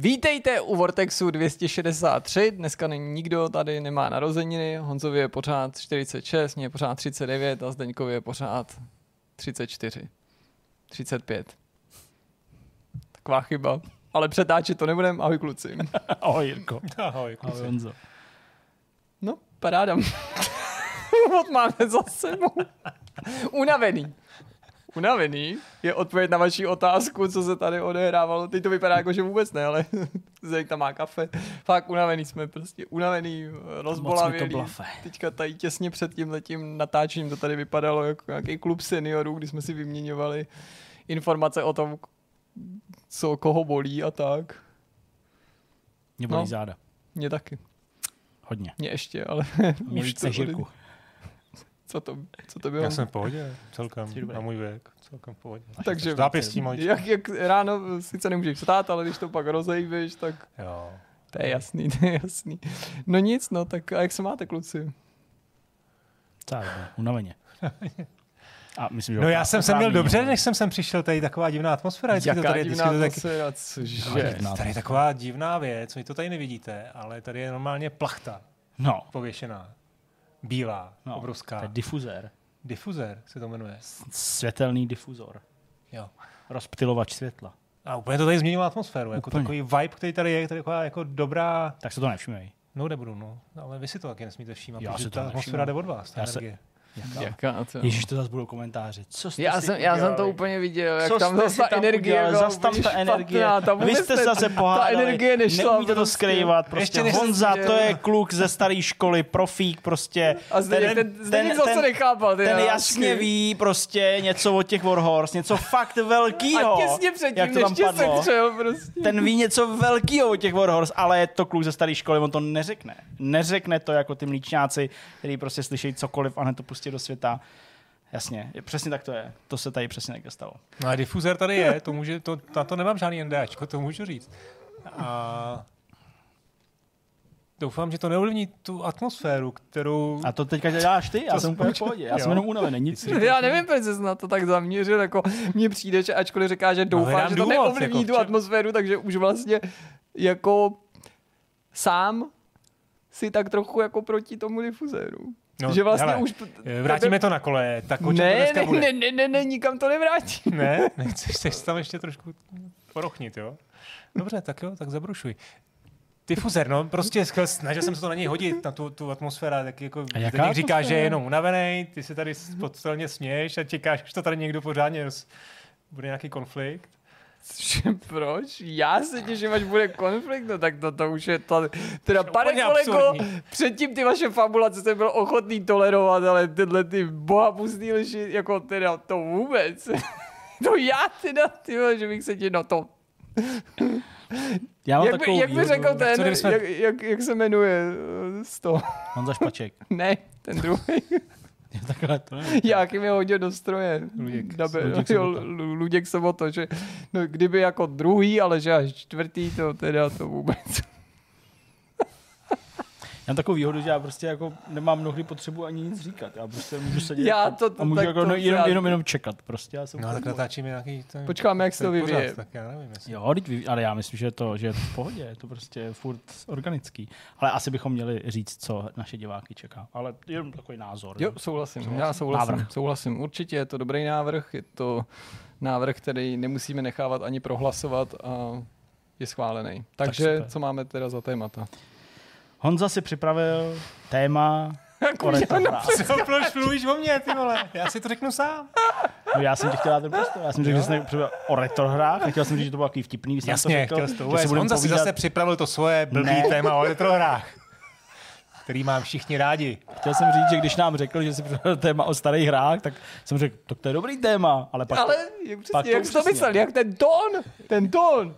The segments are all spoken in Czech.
Vítejte u Vortexu 263, dneska není nikdo, tady nemá narozeniny, Honzovi je pořád 46, mě je pořád 39 a Zdeňkovi je pořád 34, 35. Taková chyba. Ale přetáčet to nebudem, ahoj kluci. Ahoj Jirko. Ahoj, kluci. Ahoj Honzo. No, paráda. Úvod máme za sebou. Unavený. Unavený je odpověď na vaši otázku, co se tady odehrávalo. Teď to vypadá jako, že vůbec ne, ale Zdeněk tam má kafe. Fakt unavený jsme, prostě unavený, rozbolavělý. to blafe. Teďka tady těsně před tím letím natáčením to tady vypadalo jako nějaký klub seniorů, kdy jsme si vyměňovali informace o tom, co koho bolí a tak. Mě bolí No. záda. Mě taky. Hodně. Mě ještě, ale Mě už. Co to, co to bylo? Já jsem v pohodě, celkem, na můj věk, celkem v pohodě. Takže Zápěstí maličko. jak, jak ráno sice nemůžeš vstát, ale když to pak rozejbeš, tak Jo. to je jasný, to je jasný. No nic, no, tak a jak se máte, kluci? Tak, unaveně. A myslím, že No já jsem se měl dobře, než jsem sem přišel, tady taková divná atmosféra. Vždycky to Jaká tady, divná to tak, atmosféra, cože? tady je taková divná věc, vy to tady nevidíte, ale tady je normálně plachta No, pověšená. Bílá, no. obrovská. To je difuzér. Difuzér se to jmenuje. Světelný difuzor. Jo. Rozptylovač světla. A úplně to tady změnilo atmosféru. Jako Úplně. takový vibe, který tady je, to je jako dobrá... Tak se to nevšimej. No nebudu, no. Ale vy si to taky nesmíte všímat, Já protože ta atmosféra jde od vás, ta Já se- Jaká to? Ježíš, to zase budou komentáře. Co jste Já si jsem, já jsem to úplně viděl, jak Co tam zase ta tam energie udělali? byla Zas tam ta energie. špatná, ta Vy jste se zase Ta pohádali. energie nešla. Neumíte to prostě. skrývat. Prostě Ještě Honza, to je kluk ze staré školy, profík prostě. A Zdeněk, ten, ten, Zdeněk zase ten- nechápal ty Ten nálepky. jasně ví prostě něco o těch Warhorse, něco fakt velkýho. A těsně předtím, jak to než tam tě padlo. prostě. Ten ví něco velkýho o těch Warhorse, ale je to kluk ze staré školy, on to neřekne. Neřekne to jako ty mlíčňáci, který prostě slyší cokoliv a hned to pustí do světa. Jasně, je, přesně tak to je. To se tady přesně takhle stalo. No a difuzér tady je, to může, to, na to nemám žádný NDAčko, to můžu říct. A doufám, že to neovlivní tu atmosféru, kterou... A to teďka děláš ty? Já To jsem úplně v pohodě. Já jsem Jo. jenom unavený. Nic. Já nevím, proč jsi na to tak zaměřil, jako mně přijde, že ačkoliv říká, že doufá, hledám že to důvod, neovlivní jako tu atmosféru, takže už vlastně jako sám si tak trochu jako proti tomu difuzéru. No, že vlastně hele, už... eh, Vrátíme to na kole, tak čem to ne, ne, bude? ne, ne, ne, ne, nikam to nevrátí. Ne? Nechceš se tam ještě trošku porochnit, jo? Dobře, tak jo, tak zabrušuj. Difuzér, no, prostě snažil jsem se to na něj hodit, na tu, tu atmosféru, tak jako Zdeněk říká, že atmosféra? je jenom unavený, ty se tady podstavně směješ a čekáš, až to tady někdo pořádně roz... bude nějaký konflikt. Že Proč? Já se těším, až bude konflikt, no tak to, to už je to... Teda, pane kolego, absurdní. předtím ty vaše fabulace jsem byl ochotný tolerovat, ale tyhle ty bohapustý lži, jako teda to vůbec. to já teda, ty že bych se ti, no to... Já mám Jak by, takovou jak by řekl ten, co kdybychom- jak, jak, jak, se jmenuje eh, z toho? Honza Špaček. ne, ten druhý. Takhle to nevím. Jakým je hodil do stroje. Luděk. Dabe, Luděk jo, Luděk Sobota, že no, kdyby jako druhý, ale že až čtvrtý, to teda to vůbec. Já mám takovou výhodu, že já prostě jako nemám mnohdy potřebu ani nic říkat. Já prostě můžu sedět Já a, to- a můžu tak jako to- no, jenom, já- jenom, jenom, čekat. Prostě já jsem No tak natáčíme nějaký ten, Počkáme, jak se to vyvíje. Tak já nevím, jestli... Jo, teď, ale já myslím, že, je to, že je to v pohodě, je to prostě furt organický. Ale asi bychom měli říct, co naše diváky čeká. Ale jenom takový názor. Jo, souhlasím. Já souhlasím. Návrh. Souhlasím. Určitě je to dobrý návrh. Je to návrh, který nemusíme nechávat ani prohlasovat a je schválený. Takže super. co máme teda za témata? Honza si připravil téma o retrohrách. Co, proč mluvíš o mě, ty vole? Já si to řeknu sám. No, já jsem ti chtěl dát ten prostor. Já jsem řekl, že jsi připravil o retrohrách. Nechtěl jsem říct, že to bylo takový vtipný. jsem Jasně, to řekl, chtěl jsi to uvést. si budeme On zase, připravil to svoje blbý Ne. téma o retrohrách, který mám všichni rádi. Chtěl jsem říct, že když nám řekl, že si připravil téma o starých hrách, tak jsem řekl, tak to je dobrý téma, ale pak Ale to, jak, pak přesně, to jak jsi to myslel? Jak ten tón? Ten tón.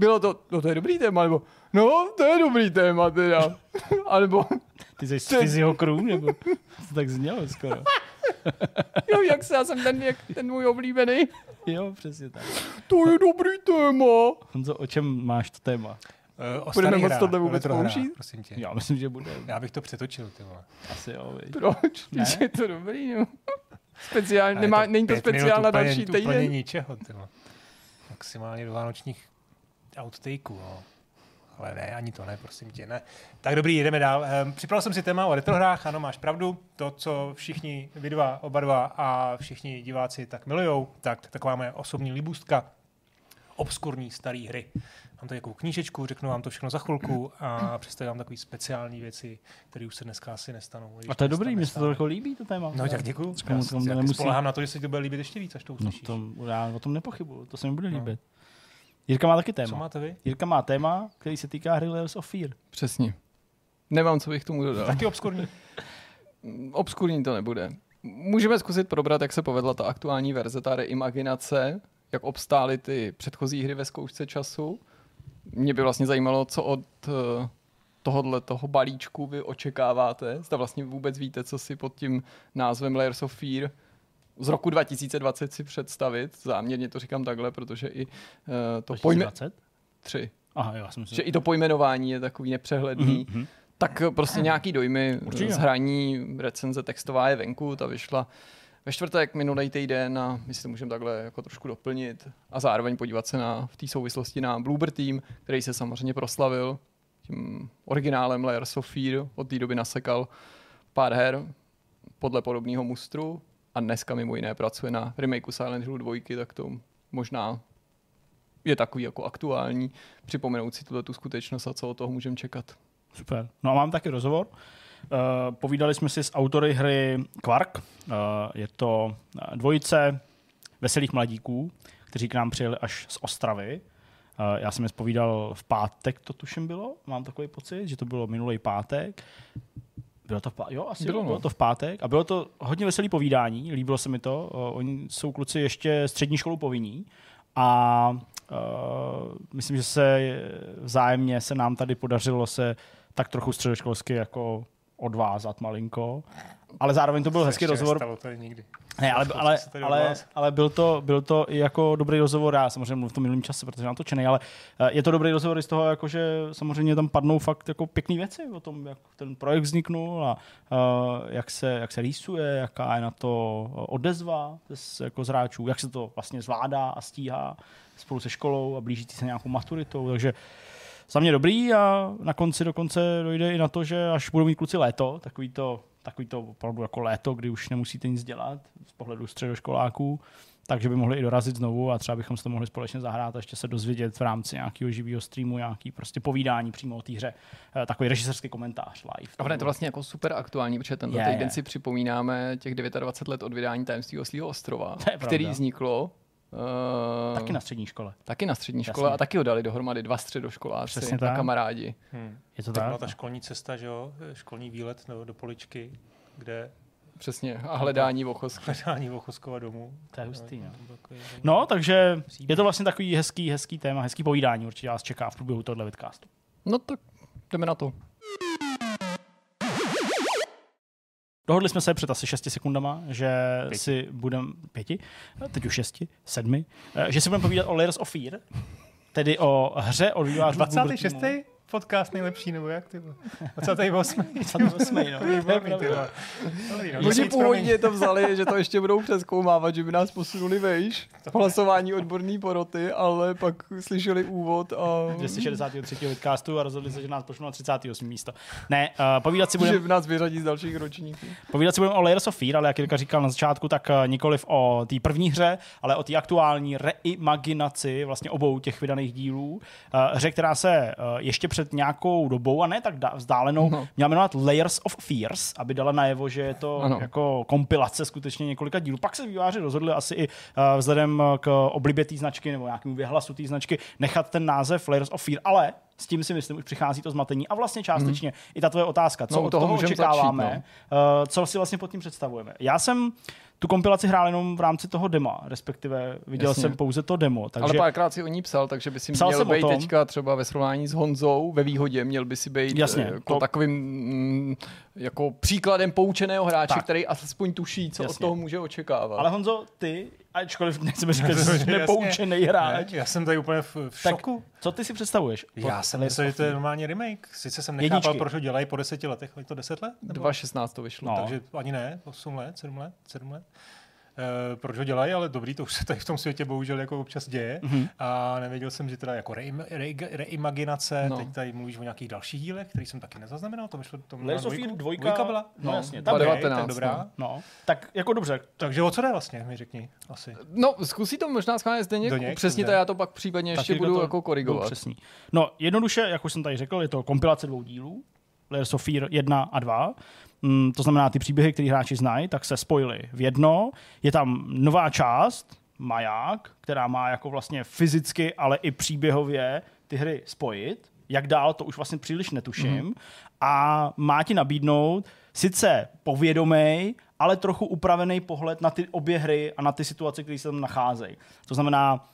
Bylo to, no to je dobrý téma, nebo no to je dobrý téma teda. A nebo ty jsi z Fyzio Crew, nebo to tak znělo skoro. jo, jak se, já jsem ten, jak ten můj oblíbený. Jo, přesně tak. To je dobrý téma. Honzo, o čem máš to téma? Uh, o Budeme moc tohle vůbec použít? Prosím tě. Já myslím, že bude. Já bych to přetočil, ty vole. Asi jo, viď. Proč? Ne? Je to dobrý, no. Speciální, Ale nemá, není to pět minut speciál na úplně- další úplně týden. ničeho, ty vole. Maximálně do vánočních outtakeu, no. Ale ne, ani to ne, prosím tě, ne. Tak dobrý, jdeme dál. Um, připravil jsem si téma o retrohrách, ano, máš pravdu. To, co všichni, vy dva, oba dva a všichni diváci tak milujou, tak taková moje osobní líbůstka. Obskurní staré hry. Mám tady takovou knížečku, řeknu vám to všechno za chvilku a představím vám takové speciální věci, které už se dneska asi nestanou. A to je dobrý, mně se to jako líbí, to téma. No tak děkuju. Já já nemusí- spolehám na to, že se ti to bude líbit ještě víc, až to No uslyšíš. to, já o tom nepochybuju, to se mi bude No. Jirka má taky Co téma. máte vy? Jirka má téma, který se týká hry Layers of Fear. Přesně. Nemám, co bych k tomu dodal. Taky obskurní. Obskurní to nebude. Můžeme zkusit probrat, jak se povedla ta aktuální verze, ta reimaginace, jak obstály ty předchozí hry ve zkoušce času. Mě by vlastně zajímalo, co od eh, tohohle toho balíčku vy očekáváte. Zda vlastně vůbec víte, co si pod tím názvem Layers of Fear z roku 2020 si představit. Záměrně to říkám takhle, protože i uh, to pojme... 2020? Tři. Aha, jo, já jsem si... Že i to pojmenování je takový nepřehledný. Mhm. Tak eh, prostě nějaký dojmy Určitě. z hraní, recenze textová je venku, ta vyšla ve čtvrtek minulý týden a my si to můžeme takhle jako trošku doplnit a zároveň podívat se na, v té souvislosti na Bloober Team, který se samozřejmě proslavil tím originálem Layers of Fear, od té doby nasekal pár her podle podobného mustru a dneska mimo jiné pracuje na remakeu Silent Hill 2, tak to možná je takový jako aktuální, připomenout si tuto tu skutečnost a co od toho můžeme čekat. Super. No a mám taky rozhovor. Uh, povídali jsme si s autory hry Quark. Uh, je to eh, dvojice veselých mladíků, kteří k nám přijeli až z Ostravy. Uh, já jsem je zpovídal v pátek, to tuším bylo, mám takový pocit, že to bylo minulý pátek. Bylo to v pátek? Jo, asi Bylo, bylo, no. bylo to v pátek. A bylo to hodně veselý povídání, líbilo se mi to. Uh, oni jsou kluci ještě střední školu povinní. A uh, myslím, že se vzájemně se nám tady podařilo se tak trochu středoškolsky jako odvázat malinko. Ale zároveň to byl hezký rozhovor. To nikdy. Ne, ale, ale, ale, ale byl, to, byl to i jako dobrý rozhovor, já samozřejmě mluvím v tom minulém čase, protože mám točený, ale eh, je to dobrý rozhovor i z toho, jako, že samozřejmě tam padnou fakt jako pěkné věci o tom, jak ten projekt vzniknul a uh, jak, se, jak se rýsuje, jaká je na to odezva z, jako z hráčů, jak se to vlastně zvládá a stíhá spolu se školou a blížící se nějakou maturitou, takže za mě dobrý a na konci dokonce dojde i na to, že až budou mít kluci léto, takový to, takový to opravdu jako léto, kdy už nemusíte nic dělat z pohledu středoškoláků, takže by mohli i dorazit znovu a třeba bychom se to mohli společně zahrát a ještě se dozvědět v rámci nějakého živého streamu, nějaký prostě povídání přímo o té hře, Eh, takový režisérský komentář live. A je to vlastně jako super aktuální, protože ten Je, týden je. si připomínáme těch 29 let od vydání Tajemství Oslího ostrova, pravda. který vzniklo uh, Taky na střední škole. taky na střední Jasně. škole a taky ho dali dohromady dva středoškoláci Přesně a tak. kamarádi. Hmm. Je to Tak byla ta školní cesta, že jo? Školní výlet do, do Poličky, kde Přesně. A hledání vochosky. hledání Vochoskova domů. To je hustý, no. Zajímavý. No, takže je to vlastně takový hezký, hezký téma, hezký povídání určitě vás čeká v průběhu tohoto vidcastu. No tak jdeme na to. Dohodli jsme se před asi 6 sekundama, že Pěti. si budeme, pěti, teď už šesti, sedmi, eh, že si budeme povídat o Layers of Fear, tedy o hře od vývojářů 26. podcast nejlepší, nebo jak ty vole? 28. 28. no. To je Výborný, ty pravda. vole. Dobrý, no. Oni původně to vzali, že to ještě budou přeskoumávat, že by nás posunuli vejš v hlasování odborný poroty, ale pak slyšeli úvod a 263. vidcastu a rozhodli se, že nás pošlo na 38. místo. Ne, uh, povídat si že budeme nás vyřadí z dalších ročníků. Povídat si budeme o Layers of Fear, ale jak Jirka říkal na začátku, tak eh, nikoliv o té první hře, ale o té aktuální reimaginaci vlastně obou těch vydaných dílů. Eh, Hře, která se eh, ještě před nějakou dobou, a ne tak vzdálenou, No. měla jmenovat Layers of Fears, aby dala najevo, že je to Ano. jako kompilace skutečně několika dílů. Pak se výváři rozhodli asi i eh, vzhledem k oblibě té značky nebo nějakému vyhlasu té značky nechat ten název Layers of Fear, ale s tím si myslím, už přichází to zmatení a vlastně částečně i ta tvoje otázka, co No, od toho toho očekáváme, začít, Uh, co si vlastně pod tím představujeme. Já jsem tu kompilaci hrál jenom v rámci toho dema, respektive viděl Jasně. jsem pouze to demo. Takže Ale párkrát si o ní psal, takže by si Psal měl být tom. teďka třeba ve srovnání s Honzou ve výhodě, měl by si být Jasně, eh, jako to- takovým mm, jako příkladem poučeného hráče, Tak. který aspoň tuší, co Jasně. od toho může očekávat. ale Honzo, ty, ačkoliv nechceme říkat, že jsi nepoučený hráč, Ne, Já jsem tady úplně v, v tak šoku. Co ty si představuješ? Já jsem myslel, že to je normálně remake. Sice jsem nechápal, Jedničky. proč ho dělají po deseti letech. Je to deset let? Nebo? 2.16 to vyšlo. No. Takže ani ne, 8 let, 7 let, 7 let. Uh, proč ho dělají, ale dobrý, to už se tady v tom světě bohužel jako občas děje. Mhm. Mm-hmm. A nevěděl jsem, že teda jako reim, re, reimaginace, No. no. teď tady mluvíš o nějakých dalších dílech, který jsem taky nezaznamenal, to vyšlo tomu Layers na of Fear dvojka, dvojka byla? no, jasně, tam okay, 19, tak dobrá. no. No, tak jako dobře. Takže o co jde vlastně, mi řekni asi. No, zkusí to možná schválně zde Doněk, a dobře. já to pak případně ještě budu to jako korigovat. Přesný. No, jednoduše, jak už jsem tady řekl, je to kompilace dvou dílů, Layers of Fear 1 a 2. Mm, to znamená, ty příběhy, které hráči znají, tak se spojily v jedno. Je tam nová část, Maják, která má jako vlastně fyzicky, ale i příběhově ty hry spojit. Jak dál, to už vlastně příliš netuším. Mm-hmm. A má ti nabídnout sice povědomej, ale trochu upravený pohled na ty obě hry a na ty situace, které se tam nacházejí. To znamená,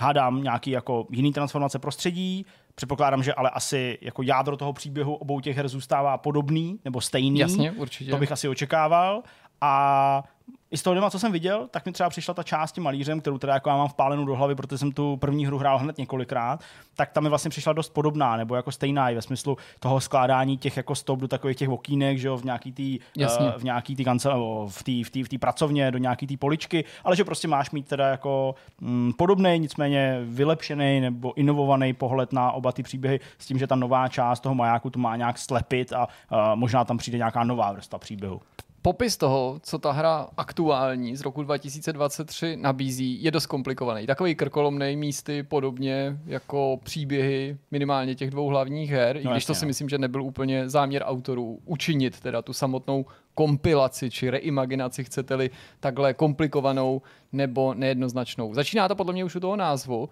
hádám nějaký jako jiný transformace prostředí, předpokládám, že ale asi jako jádro toho příběhu obou těch her zůstává podobný nebo stejný. Jasně, určitě. To bych asi očekával. A i z toho dema, co jsem viděl, tak mi třeba přišla ta část s tím malířem, kterou teda jako já mám vpálenou do hlavy, protože jsem tu první hru hrál hned několikrát, tak ta mi vlastně přišla dost podobná, nebo jako stejná i ve smyslu toho skládání těch jako stop do takových těch okýnek, že jo, v nějaký tý, Jasně. uh, v nějaký tý kance, nebo v té v tý, v tý pracovně, do nějaký té poličky, ale že prostě máš mít teda jako mm, podobný, nicméně vylepšený nebo inovovaný pohled na oba ty příběhy s tím, že ta nová část toho majáku to má nějak slepit a uh, možná tam přijde nějaká nová vrstva příběhu. Popis toho, co ta hra aktuální z roku 2023 nabízí, je dost komplikovaný. Takový krkolomný místy, podobně jako příběhy minimálně těch dvou hlavních her, i No když to si no. myslím, že nebyl úplně záměr autorů učinit teda tu samotnou kompilaci či reimaginaci, chcete-li, takhle komplikovanou nebo nejednoznačnou. Začíná to podle mě už u toho názvu,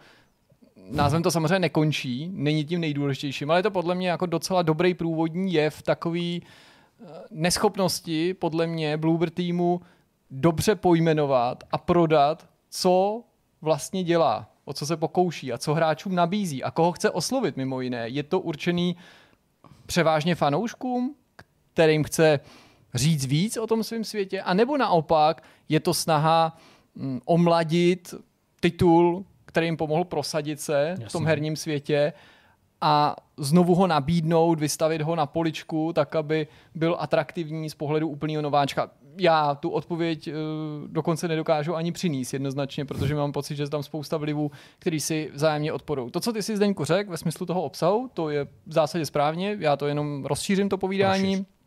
názvem to samozřejmě nekončí, není tím nejdůležitějším, ale je to podle mě jako docela dobrý průvodní jev, takový neschopnosti podle mě Bluebird týmu dobře pojmenovat a prodat, co vlastně dělá, o co se pokouší a co hráčům nabízí a koho chce oslovit mimo jiné. Je to určený převážně fanouškům, kterým chce říct víc o tom svém světě, anebo naopak je to snaha mm, omladit titul, který jim pomohl prosadit se v tom Jasně. herním světě a znovu ho nabídnout, vystavit ho na poličku, tak aby byl atraktivní z pohledu úplného nováčka. Já tu odpověď uh, dokonce nedokážu ani přinést jednoznačně, protože mám pocit, že je tam spousta vlivů, který si vzájemně odporují. To, co ty si Zdeňku řekl ve smyslu toho obsahu, to je v zásadě správně, já to jenom rozšířím to povídání. Rozšíř.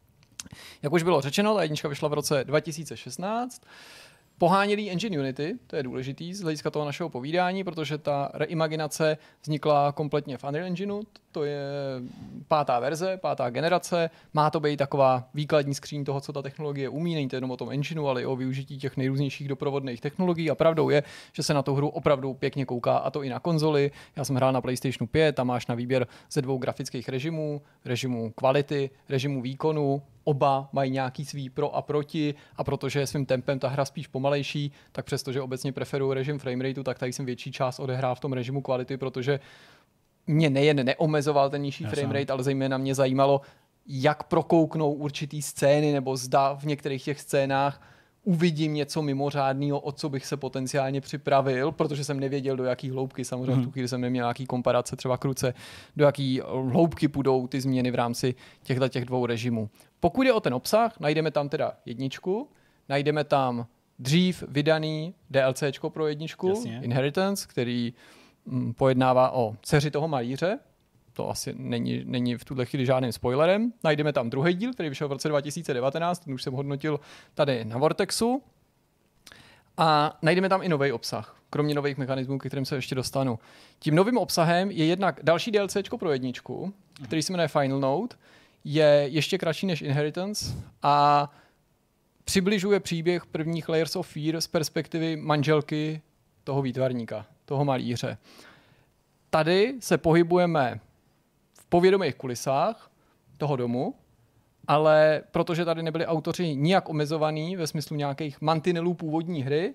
Jak už bylo řečeno, ta jednička vyšla v roce 2016. Pohánělý engine Unity, to je důležitý z hlediska toho našeho povídání, protože ta reimaginace vznikla kompletně v Unreal Engineu, to je pátá verze, pátá generace, má to být taková výkladní skříň toho, co ta technologie umí, není to jenom o tom engineu, ale i o využití těch nejrůznějších doprovodných technologií. A pravdou je, že se na tu hru opravdu pěkně kouká a to i na konzoli. Já jsem hrál na PlayStationu 5, tam máš na výběr ze dvou grafických režimů, režimu kvality, režimu výkonu, oba mají nějaký svý pro a proti a protože svým tempem ta hra spíš pomalejší, tak přestože obecně preferuji režim framerateu, tak tady jsem větší část odehrál v tom režimu kvality, protože mě nejen neomezoval ten nižší framerate, ale zejména mě zajímalo, jak prokouknou určitý scény nebo zda v některých těch scénách uvidím něco mimořádného, o co bych se potenciálně připravil, protože jsem nevěděl, do jaký hloubky, samozřejmě v tu chvíli jsem neměl nějaký komparace, třeba kruce, do jaký hloubky půjdou ty změny v rámci těchto těch dvou režimů. Pokud je o ten obsah, najdeme tam teda jedničku, najdeme tam dřív vydaný DLCčko pro jedničku, Jasně. Inheritance, který mm, pojednává o dceři toho malíře, to asi není, není v tuhle chvíli žádným spoilerem. Najdeme tam druhý díl, který vyšel v roce 2019, ten už jsem hodnotil tady na Vortexu. A najdeme tam i nový obsah, kromě nových mechanismů, ke kterým se ještě dostanu. Tím novým obsahem je jednak další DLCčko pro jedničku, který se jmenuje Final Note, je ještě kratší než Inheritance a přibližuje příběh prvních Layers of Fear z perspektivy manželky toho výtvarníka, toho malíře. Tady se pohybujeme v povědomých kulisách toho domu, ale protože tady nebyli autoři nijak omezovaný ve smyslu nějakých mantinelů původní hry,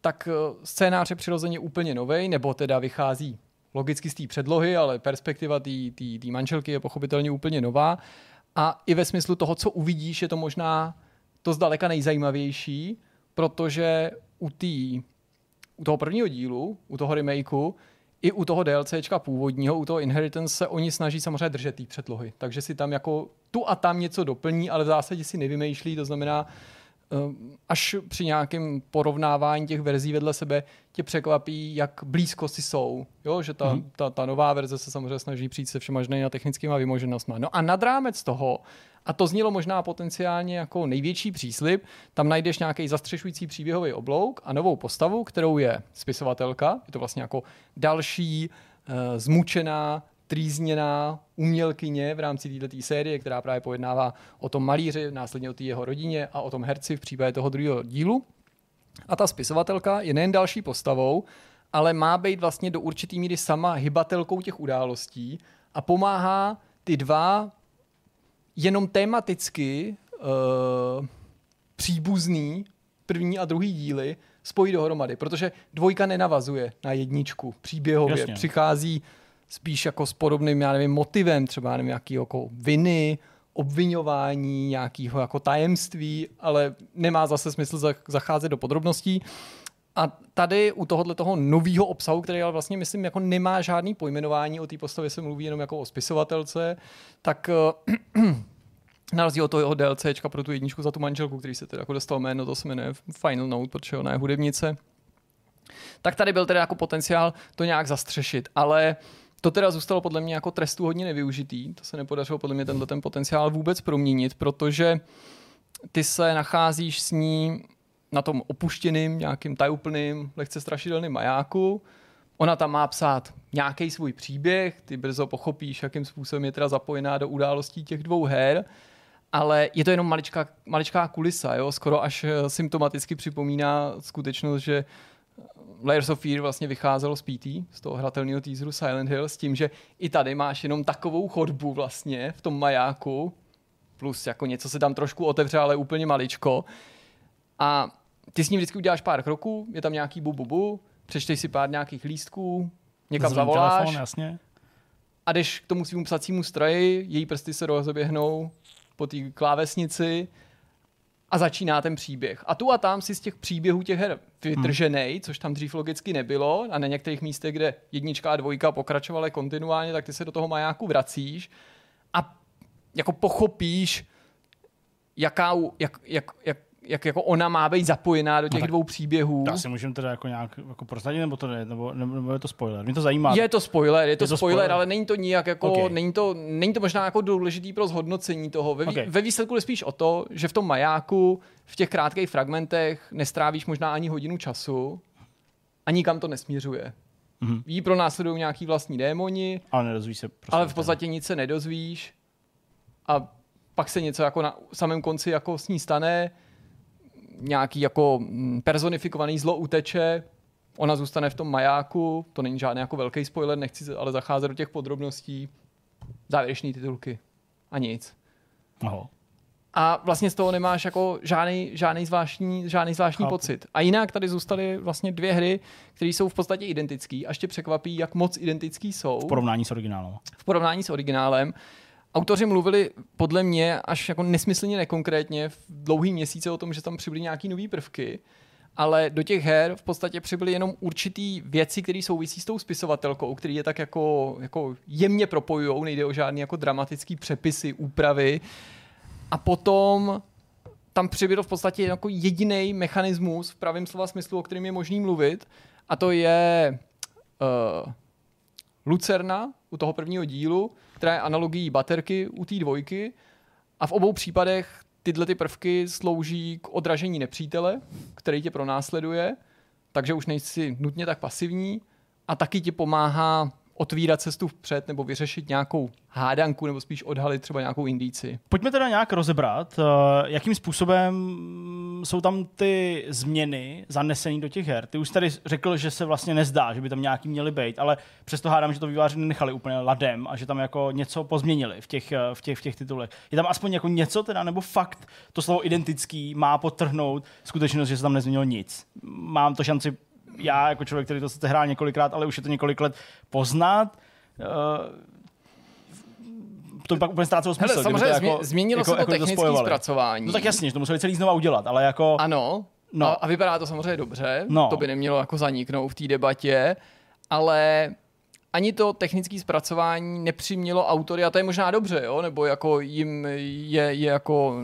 tak eh, scénář je přirozeně úplně nový, nebo teda vychází logicky z té předlohy, ale perspektiva té manželky je pochopitelně úplně nová. A i ve smyslu toho, co uvidíš, je to možná to zdaleka nejzajímavější, protože u, tý, u toho prvního dílu, u toho remakeu, i u toho DLCčka původního, u toho Inheritance se oni snaží samozřejmě držet té předlohy. Takže si tam jako tu a tam něco doplní, ale v zásadě si nevymýšlí, to znamená, až při nějakém porovnávání těch verzí vedle sebe tě překvapí, jak blízko si jsou. Jo, že ta, hmm. ta, ta nová verze se samozřejmě snaží přijít se všema a technickými vymoženostmi. No a nad rámec toho, a to znělo možná potenciálně jako největší příslip, tam najdeš nějaký zastřešující příběhový oblouk a novou postavu, kterou je spisovatelka. Je to vlastně jako další uh, zmučená, trýzněná umělkyně v rámci této série, která právě pojednává o tom malíři, následně o té jeho rodině a o tom herci v případě toho druhého dílu. A ta spisovatelka je nejen další postavou, ale má být vlastně do určitý míry sama hybatelkou těch událostí a pomáhá ty dva jenom tematicky uh, příbuzný první a druhý díly spojit dohromady, protože dvojka nenavazuje na jedničku příběhově, Jasně. přichází spíš jako s podobným, já nevím, motivem, třeba nevím, jaký jako viny, obvinování, nějakého jako tajemství, ale nemá zase smysl zacházet do podrobností. A tady u tohohle toho nového obsahu, který ale vlastně myslím jako nemá žádný pojmenování, o té postavě se mluví jenom jako o spisovatelce, tak na rozdíl od toho DLCčka pro tu jedničku za tu manželku, který se teda jako dostal jméno, to se jmenuje Final Note, protože ona je hudebnice, tak tady byl teda jako potenciál to nějak zastřešit, ale uh, to teda zůstalo podle mě jako trestu hodně nevyužitý. To se nepodařilo podle mě tenhle ten potenciál vůbec proměnit, protože ty se nacházíš s ní na tom opuštěným, nějakým tajuplným, lehce strašidelným majáku. Ona tam má psát nějaký svůj příběh, ty brzo pochopíš, jakým způsobem je teda zapojená do událostí těch dvou her, ale je to jenom maličká, maličká kulisa, jo? skoro až eh, symptomaticky připomíná skutečnost, že Layers of Fear vlastně vycházelo z PT, z toho hratelného teaseru Silent Hill, s tím, že i tady máš jenom takovou chodbu vlastně v tom majáku, plus jako něco se tam trošku otevře, ale úplně maličko. A ty s ním vždycky uděláš pár kroků, je tam nějaký bu, bu, bu přečteš si pár nějakých lístků, někam Zvím zavoláš telefon, jasně. a jdeš k tomu svým psacímu stroji, její prsty se rozeběhnou po té klávesnici a začíná ten příběh. A tu a tam si z těch příběhů těch her vytržený, hmm. což tam dřív logicky nebylo, a na některých místech, kde jednička a dvojka pokračovaly kontinuálně, tak ty se do toho majáku vracíš a jako pochopíš, jaká, jak, jak, jak, jak jako ona má být zapojená do těch no dvou příběhů. Já si můžeme teda jako nějak jako prozradit, nebo to ne, nebo, nebo, je to spoiler? Mě to zajímá. Je to spoiler, je to, je to spoiler, spoiler, ale není to nijak jako, okay. není, to, není to možná jako důležitý pro zhodnocení toho. Ve, okay. ve výsledku je spíš o to, že v tom majáku, v těch krátkých fragmentech nestrávíš možná ani hodinu času a nikam to nesměřuje. Mm-hmm. Jí pro následují nějaký vlastní démoni, ale, nedozvíš se prostě ale v podstatě nic se nedozvíš a pak se něco jako na samém konci jako s ní stane, nějaký jako mm, personifikovaný zlo uteče, ona zůstane v tom majáku, to není žádný jako velký spoiler, nechci ale zacházet do těch podrobností, závěrečné titulky a nic. Aha. A vlastně z toho nemáš jako žádný, žádný zvláštní, žádný zvláštní pocit. A jinak tady zůstaly vlastně dvě hry, které jsou v podstatě identické. A ještě překvapí, jak moc identický jsou. V porovnání s originálem. V porovnání s originálem. Autoři mluvili podle mě až jako nesmyslně nekonkrétně v dlouhý měsíce o tom, že tam přibyly nějaký nové prvky, ale do těch her v podstatě přibyly jenom určitý věci, které souvisí s tou spisovatelkou, který je tak jako, jako jemně propojují, nejde o žádný jako dramatický přepisy, úpravy. A potom tam přibyl v podstatě jako jediný mechanismus v pravém slova smyslu, o kterém je možný mluvit, a to je uh, Lucerna u toho prvního dílu, která je analogií baterky u té dvojky. A v obou případech tyhle ty prvky slouží k odražení nepřítele, který tě pronásleduje, takže už nejsi nutně tak pasivní. A taky ti pomáhá otvírat cestu vpřed nebo vyřešit nějakou hádanku nebo spíš odhalit třeba nějakou indici. Pojďme teda nějak rozebrat, eh, jakým způsobem jsou tam ty změny zanesené do těch her. Ty už tady řekl, že se vlastně nezdá, že by tam nějaký měly být, ale přesto hádám, že to výváři nechali úplně ladem a že tam jako něco pozměnili v těch, eh, v těch, v těch titulech. Je tam aspoň jako něco teda, nebo fakt to slovo identický má potrhnout skutečnost, že se tam nezměnilo nic. Mám to šanci já jako člověk, který to sice hrál několikrát, ale už je to několik let poznat, uh, to pak úplně ztrácelo smysl. Hele, samozřejmě jako, změnilo jako, se to jako technické to zpracování. No tak jasně, že to museli celý znova udělat, ale jako... Ano, no. a, a vypadá to samozřejmě dobře, no. to by nemělo jako zaniknout v té debatě, ale ani to technické zpracování nepřimělo autory, a to je možná dobře, jo? nebo jako jim je, je jako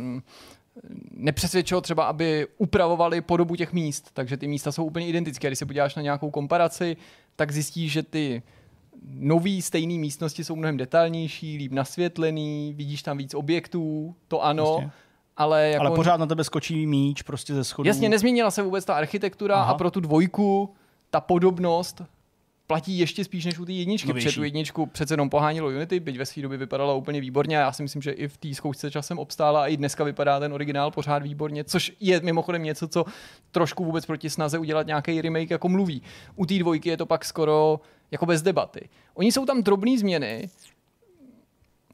nepřesvědčilo třeba, aby upravovali podobu těch míst, takže ty místa jsou úplně identické. Když se podíváš na nějakou komparaci, tak zjistíš, že ty nový stejné místnosti jsou mnohem detailnější, líp nasvětlený, vidíš tam víc objektů, to ano, Jasně. ale jako... Ale pořád na tebe skočí míč prostě ze schodu. Jasně, nezměnila se vůbec ta architektura Aha. a pro tu dvojku ta podobnost platí ještě spíš než u té jedničky, Novější. protože tu jedničku přece jenom pohánilo Unity, byť ve své době vypadala úplně výborně a já si myslím, že i v té zkoušce časem obstála a i dneska vypadá ten originál pořád výborně, což je mimochodem něco, co trošku vůbec proti snaze udělat nějaký remake jako mluví. U té dvojky je to pak skoro jako bez debaty. Oni jsou tam drobné změny,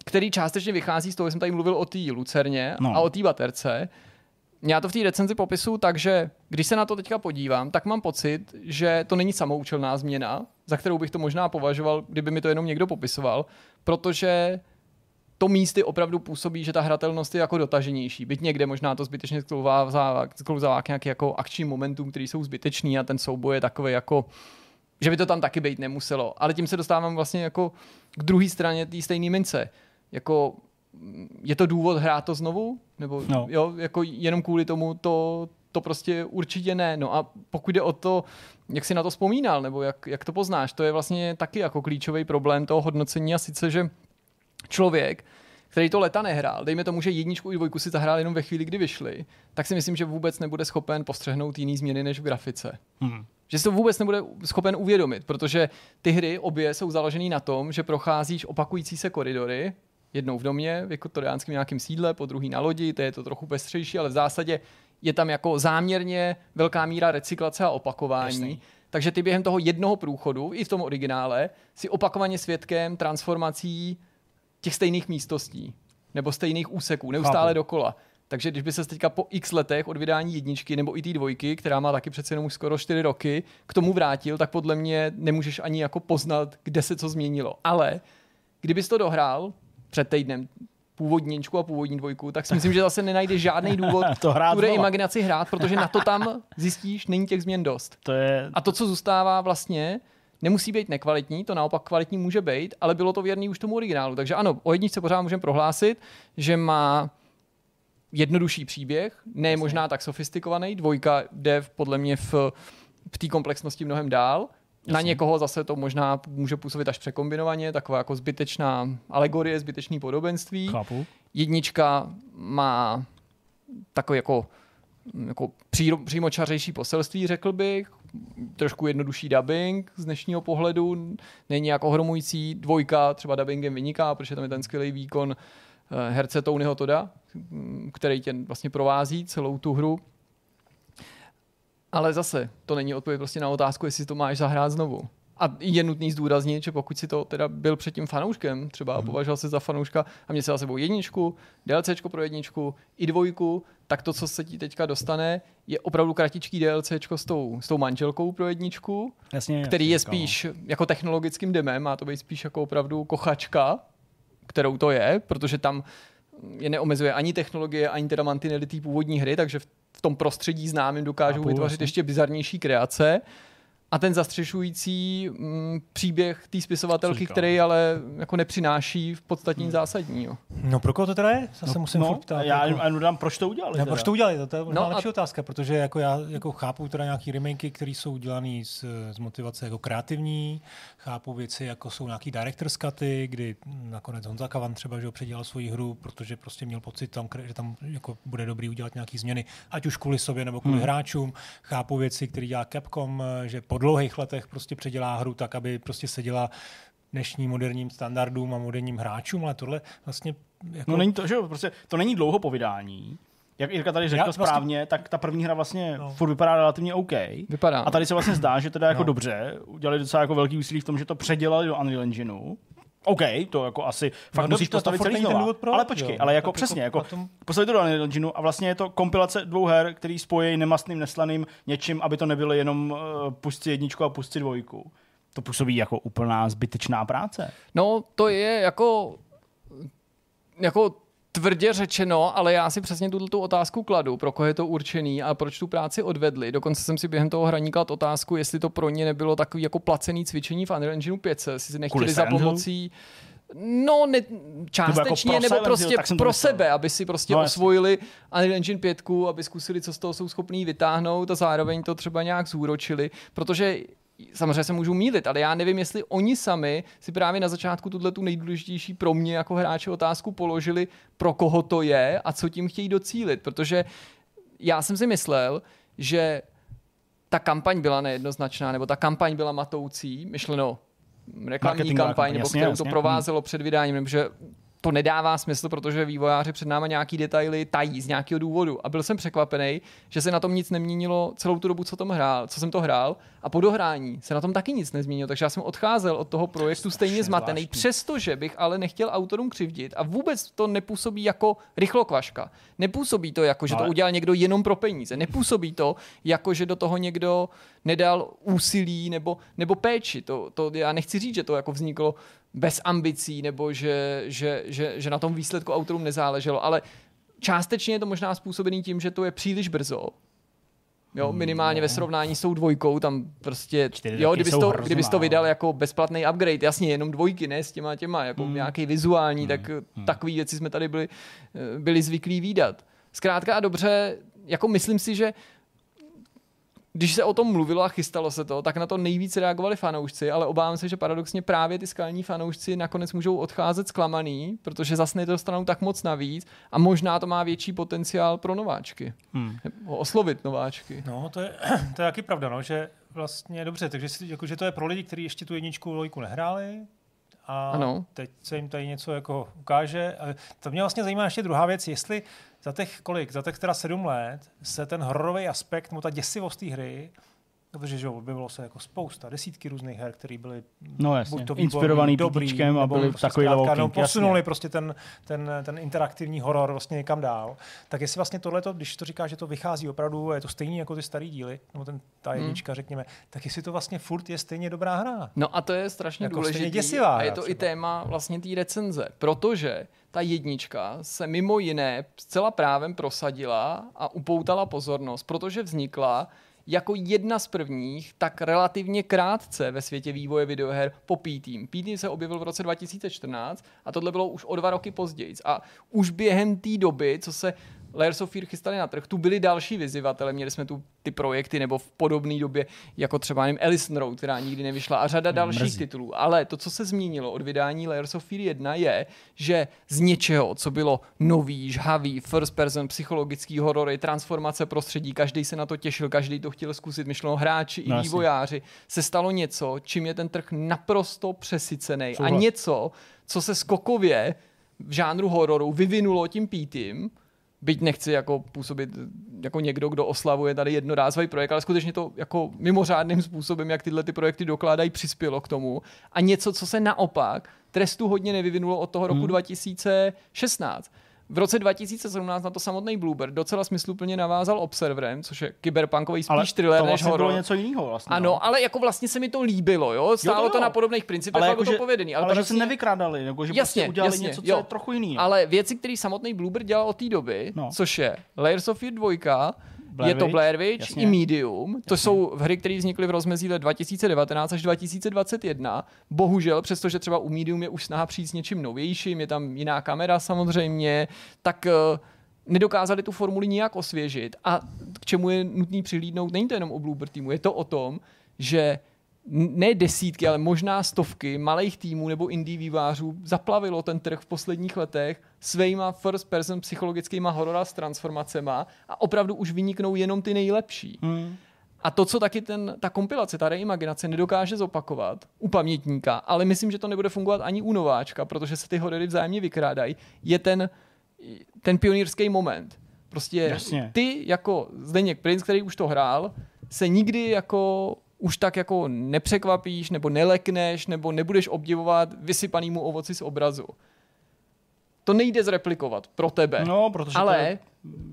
který částečně vychází z toho, že jsem tady mluvil o té Lucerně no. a o té baterce. Já to v té recenzi popisu, takže když se na to teďka podívám, tak mám pocit, že to není samoučelná změna, za kterou bych to možná považoval, kdyby mi to jenom někdo popisoval, protože to místy opravdu působí, že ta hratelnost je jako dotaženější. Byť někde možná to zbytečně sklouzává k nějaký jako akčním momentům, který jsou zbytečný a ten souboj je takový jako že by to tam taky být nemuselo. Ale tím se dostávám vlastně jako k druhé straně té stejné mince. Jako je to důvod hrát to znovu? Nebo No. jo, jako jenom kvůli tomu to, to prostě určitě ne. No a pokud jde o to, jak si na to vzpomínal, nebo jak, jak to poznáš, to je vlastně taky jako klíčový problém toho hodnocení a sice, že člověk, který to leta nehrál, dejme tomu, že jedničku i dvojku si zahrál jenom ve chvíli, kdy vyšly, tak si myslím, že vůbec nebude schopen postřehnout jiný změny než v grafice. Hmm. Že si to vůbec nebude schopen uvědomit, protože ty hry obě jsou založené na tom, že procházíš opakující se koridory, jednou v domě, v viktoriánském nějakém sídle, po druhý na lodi, to je to trochu pestřejší, ale v zásadě je tam jako záměrně velká míra recyklace a opakování. Jasný. Takže ty během toho jednoho průchodu, i v tom originále, si opakovaně svědkem transformací těch stejných místností nebo stejných úseků, neustále Chápu. dokola. Takže když by se teďka po x letech od vydání jedničky nebo i té dvojky, která má taky přece jenom už skoro 4 roky, k tomu vrátil, tak podle mě nemůžeš ani jako poznat, kde se co změnilo. Ale kdybys to dohrál před týdnem, původní jedničku a původní dvojku, tak si myslím, že zase nenajdeš žádný důvod To hrát tu znova. reimaginaci hrát, protože na to tam zjistíš, není těch změn dost. To je... A to, co zůstává vlastně, nemusí být nekvalitní, to naopak kvalitní může být, ale bylo to věrný už tomu originálu. Takže ano, o jedničce pořád můžeme prohlásit, že má jednodušší příběh, ne možná tak sofistikovaný, dvojka jde podle mě v, v té komplexnosti mnohem dál. Na někoho zase to možná může působit až překombinovaně, taková jako zbytečná alegorie, zbytečný podobenství. Chápu. Jednička má takový jako, jako příro, přímočařejší poselství, řekl bych. Trošku jednodušší dubbing z dnešního pohledu. Není jako ohromující. Dvojka třeba dubbingem vyniká, protože tam je ten skvělý výkon eh, herce Tonyho Toda, který tě vlastně provází celou tu hru. Ale zase, to není odpověď prostě na otázku, jestli to máš zahrát znovu. A je nutný zdůraznit, že pokud si to teda byl předtím fanouškem, třeba a považoval se za fanouška a měl se za sebou jedničku, DLCčko pro jedničku i dvojku, tak to, co se ti teďka dostane, je opravdu kratičký DLCčko s tou, s tou manželkou pro jedničku, Jasně, který jasně, je říkal, spíš jako technologickým demem, má to být spíš jako opravdu kochačka, kterou to je, protože tam je neomezuje ani technologie, ani teda mantinely té původní hry, takže v v tom prostředí známým dokážou Chápu, vytvořit jasně. ještě bizarnější kreace. A ten zastřešující mm, příběh té spisovatelky, který ale jako nepřináší v podstatě nic zásadního. No pro koho to teda je? Zase No, musím no, ptát. já jako- dám, proč to udělali. Ne, teda. proč to udělali? To, to je možná No no a- lepší otázka, protože jako já jako chápu teda nějaký remakey, které jsou dělané z, z motivace jako kreativní, chápu věci, jako jsou nějaký director's cuty, kdy nakonec Honza Kavan třeba že ho předělal svoji hru, protože prostě měl pocit, tam, že tam jako bude dobrý udělat nějaký změny, ať už kvůli sobě nebo kvůli Hmm. hráčům. Chápu věci, které dělá Capcom, že po dlouhých letech prostě předělá hru tak, aby prostě seděla dnešním moderním standardům a moderním hráčům, ale tohle vlastně jako... No není to, že jo, prostě to není dlouho po vydání. Jak Jirka tady řekl Já vlastně- správně, tak ta první hra vlastně No. furt vypadá relativně OK. Vypadá. A tady se vlastně zdá, že teda jako No. dobře, udělali docela jako velký úsilí v tom, že to předělali do Unreal Engineu. OK, to jako asi fakt No, musíš to- to postavit furt celý znova. důvod, proč, ale počkej, jo. ale jako Tak přesně, jako jako, potom- postavit to do Unreal Engineu a vlastně je to kompilace dvou her, který spojí nemastným, neslaným něčím, aby to nebylo jenom uh, pustit jedničku a pustit dvojku. To působí jako úplná zbytečná práce. No, to je jako, jako tvrdě řečeno, ale já si přesně tuto tu otázku kladu, pro koho je to určený a proč tu práci odvedli. Dokonce jsem si během toho hraní klad otázku, jestli to pro ně nebylo takový jako placený cvičení v Unreal Engineu 5, jestli si nechtěli za pomocí No, ne, částečně, jako pro nebo prostě Hill, pro myslel. sebe, aby si prostě No, osvojili Unreal Engine 5, aby zkusili, co z toho jsou schopní vytáhnout a zároveň to třeba nějak zúročili, protože samozřejmě se můžu mílit, ale já nevím, jestli oni sami si právě na začátku tuhle tu nejdůležitější pro mě jako hráče otázku položili, pro koho to je a co tím chtějí docílit, protože já jsem si myslel, že ta kampaň byla nejednoznačná, nebo ta kampaň byla matoucí, myšleno reklamní kampaň, nebo kterou to provázelo před vydáním, nebo že to nedává smysl, protože vývojáři před náma nějaký detaily tají z nějakého důvodu. A byl jsem překvapený, že se na tom nic neměnilo celou tu dobu, co, tom hrál, co jsem to hrál. A po dohrání se na tom taky nic nezměnilo. Takže já jsem odcházel od toho projektu stejně zmatený, přestože bych ale nechtěl autorům křivdit. A vůbec to nepůsobí jako rychlokvaška. Nepůsobí to jako, že to Ale- udělal někdo jenom pro peníze. Nepůsobí to jako, že do toho někdo nedal úsilí nebo, nebo péči. To, to já nechci říct, že to jako vzniklo bez ambicí nebo že, že, že, že na tom výsledku autorům nezáleželo, ale částečně je to možná způsobený tím, že to je příliš brzo. Jo, minimálně ve srovnání s tou dvojkou, tam prostě, Hmm, jo, jsou to, kdybys to vydal jako bezplatný upgrade, jasně, jenom dvojky, ne s těma těma, jako Hmm. nějaký vizuální, tak takový věci jsme tady byli, eh, byli zvyklí výdat. Zkrátka a dobře, jako myslím si, že když se o tom mluvilo a chystalo se to, tak na to nejvíc reagovali fanoušci, ale obávám se, že paradoxně právě ty skalní fanoušci nakonec můžou odcházet zklamaný, protože zase nedostanou tak moc navíc a možná to má větší potenciál pro nováčky. Hmm. Oslovit nováčky. No, to je, to je taky pravda, no, že vlastně dobře, takže jako, že to je pro lidi, kteří ještě tu jedničku lojku nehráli a Ano. teď se jim tady něco jako ukáže. A To mě vlastně zajímá ještě druhá věc, jestli za těch kolik, za těch teda sedm let se ten hororový aspekt, nebo ta děsivost té hry, protože že objevilo se jako spousta, desítky různých her, které byly No jasně, buď to výborný, inspirovaný dobrý, a nebo byly prostě takový zkrátka, no, king, jasně. posunuli prostě ten, ten, ten interaktivní horor vlastně někam dál. Tak jestli vlastně tohleto, když to říká, že to vychází opravdu, a je to stejný jako ty starý díly, nebo ten, ta Hmm. jednička, řekněme, tak jestli to vlastně furt je stejně dobrá hra. No a to je strašně Jako důležité. A je to i třeba. téma vlastně té recenze, protože ta jednička se mimo jiné zcela právem prosadila a upoutala pozornost, protože vznikla jako jedna z prvních, tak relativně krátce ve světě vývoje videoher po P-Team. P-Team se objevil v roce 2014 a tohle bylo už o dva roky později. A už během té doby, co se Layers of Fear chystali na trh, tu byli další vyzývatele, měli jsme tu ty projekty nebo v podobné době, jako třeba nevím, Ellison Road, která nikdy nevyšla a řada dalších mrzí. titulů. Ale to, co se změnilo od vydání Layers of Fear 1 je, že z něčeho, co bylo nový, žhavý, first person, psychologický horory, transformace prostředí, každý se na to těšil, každý to chtěl zkusit, myšleno hráči i No jasně. vývojáři, se stalo něco, čím je ten trh naprosto přesycený. A něco, co se skokově v žánru hororu vyvinulo tím pítým, byť nechci jako působit jako někdo, kdo oslavuje tady jednorázový projekt, ale skutečně to jako mimořádným způsobem, jak tyhle ty projekty dokládají, přispělo k tomu. A něco, co se naopak trestu hodně nevyvinulo od toho roku Hmm. 2016. V roce 2017 na to samotný Bluebird docela smysluplně navázal Observerem, což je kyberpunkový spíš Ale thriller to než vlastně horor. bylo něco jiného vlastně. Ano, no. ale jako vlastně se mi to líbilo, jo? Stálo jo. to na podobných principech, ale jako, to že, povedený. ale, Ale, že se paradoxně- nevykrádali, nebo že Jasně, prostě udělali jasně, něco, co jo. je trochu jiný. Ale věci, které samotný Bluebird dělal od té doby, no. což je Layers of Fear 2, Blair je to Blair Witch jasně. i Medium. To jsou hry, které vznikly v rozmezí let 2019 až 2021. Bohužel, přestože třeba u Medium je už snaha přijít s něčím novějším, je tam jiná kamera samozřejmě, tak eh, nedokázali tu formuli nijak osvěžit. A k čemu je nutný přihlídnout, není to jenom o Bluebird týmu, je to o tom, že ne desítky, ale možná stovky malých týmů nebo indie vývářů zaplavilo ten trh v posledních letech svýma first person psychologickýma horora s transformacema a opravdu už vyniknou jenom ty nejlepší. Hmm. A to, co taky ten, ta kompilace, ta reimaginace nedokáže zopakovat u pamětníka, ale myslím, že to nebude fungovat ani u nováčka, protože se ty horory vzájemně vykrádají, je ten, ten pionýrský moment. Prostě Jasně. ty jako Zdeněk Prince, který už to hrál, se nikdy jako už tak jako nepřekvapíš, nebo nelekneš, nebo nebudeš obdivovat vysypanýmu ovoci z obrazu. To nejde zreplikovat pro tebe. No, protože to ale je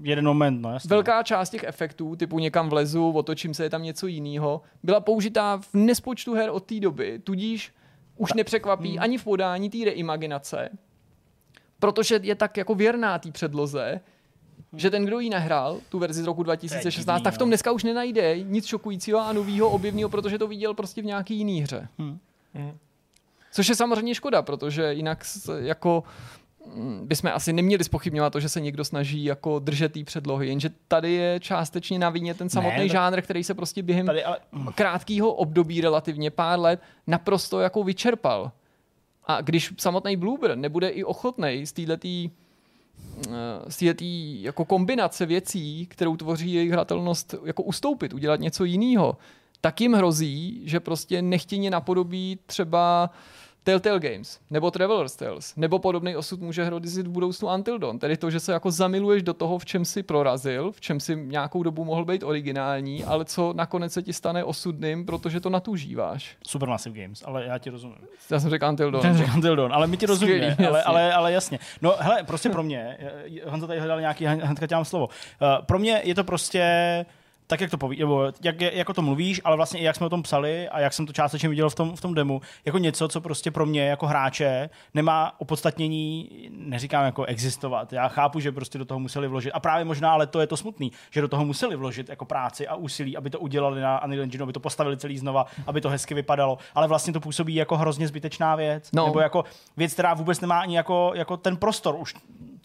jeden moment, no jasně. Velká část těch efektů, typu někam vlezu, otočím se, je tam něco jiného, byla použitá v nespočtu her od té doby, tudíž už nepřekvapí Hmm. ani v podání té reimaginace, protože je tak jako věrná té předloze, že ten, kdo ji nehrál, tu verzi z roku 2016, divný, tak v tom no. dneska už nenajde nic šokujícího a novýho objevného, protože to viděl prostě v nějaký jiný hře. Hmm. Což je samozřejmě škoda, protože jinak jako mm, bychom asi neměli spochybňovat to, že se někdo snaží jako držet té předlohy, jenže tady je částečně na vině ten samotný tak- žánr, který se prostě během Tady, ale, krátkého období relativně pár let naprosto jako vyčerpal. A když samotný Bloober nebude i ochotný z této z této jako kombinace věcí, kterou tvoří jejich hratelnost, jako ustoupit, udělat něco jiného, tak jim hrozí, že prostě nechtěně napodobí třeba Telltale Games, nebo Traveler's Tales, nebo podobný osud může hrozit v budoucnu Until Dawn. Tedy to, že se jako zamiluješ do toho, v čem si prorazil, v čem si nějakou dobu mohl být originální, ale co nakonec se ti stane osudným, protože to natužíváš. Supermassive Games, ale já ti rozumím. Já jsem řekl Until Dawn. Ten řekl Until Dawn, ale my ti rozumíme, Skvělý, ale, jasně. ale, ale jasně. No hele, prostě pro mě, Honza tady hledal nějaký, hnedka tě slovo, uh, pro mě je to prostě tak, jak to poví, nebo jak, jako to mluvíš, ale vlastně i jak jsme o tom psali a jak jsem to částečně viděl v tom, v tom demu, jako něco, co prostě pro mě jako hráče nemá opodstatnění, neříkám jako existovat. Já chápu, že prostě do toho museli vložit. A právě možná, ale to je to smutný, že do toho museli vložit jako práci a úsilí, aby to udělali na Unreal Engine, aby to postavili celý znova, aby to hezky vypadalo. Ale vlastně to působí jako hrozně zbytečná věc. No. Nebo jako věc, která vůbec nemá ani jako, jako ten prostor už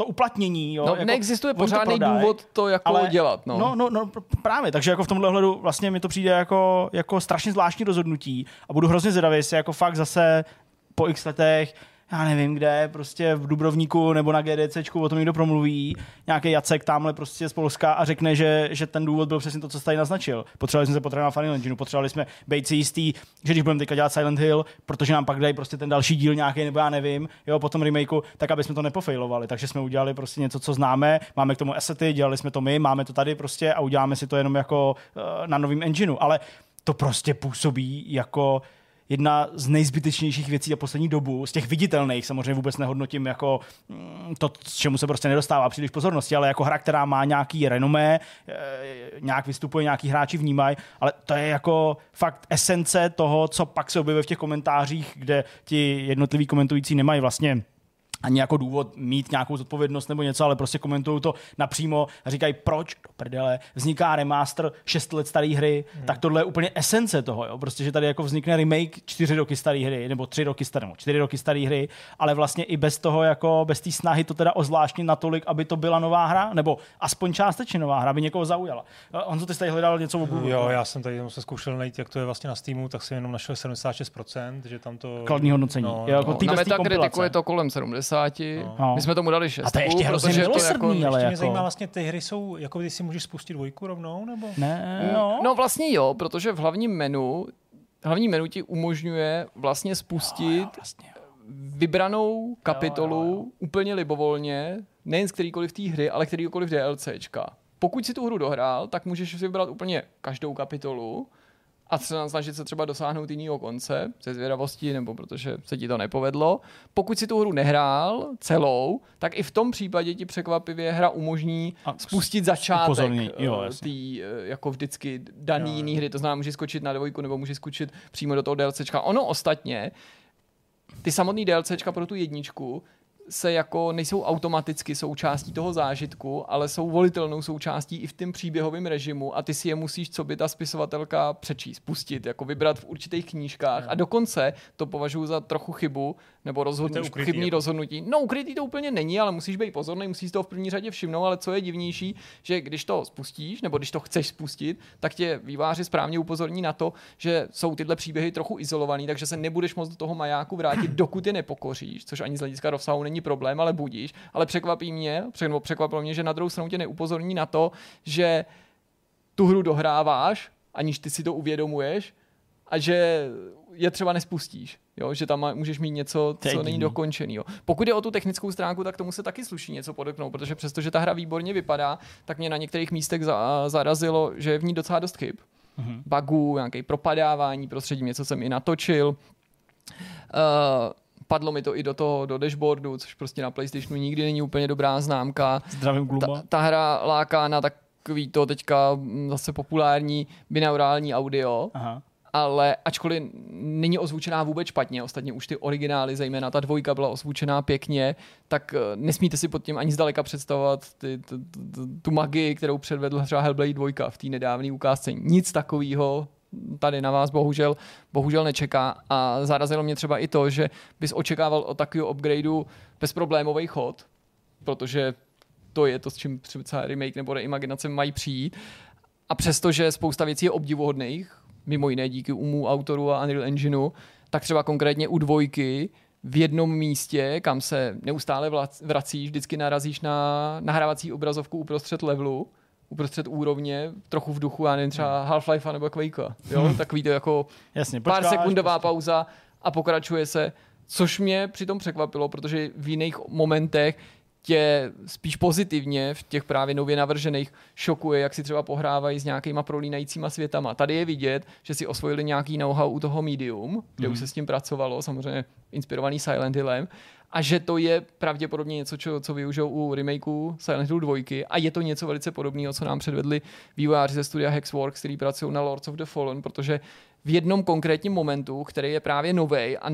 to uplatnění. Jo, No, jako, neexistuje oni to pořádný prodají, důvod to jako dělat. No. no, no, no, pr- právě, takže jako v tomhle ohledu vlastně mi to přijde jako, jako strašně zvláštní rozhodnutí a budu hrozně zvědavý, jestli jako fakt zase po x letech já nevím kde, prostě v Dubrovníku nebo na GDCčku o tom někdo promluví, nějaký Jacek tamhle prostě z Polska a řekne, že, že ten důvod byl přesně to, co jsi tady naznačil. Potřebovali jsme se potřebovat na Final Engineu, potřebovali jsme být si jistý, že když budeme teďka dělat Silent Hill, protože nám pak dají prostě ten další díl nějaký, nebo já nevím, jo, po tom remakeu, tak aby jsme to nepofailovali. Takže jsme udělali prostě něco, co známe, máme k tomu assety, dělali jsme to my, máme to tady prostě a uděláme si to jenom jako uh, na novém engineu. Ale to prostě působí jako jedna z nejzbytečnějších věcí za poslední dobu, z těch viditelných, samozřejmě vůbec nehodnotím jako mm, to, čemu se prostě nedostává příliš pozornosti, ale jako hra, která má nějaký renomé, eh, nějak vystupuje, nějaký hráči vnímají, ale to je jako fakt esence toho, co pak se objevuje v těch komentářích, kde ti jednotliví komentující nemají vlastně ani jako důvod mít nějakou zodpovědnost nebo něco, ale prostě komentují to napřímo a říkají, proč do prdele vzniká remaster 6 let staré hry, hmm. tak tohle je úplně esence toho, jo? prostě, že tady jako vznikne remake 4 roky staré hry, nebo 3 roky staré, nebo 4 roky staré hry, ale vlastně i bez toho, jako bez té snahy to teda ozvláštnit natolik, aby to byla nová hra, nebo aspoň částečně nová hra, aby někoho zaujala. Eh, Honzo, ty jsi tady hledal něco v obu. Jo, já jsem tady jenom se zkoušel najít, jak to je vlastně na Steamu, tak jsem jenom našel 76%, že tam to... Kladný hodnocení. No, Jo, jako no. Na je to kolem 70. No. My jsme tomu dali 6. A to je ještě hrozně protože to milosrdný, jako, ale Ještě mě jako- zajímá vlastně, ty hry jsou, jako když si můžeš spustit dvojku rovnou, nebo? Ne, No. no vlastně jo, protože v hlavním menu hlavní menu ti umožňuje vlastně spustit vlastně. vybranou kapitolu Jo, jo, jo. úplně libovolně, nejen z kterýkoliv té hry, ale kterýkoliv DLCčka. Pokud si tu hru dohrál, tak můžeš si vybrat úplně každou kapitolu a snažit se třeba dosáhnout jiného konce ze zvědavosti nebo protože se ti to nepovedlo. Pokud si tu hru nehrál celou, tak i v tom případě ti překvapivě hra umožní A spustit začátek eh, tý, eh, jako vždycky daný Jo, jo. jiný hry, to znamená, může skočit na dvojku nebo může skočit přímo do toho DLCčka. Ono ostatně, ty samotný DLCčka pro tu jedničku se jako nejsou automaticky součástí toho zážitku, ale jsou volitelnou součástí i v tom příběhovém režimu a ty si je musíš, co by ta spisovatelka přečíst, pustit, jako vybrat v určitých knížkách. A dokonce to považuji za trochu chybu, nebo rozhodnutí, ukrytý, chybný jako. rozhodnutí. No, ukrytý to úplně není, ale musíš být pozorný, musíš to v první řadě všimnout, ale co je divnější, že když to spustíš, nebo když to chceš spustit, tak tě výváři správně upozorní na to, že jsou tyhle příběhy trochu izolovaný, takže se nebudeš moc do toho majáku vrátit, dokud je nepokoříš, což ani z hlediska rozsahu není problém, ale budíš. Ale překvapí mě, nebo překvapilo mě, že na druhou stranu tě neupozorní na to, že tu hru dohráváš, aniž ty si to uvědomuješ, a že je třeba nespustíš. Jo? Že tam můžeš mít něco, co není divný. dokončený. Jo? Pokud je o tu technickou stránku, tak tomu se taky sluší něco podotknout, protože přestože ta hra výborně vypadá, tak mě na některých místech za, zarazilo, že je v ní docela dost chyb. Mhm. Bugů, nějaké propadávání prostředí, něco jsem i natočil. Uh, padlo mi to i do toho, do dashboardu, což prostě na PlayStationu nikdy není úplně dobrá známka Zdravím Gluma. ta, ta hra láká na takový to teďka mm, zase populární binaurální audio, Aha. Ale ačkoliv není ozvučená vůbec špatně, ostatně už ty originály, zejména ta dvojka byla ozvučená pěkně, tak eh, nesmíte si pod tím ani zdaleka představovat ty, tu, tu, tu magii, kterou předvedl třeba Hellblade 2 v té nedávné ukázce. Nic takového tady na vás bohužel, bohužel nečeká. A zarazilo mě třeba i to, že bys očekával od takového upgradeu bezproblémový chod, protože to je to, s čím třeba remake nebo reimaginace mají přijít. A přestože spousta věcí je obdivuhodných, mimo jiné díky umu autoru a Unreal Engineu, tak třeba konkrétně u dvojky v jednom místě, kam se neustále vracíš, vždycky narazíš na nahrávací obrazovku uprostřed levelu, uprostřed úrovně, trochu v duchu, já nevím, třeba. Half-Life nebo Quake. Jo? Hmm. Takový to jako Jasně, počkáš, pár sekundová prostě. pauza a pokračuje se, což mě přitom překvapilo, protože v jiných momentech tě spíš pozitivně v těch právě nově navržených šokuje, jak si třeba pohrávají s nějakýma prolínajícíma světama. Tady je vidět, že si osvojili nějaký know-how u toho Medium, kde mm. už mhm. se s tím pracovalo, samozřejmě inspirovaný Silent Hillem, a že to je pravděpodobně něco, čo, co využijou u remakeu Silent Hill 2 a je to něco velice podobného, co nám předvedli vývojáři ze studia Hexworks, který pracují na Lords of the Fallen, protože v jednom konkrétním momentu, který je právě nový a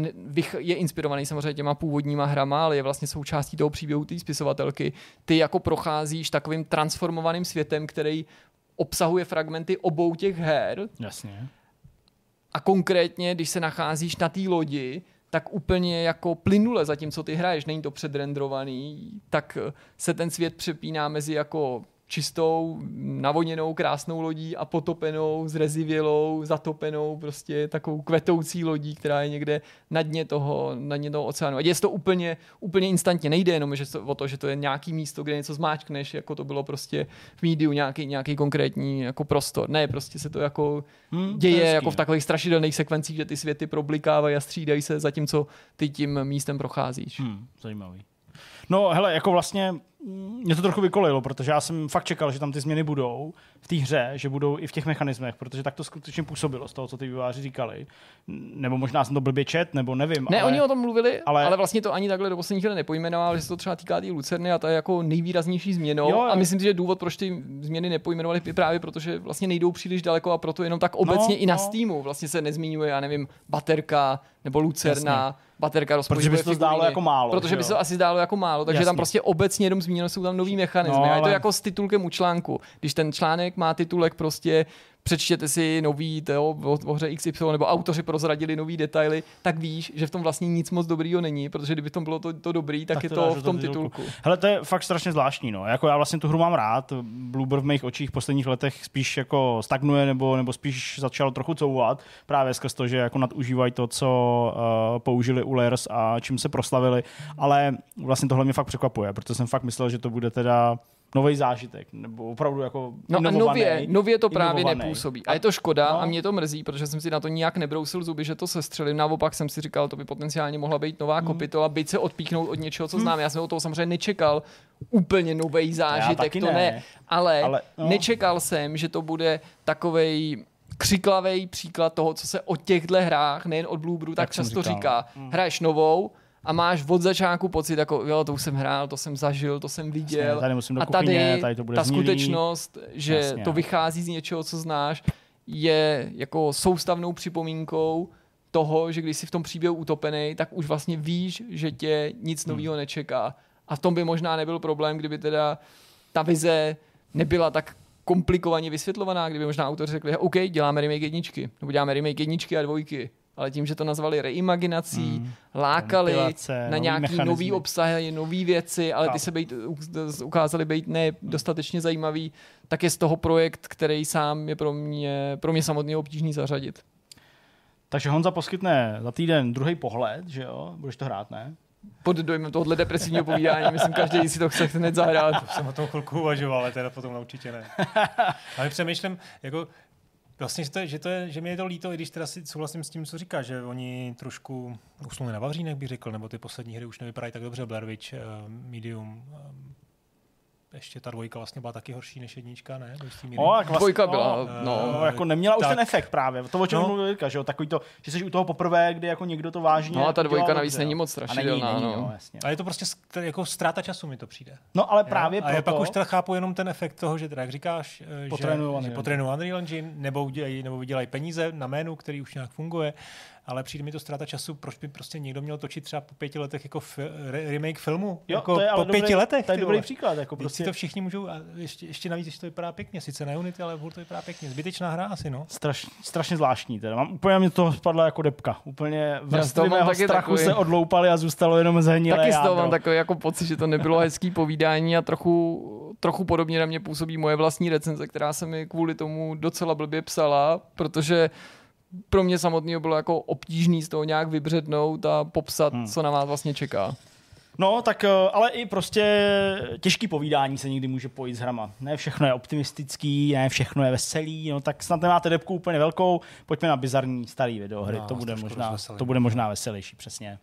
je inspirovaný samozřejmě těma původníma hrama, ale je vlastně součástí toho příběhu té spisovatelky, ty jako procházíš takovým transformovaným světem, který obsahuje fragmenty obou těch her. Jasně. A konkrétně, když se nacházíš na té lodi, tak úplně jako plynule, zatímco ty hraješ, není to předrendrovaný, tak se ten svět přepíná mezi jako čistou, navoněnou, krásnou lodí a potopenou, zrezivělou, zatopenou, prostě takovou kvetoucí lodí, která je někde na dně toho, na dně toho oceánu. A je to úplně, úplně instantně. Nejde jenom že to, o to, že to je nějaký místo, kde něco zmáčkneš, jako to bylo prostě v médiu nějaký, nějaký konkrétní jako prostor. Ne, prostě se to jako hmm, děje to jako v takových strašidelných sekvencích, že ty světy problikávají a střídají se, zatímco ty tím místem procházíš. Hmm, zajímavý. No hele, jako vlastně mě to trochu vykolilo, protože já jsem fakt čekal, že tam ty změny budou v té hře, že budou i v těch mechanismech, protože tak to skutečně působilo z toho, co ty vývojáři říkali. Nebo možná jsem to blbě čet, nebo nevím. Ne, ale... oni o tom mluvili, ale... ale vlastně to ani takhle do posledních let nepojmenovali, že se to třeba týká té Lucerny a to je jako nejvýraznější změnou. Jo, jo. A myslím si, že důvod, proč ty změny nepojmenovali, je právě protože vlastně nejdou příliš daleko a proto jenom tak obecně no, i na no. Steamu vlastně se nezmiňuje, já nevím, baterka nebo Lucerna. Jasně baterka rozpočtuje Protože by se to zdálo jako málo. Protože by se to asi zdálo jako málo, takže Jasně. tam prostě obecně jenom zmíněno jsou tam nový mechanizmy. No, ale... A je to jako s titulkem u článku. Když ten článek má titulek prostě přečtěte si nový to, o, o hře XY, nebo autoři prozradili nový detaily, tak víš, že v tom vlastně nic moc dobrýho není, protože kdyby tom bylo to, to dobrý, tak, tak je to, v tom titulku. Hele, to je fakt strašně zvláštní, no. Jako já vlastně tu hru mám rád, Bloober v mých očích v posledních letech spíš jako stagnuje, nebo, nebo spíš začal trochu couvat, právě skrz to, že jako nadužívají to, co uh, použili u Layers a čím se proslavili, ale vlastně tohle mě fakt překvapuje, protože jsem fakt myslel, že to bude teda nový zážitek, nebo opravdu jako No a nově, nově to právě nepůsobí. A je to škoda no. a mě to mrzí, protože jsem si na to nijak nebrousil zuby, že to sestřelím. Naopak jsem si říkal, to by potenciálně mohla být nová hmm. kapitola, byť se odpíchnout od něčeho, co hmm. znám. Já jsem o toho samozřejmě nečekal úplně nový zážitek, to ne. ne. Ale, ale no. nečekal jsem, že to bude takovej křiklavý příklad toho, co se o těchto hrách, nejen od Bluebru, tak, tak často říkal. říká. Hmm. Hraješ novou, a máš od začátku pocit, jako jo, to už jsem hrál, to jsem zažil, to jsem viděl. Jasně, tady musím do a tady, kuchyně, tady to bude ta skutečnost, že Jasně. to vychází z něčeho, co znáš, je jako soustavnou připomínkou toho, že když jsi v tom příběhu utopený, tak už vlastně víš, že tě nic hmm. nového nečeká. A v tom by možná nebyl problém, kdyby teda ta vize nebyla tak komplikovaně vysvětlovaná, kdyby možná autoři řekli, OK, děláme remake jedničky, nebo děláme remake jedničky a dvojky ale tím, že to nazvali reimaginací, mm. lákali na nějaký nový obsahy, nové věci, ale ty se být, ukázaly být ne dostatečně zajímavý, tak je z toho projekt, který sám je pro mě, pro mě samotně obtížný zařadit. Takže Honza poskytne za týden druhý pohled, že jo? Budeš to hrát, ne? pod dojmem tohohle depresivního povídání. Myslím, každý si to chce hned zahrát. To jsem o tom chvilku uvažoval, ale teda potom určitě ne. Ale přemýšlím, jako Vlastně, že, to, je, že, to je, že mi je to líto, i když teda si souhlasím s tím, co říká, že oni trošku usnuli na vavřínek, bych řekl, nebo ty poslední hry už nevypadají tak dobře, Blair Witch, uh, Medium, um, ještě ta dvojka vlastně byla taky horší než jednička, ne? O, vlastně, dvojka byla, no, no, no, jako neměla tak, už ten efekt právě, to, o čem no. mluvil že jo, takový to, že jsi u toho poprvé, kdy jako někdo to vážně No a ta dvojka navíc dobře, není moc strašidelná, není, není, no. no jasně. Ale je to prostě jako ztráta času mi to přijde. No ale právě proto... A já pak už teda chápu jenom ten efekt toho, že teda, jak říkáš, eh, že, že potrénují Unreal Engine, nebo, udělají, nebo vydělají peníze na jménu, který už nějak funguje, ale přijde mi to ztráta času, proč by prostě někdo měl točit třeba po pěti letech jako fi- re- remake filmu. Jo, jako to je ale po pěti dobrý, letech. To je dobrý příklad. Jako Prostě... to všichni můžou, a ještě, ještě navíc, že to vypadá pěkně, sice na Unity, ale furt to vypadá pěkně. Zbytečná hra asi, no. straš, strašně zvláštní. Teda. Mám, úplně mě to spadla jako depka. Úplně vrstvy mám mého taky strachu takový- se odloupaly a zůstalo jenom zhnilé Taky z toho mám takový jako pocit, že to nebylo hezký povídání a trochu, trochu podobně na mě působí moje vlastní recenze, která se mi kvůli tomu docela blbě psala, protože pro mě samotného bylo jako obtížný z toho nějak vybřednout a popsat, hmm. co na vás vlastně čeká. No, tak eh, ale i prostě těžký povídání se někdy může pojít s hrama. Ne všechno je optimistický, ne všechno je veselý, no tak snad nemáte depku úplně velkou, pojďme na bizarní starý videohry, No, to, bude možná, to bude možná veselější, přesně.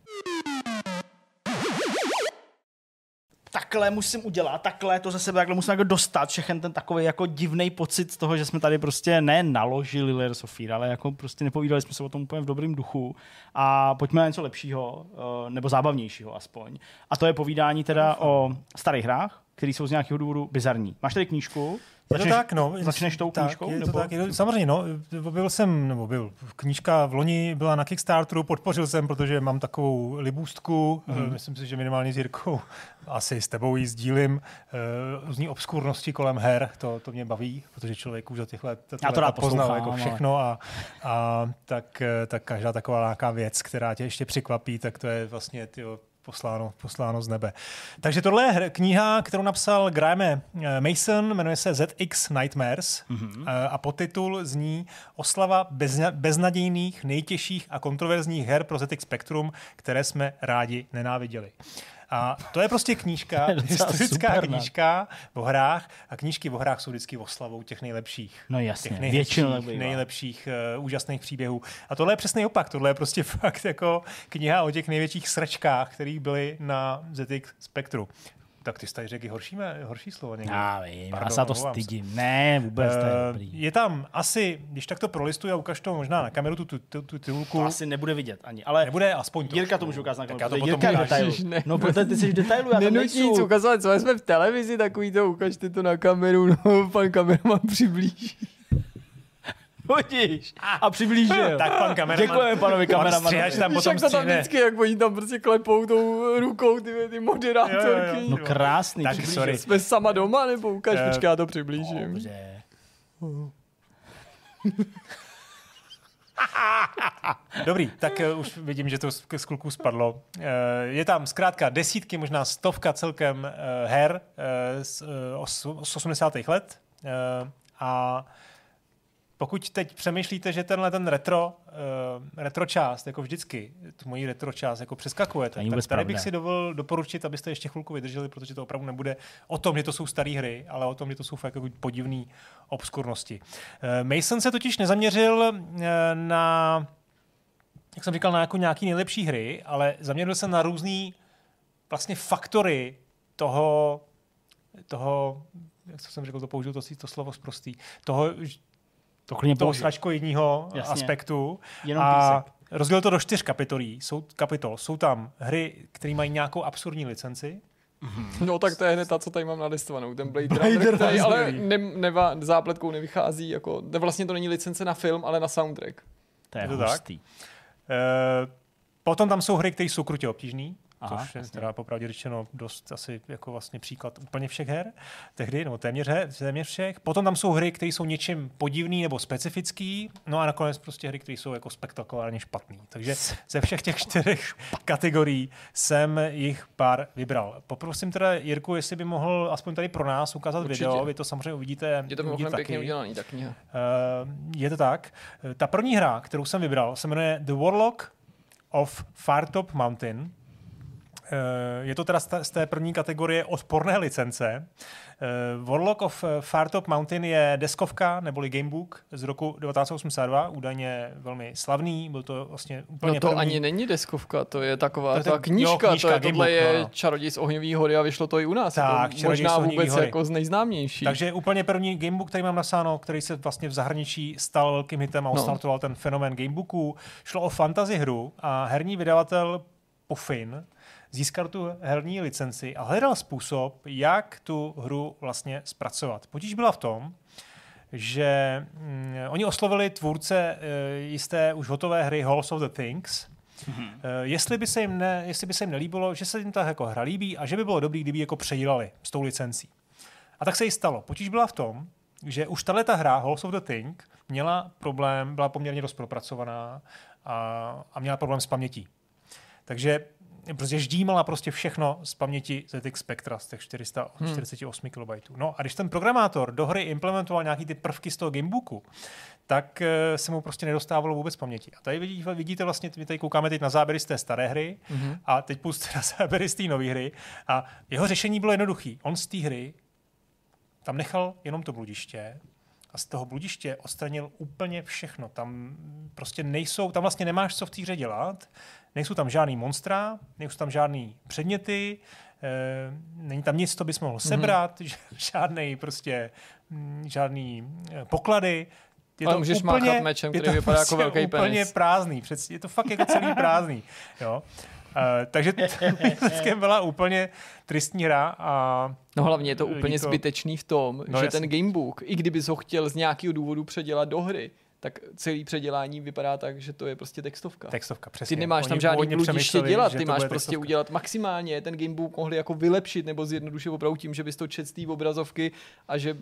Takhle musím udělat, takhle to ze sebe takhle musím jako dostat, všechen ten takový jako divný pocit z toho, že jsme tady prostě ne naložili Layers of Fear, ale jako prostě nepovídali jsme se o tom úplně v dobrém duchu a pojďme na něco lepšího, eh, nebo zábavnějšího aspoň. A to je povídání teda o starých hrách, které jsou z nějakého důvodu bizarní. Máš tady knížku? Je to tak, no. Začneš tou tak, knížkou? Je to nebo? tak, je to, samozřejmě, no. Byl jsem, nebo byl, knížka v loni byla na Kickstarteru, podpořil jsem, protože mám takovou libůstku, Mhm. mm. myslím si, že minimálně s Jirkou, asi s tebou ji sdílím, eh, různý obskurnosti kolem her, to, to mě baví, protože člověk už za těch let těch Já to rád poznal jako všechno a, a tak, eh, tak každá taková nějaká věc, která tě ještě překvapí, tak to je vlastně tyjo, posláno, posláno z nebe. Takže tohle je kniha, kterou napsal Graham eh, Mason, jmenuje se ZX Nightmares mm-hmm. a podtitul zní Oslava bezna- beznadějných, nejtěžších a kontroverzních her pro ZX Spectrum, které jsme rádi nenáviděli. A to je prostě knížka, historická super, ne? knížka o hrách a knížky o hrách jsou vždycky oslavou těch nejlepších. No jasně, těch nejlepších, bývá. nejlepších uh, úžasných příběhů. A tohle je přesný opak. Tohle je prostě fakt jako kniha o těch největších sračkách, které byly na ZX Spectru. Tak ty jsi tady řekl horší, horší slovo někdy. Já vím, já Pardon, se za to omlouvám se. stydím. Ne, vůbec, to je Eh, dobrý. je tam asi, když tak to prolistuji a ukaž to možná na kameru, tu, tu, tu, tu titulku. To asi nebude vidět ani, ale Nebude aspoň to. Jirka to může ukázat na Tak kameru. já to protože potom Jirka je v ukážu. detailu. Ne. No, protože ty jsi v detailu, já tam Nenutí nic ukazovat, co jsme v televizi, takový to, ukažte to na kameru, no, pan kameraman přiblíží. Hodíš. A přiblížil. Tak pan kameraman. Děkujeme panovi Pan kameramanovi. střihač tam potom jak to tam vždycky, jak oni tam prostě klepou tou rukou ty, ty moderátorky. Jo, jo, jo. No krásný, Tak, přiblížil. sorry. Jsme sama doma, nebo ukaž, Eh, počkej, já to přiblížím. Dobře. Dobrý, tak uh, už vidím, že to z, z kluků spadlo. Uh, je tam zkrátka desítky, možná stovka celkem uh, her uh, z, uh, os, z 80. let. Uh, a pokud teď přemýšlíte, že tenhle ten retro, uh, retro část, jako vždycky, tu moji retro část jako přeskakujete, Není tak tady bych pravda. si dovolil doporučit, abyste ještě chvilku vydrželi, protože to opravdu nebude o tom, že to jsou staré hry, ale o tom, že to jsou fakt jako podivné obskurnosti. Uh, Mason se totiž nezaměřil uh, na jak jsem říkal, na jako nějaký nejlepší hry, ale zaměřil se na různý vlastně faktory toho, toho jak jsem řekl, to použil to, to slovo zprostý, toho, To klidně toho použij. sračkojedního Jasně. aspektu. Jenom a písek. rozdělil to do čtyř kapitolí. Jsou, kapitol. Jsou tam hry, které mají nějakou absurdní licenci. No tak to je hned ta, co tady mám nadestovanou, ten Blade, Blade Runner, který ale ne, neva, zápletkou nevychází, jako, ne, vlastně to není licence na film, ale na soundtrack. To je Je to tak? hustý. E, potom tam jsou hry, které jsou krutě obtížné. Aha, což je jasně. teda popravdě řečeno dost asi jako vlastně příklad úplně všech her tehdy, nebo téměř, her, téměř všech. Potom tam jsou hry, které jsou něčím podivný nebo specifický, no a nakonec prostě hry, které jsou jako spektakulárně špatný. Takže ze všech těch čtyřech kategorií jsem jich pár vybral. Poprosím teda Jirku, jestli by mohl aspoň tady pro nás ukázat Určitě. video, vy to samozřejmě uvidíte. Je to uvidíte taky. pěkně udělaný, ta kniha. Eh, je to tak. Eh, Ta první hra, kterou jsem vybral, se jmenuje The Warlock of Fartop Mountain. Eh, Je to teda z té- první kategorie odporné licence. Eh, Warlock of eh, Fartop Mountain je deskovka neboli gamebook z roku 1982, údajně velmi slavný, byl to vlastně úplně No to první. ani není deskovka, to je taková To je ta knížka, jo, knížka, to je, tohle je no, no. Čaroděj z ohňový hory a vyšlo to i u nás. Tak, je to možná vůbec hory. jako z nejznámějších. Takže úplně první gamebook, který mám napsáno, který se vlastně v zahraničí stal velkým hitem a No. ostartoval ten fenomén gamebooků. Šlo o fantasy hru a herní vydavatel Puffin získal tu herní licenci a hledal způsob, jak tu hru vlastně zpracovat. Potíž byla v tom, že mm, oni oslovili tvůrce uh, jisté už hotové hry Halls of the Things, Mm-hmm. Uh, jestli, by se jim ne, jestli by se jim nelíbilo, že se jim ta jako hra líbí a že by bylo dobré, kdyby jako přejílali s tou licencí. A tak se jí stalo. Potíž byla v tom, že už tahle ta hra, Halls of the Thing, měla problém, byla poměrně dost propracovaná a, a měla problém s pamětí. Takže prostě ždímala prostě všechno z paměti ZX Spectra z těch 448 hmm. KB. No a když ten programátor do hry implementoval nějaký ty prvky z toho gamebooku, tak uh, se mu prostě nedostávalo vůbec paměti. A tady vidíte, vidíte vlastně, my tady koukáme teď na záběry z té staré hry mm-hmm. a teď pustíte na záběry z té nové hry a jeho řešení bylo jednoduché. On z té hry tam nechal jenom to bludiště a z toho bludiště odstranil úplně všechno. Tam prostě nejsou, tam vlastně nemáš co v té hře dělat, nejsou tam žádný monstra, nejsou tam žádný předměty, e, není tam nic, co bys mohl mhm. sebrat, mm-hmm. žádný prostě, mm, žádný eh, poklady, je to můžeš úplně, mečem, který vypadá jako prostě velký úplně penis. prázdný. Přeci, je to fakt jako celý prázdný. Jo? Uh, takže výsledkem byla úplně tristní hra. A no hlavně je to úplně to... zbytečný v tom, no, že jasný. ten gamebook, i kdybys ho chtěl z nějakého důvodu předělat do hry, tak celý předělání vypadá tak, že to je prostě textovka. Textovka, přesně. Ty nemáš Oni tam žádný bludiště dělat, ty máš prostě textovka. udělat maximálně, ten gamebook mohli jako vylepšit nebo zjednodušit opravdu tím, že bys to čet z té obrazovky a že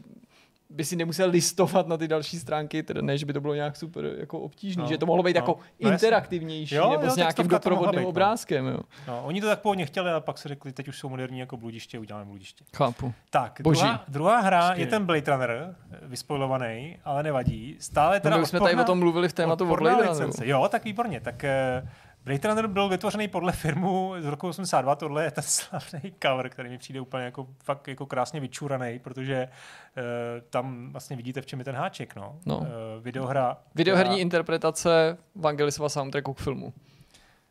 by si nemusel listovat na ty další stránky, teda ne, že by to bylo nějak super jako obtížné, no, že to mohlo být no, jako no, interaktivnější jo, nebo jo, s nějakým doprovodným být, no. obrázkem. Jo. No, oni to tak původně chtěli a pak se řekli, teď už jsou moderní jako bludiště, uděláme bludiště. Chápu. Tak, Boží. Druhá, druhá hra Skvělý. je ten Blade Runner, vyspojovaný, ale nevadí. Stále teda no, my jsme tady o tom mluvili v tématu o Blade Runneru. Jo, tak výborně. Tak uh, Blade Runner byl vytvořený podle firmu z roku 82, tohle je ten slavný cover, který mi přijde úplně jako, fakt jako krásně vyčuraný, protože uh, tam vlastně vidíte, v čem je ten háček. No. No. Uh, videohra. Videoherní která... interpretace Vangelisova soundtracku k filmu.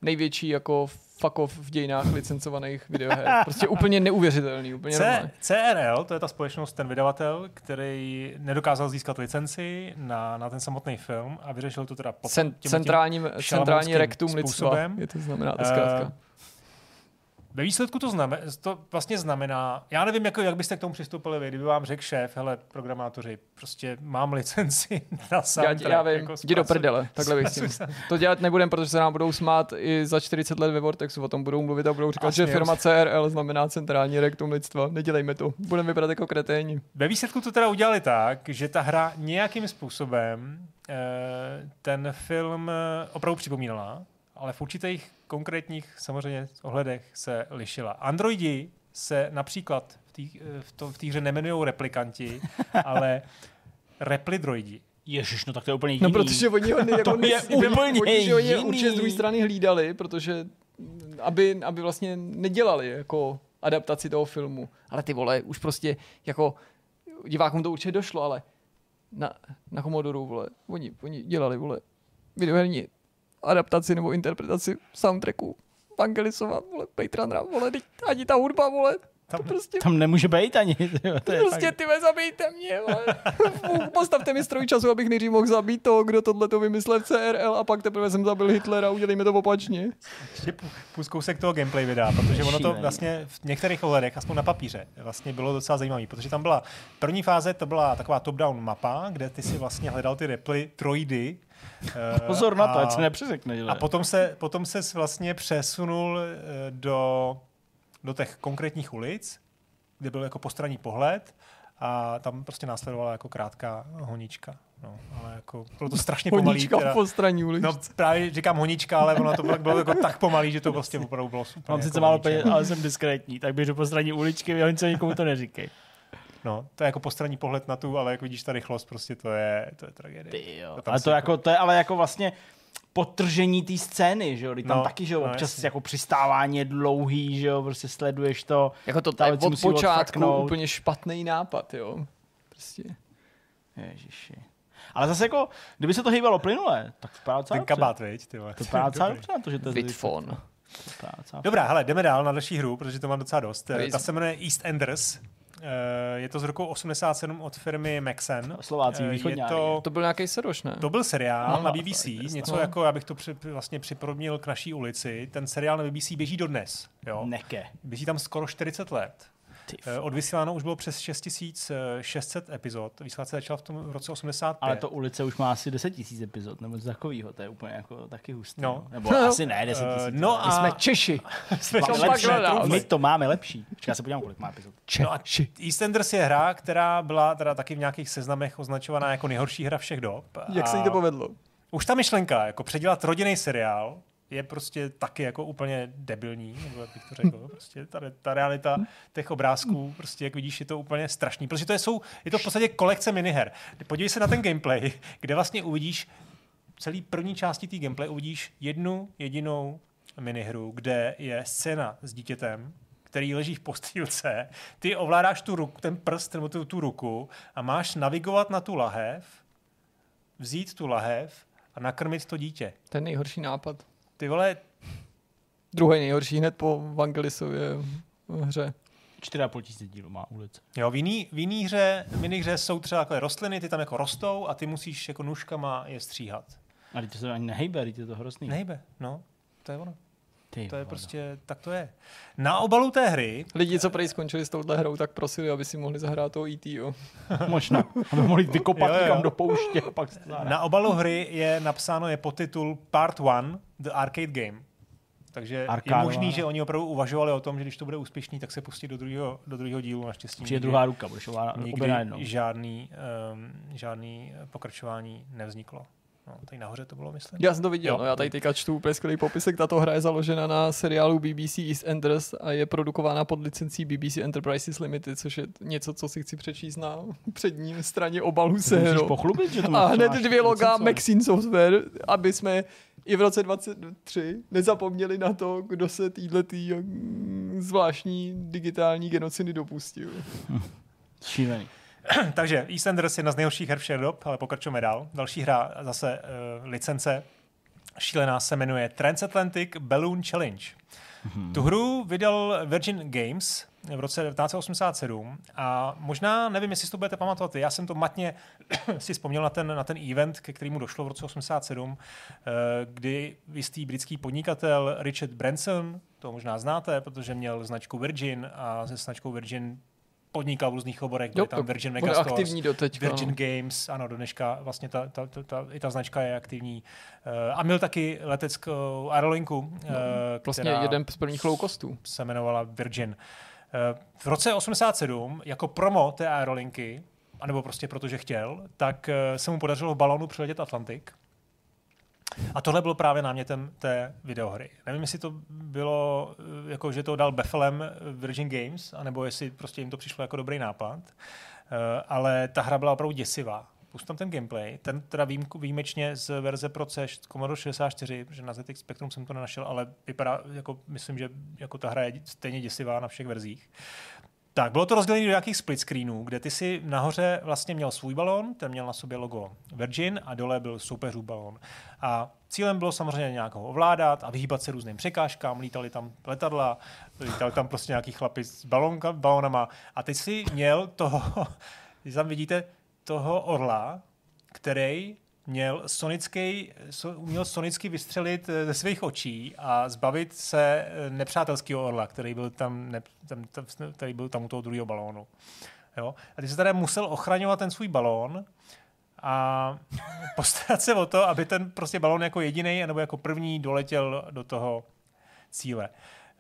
Největší jako fuck off v dějinách licencovaných videoher. Prostě úplně neuvěřitelný. Úplně C- CRL, to je ta společnost, ten vydavatel, který nedokázal získat licenci na, na ten samotný film a vyřešil to teda pod Cent, centrálním, centrální rektum lidstva. Je to znamená to zkrátka. Uh, ve výsledku to, znamen, to vlastně znamená, já nevím, jak, jak byste k tomu přistoupili vy, kdyby vám řekl šéf, hele, programátoři, prostě mám licenci na soundtrack. Já, já vím, jako jdi do prdele, takhle bych To dělat nebudem, protože se nám budou smát i za 40 let ve Vortexu, o tom budou mluvit a budou říkat, Asi že firma CRL znamená centrální rektum lidstva. Nedělejme to, budeme vypadat jako kreténi. Ve výsledku to teda udělali tak, že ta hra nějakým způsobem eh, ten film opravdu připomínala, ale v určitých konkrétních samozřejmě ohledech se lišila. Androidi se například v té v to, v hře nemenují replikanti, ale replidroidi. Ježiš, no tak to je úplně no, jiný. No protože oni ho jako to je úplně oni, jiný. Oni určitě z druhé strany hlídali, protože aby, aby vlastně nedělali jako adaptaci toho filmu. Ale ty vole, už prostě jako divákům to určitě došlo, ale na, na Commodore, vole, oni, oni dělali, vole, videoherní adaptaci nebo interpretaci soundtracku Vangelisova, vole, Patrona, vole, ani ta hudba, vole, tam, prostě... tam nemůže být ani. To je prostě ty zabijte mě, vole. Postavte mi stroj času, abych nejdřív mohl zabít toho, kdo tohle to vymyslel v CRL a pak teprve jsem zabil Hitlera, udělejme to opačně. Ještě půl kousek toho gameplay videa, protože ono to vlastně v některých ohledech, aspoň na papíře, vlastně bylo docela zajímavé, protože tam byla první fáze, to byla taková top-down mapa, kde ty si vlastně hledal ty reply troidy, Eh, Pozor na to, ať se nepřeřekne. A potom se, potom se vlastně přesunul eh, do, do těch konkrétních ulic, kde byl jako postranní pohled a tam prostě následovala jako krátká honička. No, ale jako bylo to strašně pomalý. Honička teda, v postranní ulici. No právě říkám honička, ale ono to bylo, bylo jako tak pomalý, že to prostě opravdu bylo super. Mám sice jako málo peněz, ale jsem diskrétní, tak běžu po straně uličky, oni co nikomu to neříkej. No, to je jako postranní pohled na tu, ale jak vidíš ta rychlost, prostě to je, to je tragédie. Ty jo. To ale to, jako, to je ale jako vlastně potržení té scény, že jo, tam no, taky, že jo, no, občas jasně. jako přistávání je dlouhý, že jo, prostě sleduješ to. Jako to je od počátku úplně špatný nápad, jo. Prostě. Ježiši. Ale zase jako, kdyby se to hýbalo plynule, tak to vypadá Ten kabát, viď, ty To vypadá docela dobře na to, že to je Bitfon. Dobrá, hele, jdeme dál na další hru, protože to mám docela dost. Ta se jmenuje East Enders. Eh, je to z roku 87 od firmy Maxen. Slováci, eh, východní. To, to byl nějaký seroš, ne? To byl seriál no, na BBC, no, něco no. jako, abych to při, vlastně připodobnil k naší ulici. Ten seriál na BBC běží dodnes. Jo? Neke. Běží tam skoro 40 let. Ty Eh, Odvysíláno už bylo přes 6600 epizod. Vysílat se začal v tom v roce 85. Ale to ulice už má asi 10 tisíc epizod, nebo něco takového, to je úplně jako taky hustý. No. No. Nebo asi ne 10 Eh, tisíc. no My a- jsme Češi. jsme pak lepší. My to máme lepší. Počkej, já se podívám, kolik má epizod. No a EastEnders je hra, která byla teda taky v nějakých seznamech označovaná jako nejhorší hra všech dob. Jak se A jí to povedlo? Už ta myšlenka, jako předělat rodinný seriál, je prostě taky jako úplně debilní, nebo jak bych to řekl. Prostě ta, ta realita těch obrázků, prostě jak vidíš, je to úplně strašný. Protože to je, jsou, je to v podstatě kolekce miniher. Podívej se na ten gameplay, kde vlastně uvidíš celý první části té gameplay uvidíš jednu jedinou minihru, kde je scéna s dítětem, který leží v postýlce, ty ovládáš tu ruku, ten prst nebo tu, tu ruku a máš navigovat na tu lahev, vzít tu lahev a nakrmit to dítě. Ten nejhorší nápad. Ty vole, Druhý nejhorší hned po Vangelisově hře. 4,5 tisíce dílů má ulice. jo, v jiný, v jiný hře, v jiný hře jsou třeba takové rostliny, ty tam jako rostou a ty musíš jako nůžkama je stříhat. Ale to se ani nehejbe, teď je to hrozný. Nejbe, no, to je ono. Ty To je vole. prostě, tak to je. Na obalu té hry Lidi, co prej skončili s touhle hrou, tak prosili, aby si mohli zahrát toho ETO. Možná. Aby mohli vykopat Jo, jo. někam do pouště a pak. Na obalu hry je napsáno, je podtitul Part 1, The Arcade Game. Takže je Arkádová možný, hra. že oni opravdu uvažovali o tom, že když to bude úspěšný, tak se pustí do druhého, do druhého dílu naštěstí. Přijde nikdy- druhá ruka, budeš ovládat Nikdy žádný, um, žádný pokračování nevzniklo. No, tady nahoře to bylo, myslím. Já jsem to viděl, Jo. no, já tady teďka čtu úplně skvělý popisek. Tato hra je založena na seriálu BBC EastEnders a je produkována pod licencí BBC Enterprises Limited, což je něco, co si chci přečíst na přední straně obalu se musíš hrou. pochlubit, že to A hned dvě loga. Maxine Software, aby jsme i v roce 23 nezapomněli na to, kdo se týhle tý, mm, zvláštní digitální genocidy dopustil. Šílený. Takže EastEnders je jedna z nejhorších her všech dob, ale pokračujeme dál. Další hra, zase uh, licence, šílená se jmenuje Transatlantic Balloon Challenge. Hmm. Tu hru vydal Virgin Games v roce 1987 a možná, nevím, jestli si to budete pamatovat, já jsem to matně si vzpomněl na ten, na ten event, ke kterému došlo v roce 87, eh, kdy jistý britský podnikatel Richard Branson, to možná znáte, protože měl značku Virgin a se značkou Virgin podnikal v různých oborech, Jo, tam Virgin Megastores, aktivní. Virgin no. Games, ano, do dneška vlastně ta, ta, ta, ta, i ta značka je aktivní. Uh, a měl taky leteckou aerolinku, uh, Vlastně která jeden z prvních low costů. se jmenovala Virgin. Uh, v roce 87 jako promo té aerolinky, anebo prostě protože chtěl, tak se mu podařilo v balonu přiletět Atlantik. A tohle bylo právě námětem té videohry. Nevím, jestli to bylo, eh, jako že to dal Beflem Virgin Games, anebo jestli prostě jim to přišlo jako dobrý nápad. Eh, ale ta hra byla opravdu děsivá. Pust tam ten gameplay, ten teda výjimku, výjimečně z verze pro C Commodore 64, protože na ZX Spectrum jsem to nenašel, ale vypadá, jako, myslím, že jako ta hra je stejně děsivá na všech verzích. Tak, bylo to rozdělené do nějakých split screenů, kde ty si nahoře vlastně měl svůj balón, ten měl na sobě logo Virgin a dole byl soupeřův balón. A cílem bylo samozřejmě nějak ho ovládat a vyhýbat se různým překážkám, lítali tam letadla, lítali tam prostě nějaký chlapi s balonka, balonama a teď si měl toho, když tam vidíte, toho orla, který měl sonický, so, uměl sonicky vystřelit eh, ze svých očí a zbavit se eh, nepřátelského orla, který byl tam, ne, tam, tam, který byl tam u toho druhého balónu. Jo? A ty se tady musel ochraňovat ten svůj balón a postarat se o to, aby ten prostě balón jako jediný nebo jako první doletěl do toho cíle.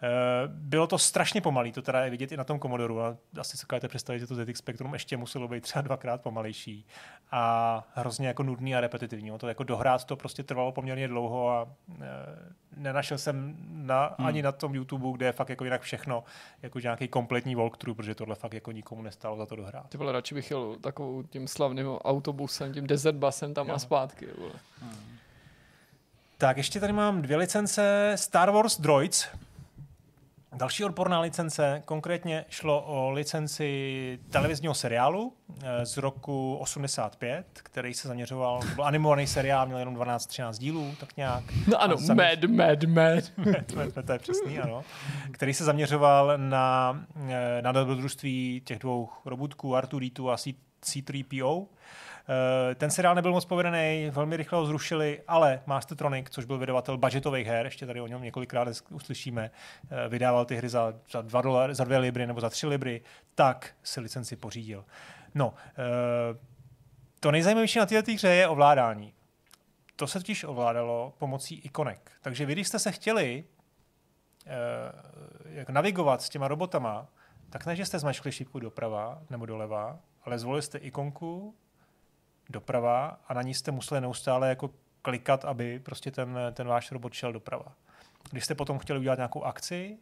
Eh, Bylo to strašně pomalý, to teda je vidět i na tom Commodoru. A asi si dokážete představit, že to ZX Spectrum ještě muselo být třeba dvakrát pomalejší. A hrozně jako nudný a repetitivní. Ono To jako dohrát to prostě trvalo poměrně dlouho a e, nenašel jsem na, hmm. ani na tom YouTube, kde je fakt jako jinak všechno, jako nějaký kompletní walkthrough, protože tohle fakt jako nikomu nestalo za to dohrát. Ty vole, radši bych jel takovou tím slavným autobusem, tím desert busem tam Jo. a zpátky. Vole. Tak, ještě tady mám dvě licence Star Wars Droids. Další odporná licence, konkrétně šlo o licenci televizního seriálu eh, z roku 85, který se zaměřoval, byl animovaný seriál, měl jenom 12-13 dílů, tak nějak. No ano, zaměř- mad, mad, mad. to, je, to je přesný, ano. Který se zaměřoval na, eh, na dobrodružství těch dvou robotků, R2D2 a C- C3PO. Eh, ten seriál nebyl moc povedený, velmi rychle ho zrušili, ale Mastertronic, což byl vydavatel budgetových her, ještě tady o něm několikrát uslyšíme, eh, vydával ty hry za, za, dva dolar, za dvě libry nebo za tři libry, tak si licenci pořídil. No, eh, to nejzajímavější na této hře je ovládání. To se totiž ovládalo pomocí ikonek. Takže vy, když jste se chtěli jak navigovat s těma robotama, tak ne, že jste zmačkli šipku doprava nebo doleva, ale zvolili jste ikonku doprava a na ní jste museli neustále jako klikat, aby prostě ten, ten váš robot šel doprava. Když jste potom chtěli udělat nějakou akci,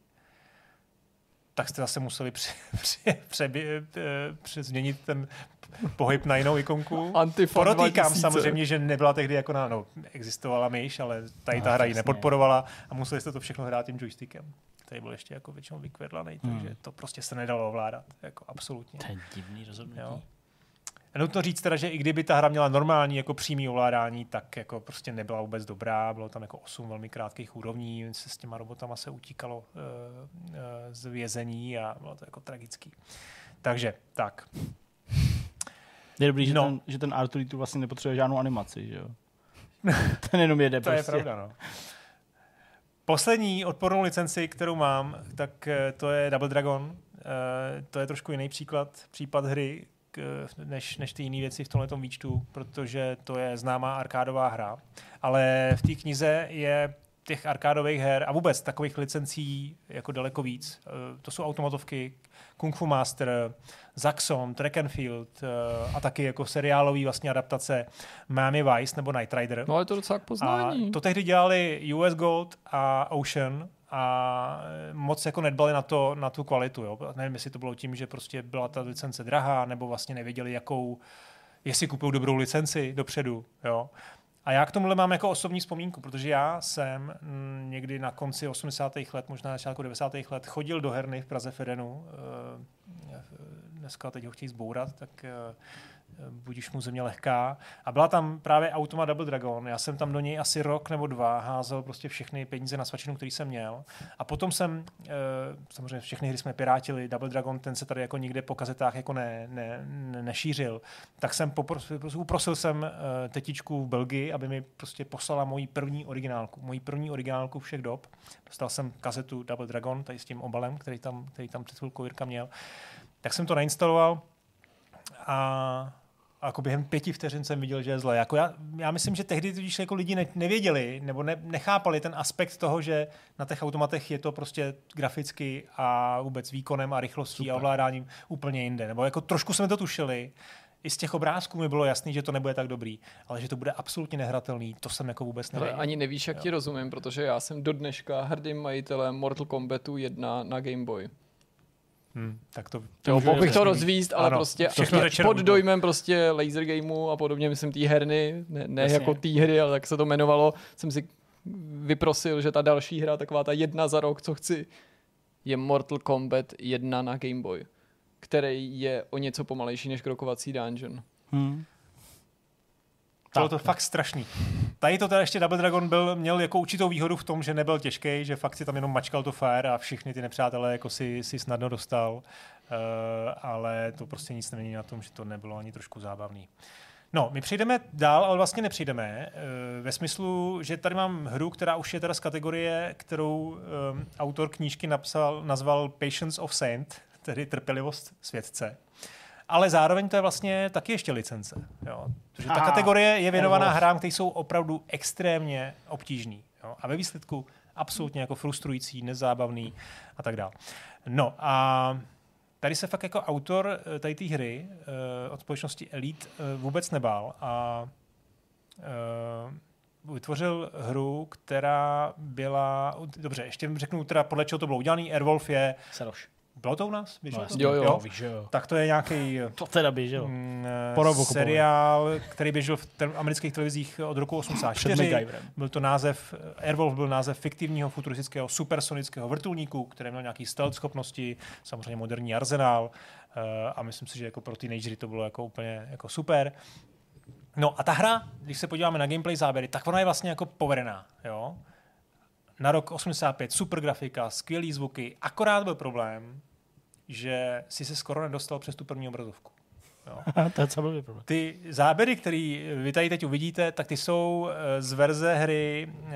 tak jste zase museli při, při, při, při, změnit ten pohyb na jinou ikonku. Podotýkám samozřejmě, že nebyla tehdy jako na, no, existovala myš, ale tady no, ta hra ji nepodporovala a museli jste to všechno hrát tím joystickem. Tady byl ještě jako většinou vykvedlaný, hmm. takže to prostě se nedalo ovládat, jako absolutně. To je divný rozhodnutí. Jo. Nutno říct teda, že i kdyby ta hra měla normální jako přímý ovládání, tak jako prostě nebyla vůbec dobrá. Bylo tam jako osm velmi krátkých úrovní, se s těma robotama se utíkalo uh, uh, z vězení a bylo to jako tragický. Takže tak. Je dobrý, že, no. ten, že ten Arthur tu vlastně nepotřebuje žádnou animaci, že jo? ten jenom jede To prostě. je pravda, no. Poslední odpornou licenci, kterou mám, tak eh, to je Double Dragon. Uh, to je trošku jiný příklad, případ hry, než, než ty jiné věci v tomhle výčtu, protože to je známá arkádová hra. Ale v té knize je těch arkádových her a vůbec takových licencí jako daleko víc. Eh, to jsou automatovky Kung Fu Master, Zaxxon, Track and Field eh, a taky jako seriálový vlastně adaptace Miami Vice nebo Night Rider. No ale to docela k poznání. A to tehdy dělali US Gold a Ocean a moc jako nedbali na, to, na tu kvalitu. Jo. Nevím, jestli to bylo tím, že prostě byla ta licence drahá, nebo vlastně nevěděli, jakou, jestli kupují dobrou licenci dopředu. Jo. A já k tomuhle mám jako osobní vzpomínku, protože já jsem někdy na konci 80. let, možná na začátku 90. let, chodil do herny v Praze Fedenu. Eh, dneska teď ho chtějí zbourat, tak eh, budíš mu země lehká. A byla tam právě Automa Double Dragon. Já jsem tam do něj asi rok nebo dva házel prostě všechny peníze na svačinu, který jsem měl. A potom jsem, eh, samozřejmě všechny hry jsme pirátili, Double Dragon, ten se tady jako nikde po kazetách jako ne, ne, ne, nešířil. Tak jsem poprosil, uprosil jsem eh, tetičku v Belgii, aby mi prostě poslala moji první originálku. Moji první originálku všech dob. Dostal jsem kazetu Double Dragon, tady s tím obalem, který tam, který tam před chvilkou Jirka měl. Tak jsem to nainstaloval a jako během pěti vteřin jsem viděl, že je zle. Jako já, já myslím, že tehdy když jako lidi ne, nevěděli nebo ne, nechápali ten aspekt toho, že na těch automatech je to prostě graficky a vůbec výkonem a rychlostí Super. a ovládáním úplně jinde. Nebo jako trošku jsme to tušili, i z těch obrázků mi bylo jasný, že to nebude tak dobrý, ale že to bude absolutně nehratelný, to jsem jako vůbec nevěděl. Ale ani nevíš, jak jo. ti rozumím, protože já jsem do dneška hrdým majitelem Mortal Kombatu 1 na Game Boy. Hmm, tak to, to jo, mohl bych to rozvíst, ale ano, prostě pod dojmem prostě laser gameu a podobně, myslím té herny, ne, ne jako té hry, ale tak se to jmenovalo, jsem si vyprosil, že ta další hra, taková ta jedna za rok, co chci, je Mortal Kombat 1 na Game Boy, který je o něco pomalejší než krokovací dungeon. Hmm. Bylo to fakt strašný. Tady to teda ještě Double Dragon byl, měl jako určitou výhodu v tom, že nebyl těžký, že fakt si tam jenom mačkal to fire a všichni ty nepřátelé jako si, si snadno dostal. Uh, ale to prostě nic nemění na tom, že to nebylo ani trošku zábavný. No, my přijdeme dál, ale vlastně nepřijdeme. Uh, ve smyslu, že tady mám hru, která už je teda z kategorie, kterou um, autor knížky napsal, nazval Patience of Saint, tedy trpělivost světce ale zároveň to je vlastně taky ještě licence. Jo. Protože ta kategorie je věnovaná hrám, které jsou opravdu extrémně obtížný. Jo. A ve výsledku absolutně jako frustrující, nezábavný a tak dále. No a tady se fakt jako autor eh, tady té hry uh, od společnosti Elite uh, vůbec nebál a uh, vytvořil hru, která byla, dobře, ještě řeknu teda podle čeho to bylo udělané, Airwolf je Seroš. Bylo to u nás? Běželo no, jo, jo. jo. Víš, jo. Tak to je nějaký to teda běželo. Mm, seriál, který běžel v te- amerických televizích od roku 84. Byl to název, Airwolf byl název fiktivního futuristického supersonického vrtulníku, který měl nějaký stealth schopnosti, samozřejmě moderní arzenál uh, a myslím si, že jako pro teenagery to bylo jako úplně jako super. No a ta hra, když se podíváme na gameplay záběry, tak ona je vlastně jako povedená. Jo? Na rok 85 super grafika, skvělý zvuky, akorát byl problém, že si se skoro nedostal přes tu první obrazovku. Jo. to je problém. Ty záběry, které vy tady teď uvidíte, tak ty jsou eh, z verze hry, eh,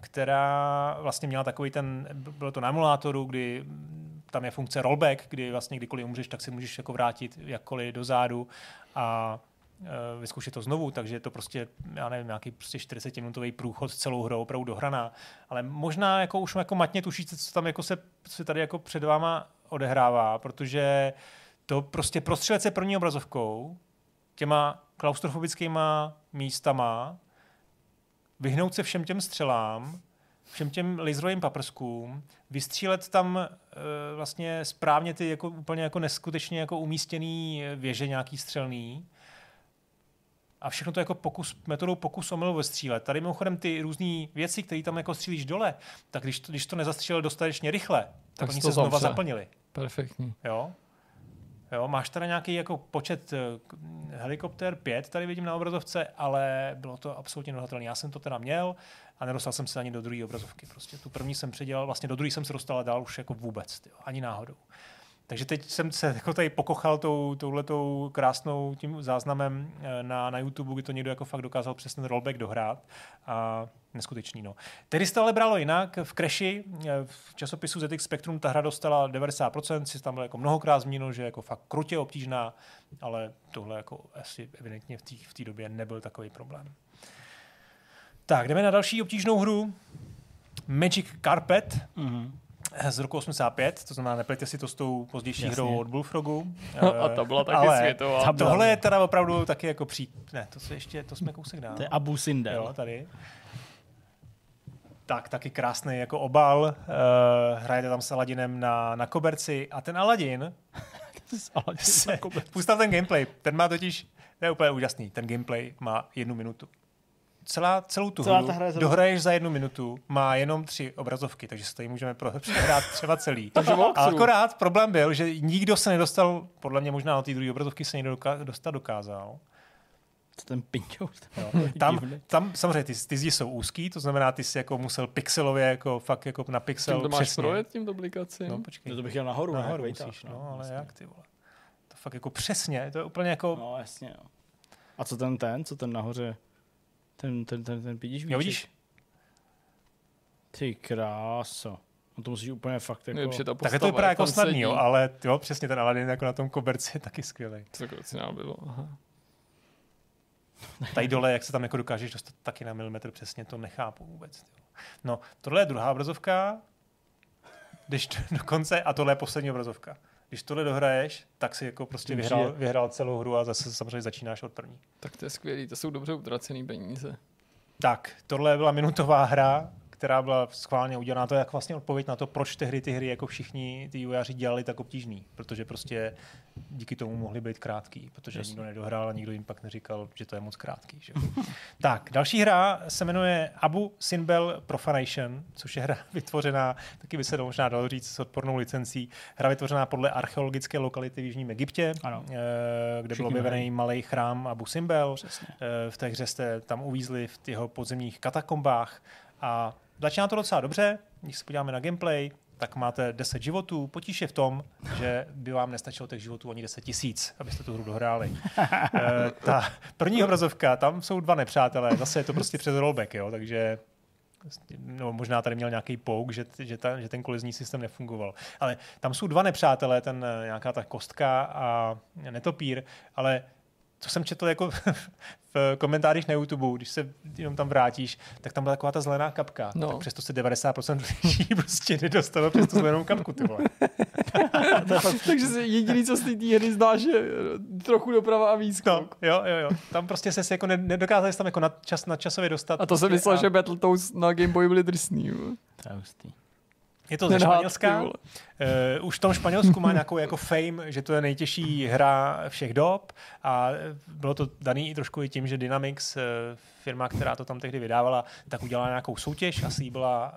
která vlastně měla takový ten, bylo to na emulátoru, kdy tam je funkce rollback, kdy vlastně kdykoliv umřeš, tak si můžeš jako vrátit jakkoliv dozadu a vyzkoušet to znovu, takže je to prostě, já nevím, nějaký prostě 40-minutový průchod s celou hrou, opravdu dohraná. Ale možná jako už jako matně tušíte, co tam jako se, se tady jako před váma odehrává, protože to prostě prostřelet se první obrazovkou, těma klaustrofobickýma místama, vyhnout se všem těm střelám, všem těm laserovým paprskům, vystřílet tam e, vlastně správně ty jako úplně jako neskutečně jako umístěný věže nějaký střelný a všechno to jako pokus, metodou pokus omyl vystřílet. Tady mimochodem ty různé věci, které tam jako střílíš dole, tak když to, když to nezastřelil dostatečně rychle, tak, Tak oni se znova zavře. zaplnili. Perfektní. Jo? Jo, máš teda nějaký jako počet eh, helikoptér 5, tady vidím na obrazovce, ale bylo to absolutně nedohatelné. Já jsem to teda měl a nedostal jsem se ani do druhé obrazovky. Prostě tu první jsem předělal, vlastně do druhé jsem se dostal a dál už jako vůbec, tyjo, ani náhodou. Takže teď jsem se jako tady pokochal tou, touhletou krásnou tím záznamem eh, na, na YouTube, kdy to někdo jako fakt dokázal přes ten rollback dohrát. A neskutečný, no. Tehdy se to ale bralo jinak. V Crashi, eh, v časopisu ZX Spectrum, ta hra dostala 90%, si tam bylo jako mnohokrát zmíněno, že jako fakt krutě obtížná, ale tohle jako asi evidentně v té v té době nebyl takový problém. Tak, jdeme na další obtížnou hru. Magic Carpet Mm-hmm. Z roku 85, to znamená, neplejte si to s tou pozdější Jasně. hrou od Bullfrogu. A ta byla taky Ale světová. byla- Tohle je teda opravdu taky jako pří... Ne, to se ještě, to jsme kousek dál. To je Abu Sindel. Jo, tady. Tak, taky krásný jako obal. Uh, hrajete tam s Aladinem na, na koberci a ten Aladin se, ten gameplay. Ten má totiž, to je úplně úžasný, ten gameplay má jednu minutu. Celá, celou tu Celá hru ta hra dohraješ za jednu minutu, má jenom tři obrazovky, takže se tady můžeme pro- přehrát třeba celý. Takže A akorát problém byl, že nikdo se nedostal, podle mě možná na té druhé obrazovky se někdo doka- dostat dokázal. Co ten pinťou? Tam, tam samozřejmě ty, ty zdi jsou úzký, to znamená, ty si jako musel pixelově, jako fakt jako na pixel Tím to máš přesně. projet tím duplikacím? No, počkej. No to bych jel nahoru, ne? Nahoru Vejtáš, musíš, no, ale jasně. jak ty vole. To fakt jako přesně, to je úplně jako, No, jasně, jo. A co ten ten, co ten nahoře? Ten, ten, ten, ten vidíš? jo vidíš, Ty kráso. No to musíš úplně fakt jako... Je ta tak postava, to vypadá jak jako tam snadný, sedí. jo, ale jo, přesně ten Aladdin jako na tom koberci je taky skvělý. Co to bylo? Aha. Tady dole, jak se tam jako dokážeš dostat taky na milimetr přesně, to nechápu vůbec. Tyjo. No, tohle je druhá obrazovka, když to, dokonce, a tohle je poslední obrazovka. Když tohle dohraješ, tak si jako prostě Tím vyhrál, vyhrál celou hru a zase samozřejmě začínáš od první. Tak to je skvělý, to jsou dobře utracený peníze. Tak, tohle byla minutová hra, která byla schválně udělaná. To je jak vlastně odpověď na to, proč ty hry, ty hry jako všichni ty vývojáři dělali tak obtížný. Protože prostě díky tomu mohly být krátký, protože Jasně. nikdo nedohrál a nikdo jim pak neříkal, že to je moc krátký. Že? tak, další hra se jmenuje Abu Simbel Profanation, což je hra vytvořená, taky by se to možná dalo říct, s odpornou licencí. Hra vytvořená podle archeologické lokality v Jižním Egyptě, Ano. eh, kde byl Všichni objevený malý chrám Abu Simbel. Přesně. Eh, v té hře jste tam uvízli v jeho podzemních katakombách a začíná to docela dobře, když se podíváme na gameplay, tak máte 10 životů. Potíž je v tom, že by vám nestačilo těch životů ani 10 tisíc, abyste tu hru dohráli. e, ta první obrazovka, tam jsou dva nepřátelé, zase je to prostě přes rollback, jo, takže no, možná tady měl nějaký pouk, že, že, ta, že ten kolizní systém nefungoval. Ale tam jsou dva nepřátelé, ten eh, nějaká ta kostka a netopír, ale co jsem četl jako v komentářích na YouTube, když se jenom tam vrátíš, tak tam byla taková ta zelená kapka. No. No. Tak přesto se 90% lidí prostě nedostalo přes tu zelenou kapku, ty vole. Takže jediný, co z té hry znáš, je eh, trochu doprava a No, výskok. jo, jo, jo. Tam prostě se jako ne- nedokázali tam jako na čas, na časově dostat. A to jsem Prostě myslel, a že Battletoads na Game Boy byly drsný. jo. To je to ze Španělska. Uh, už v tom Španělsku má nějakou jako fame, že to je nejtěžší hra všech dob a bylo to daný i trošku i tím, že Dynamics, eh, firma, která to tam tehdy vydávala, tak udělala nějakou soutěž, asi byla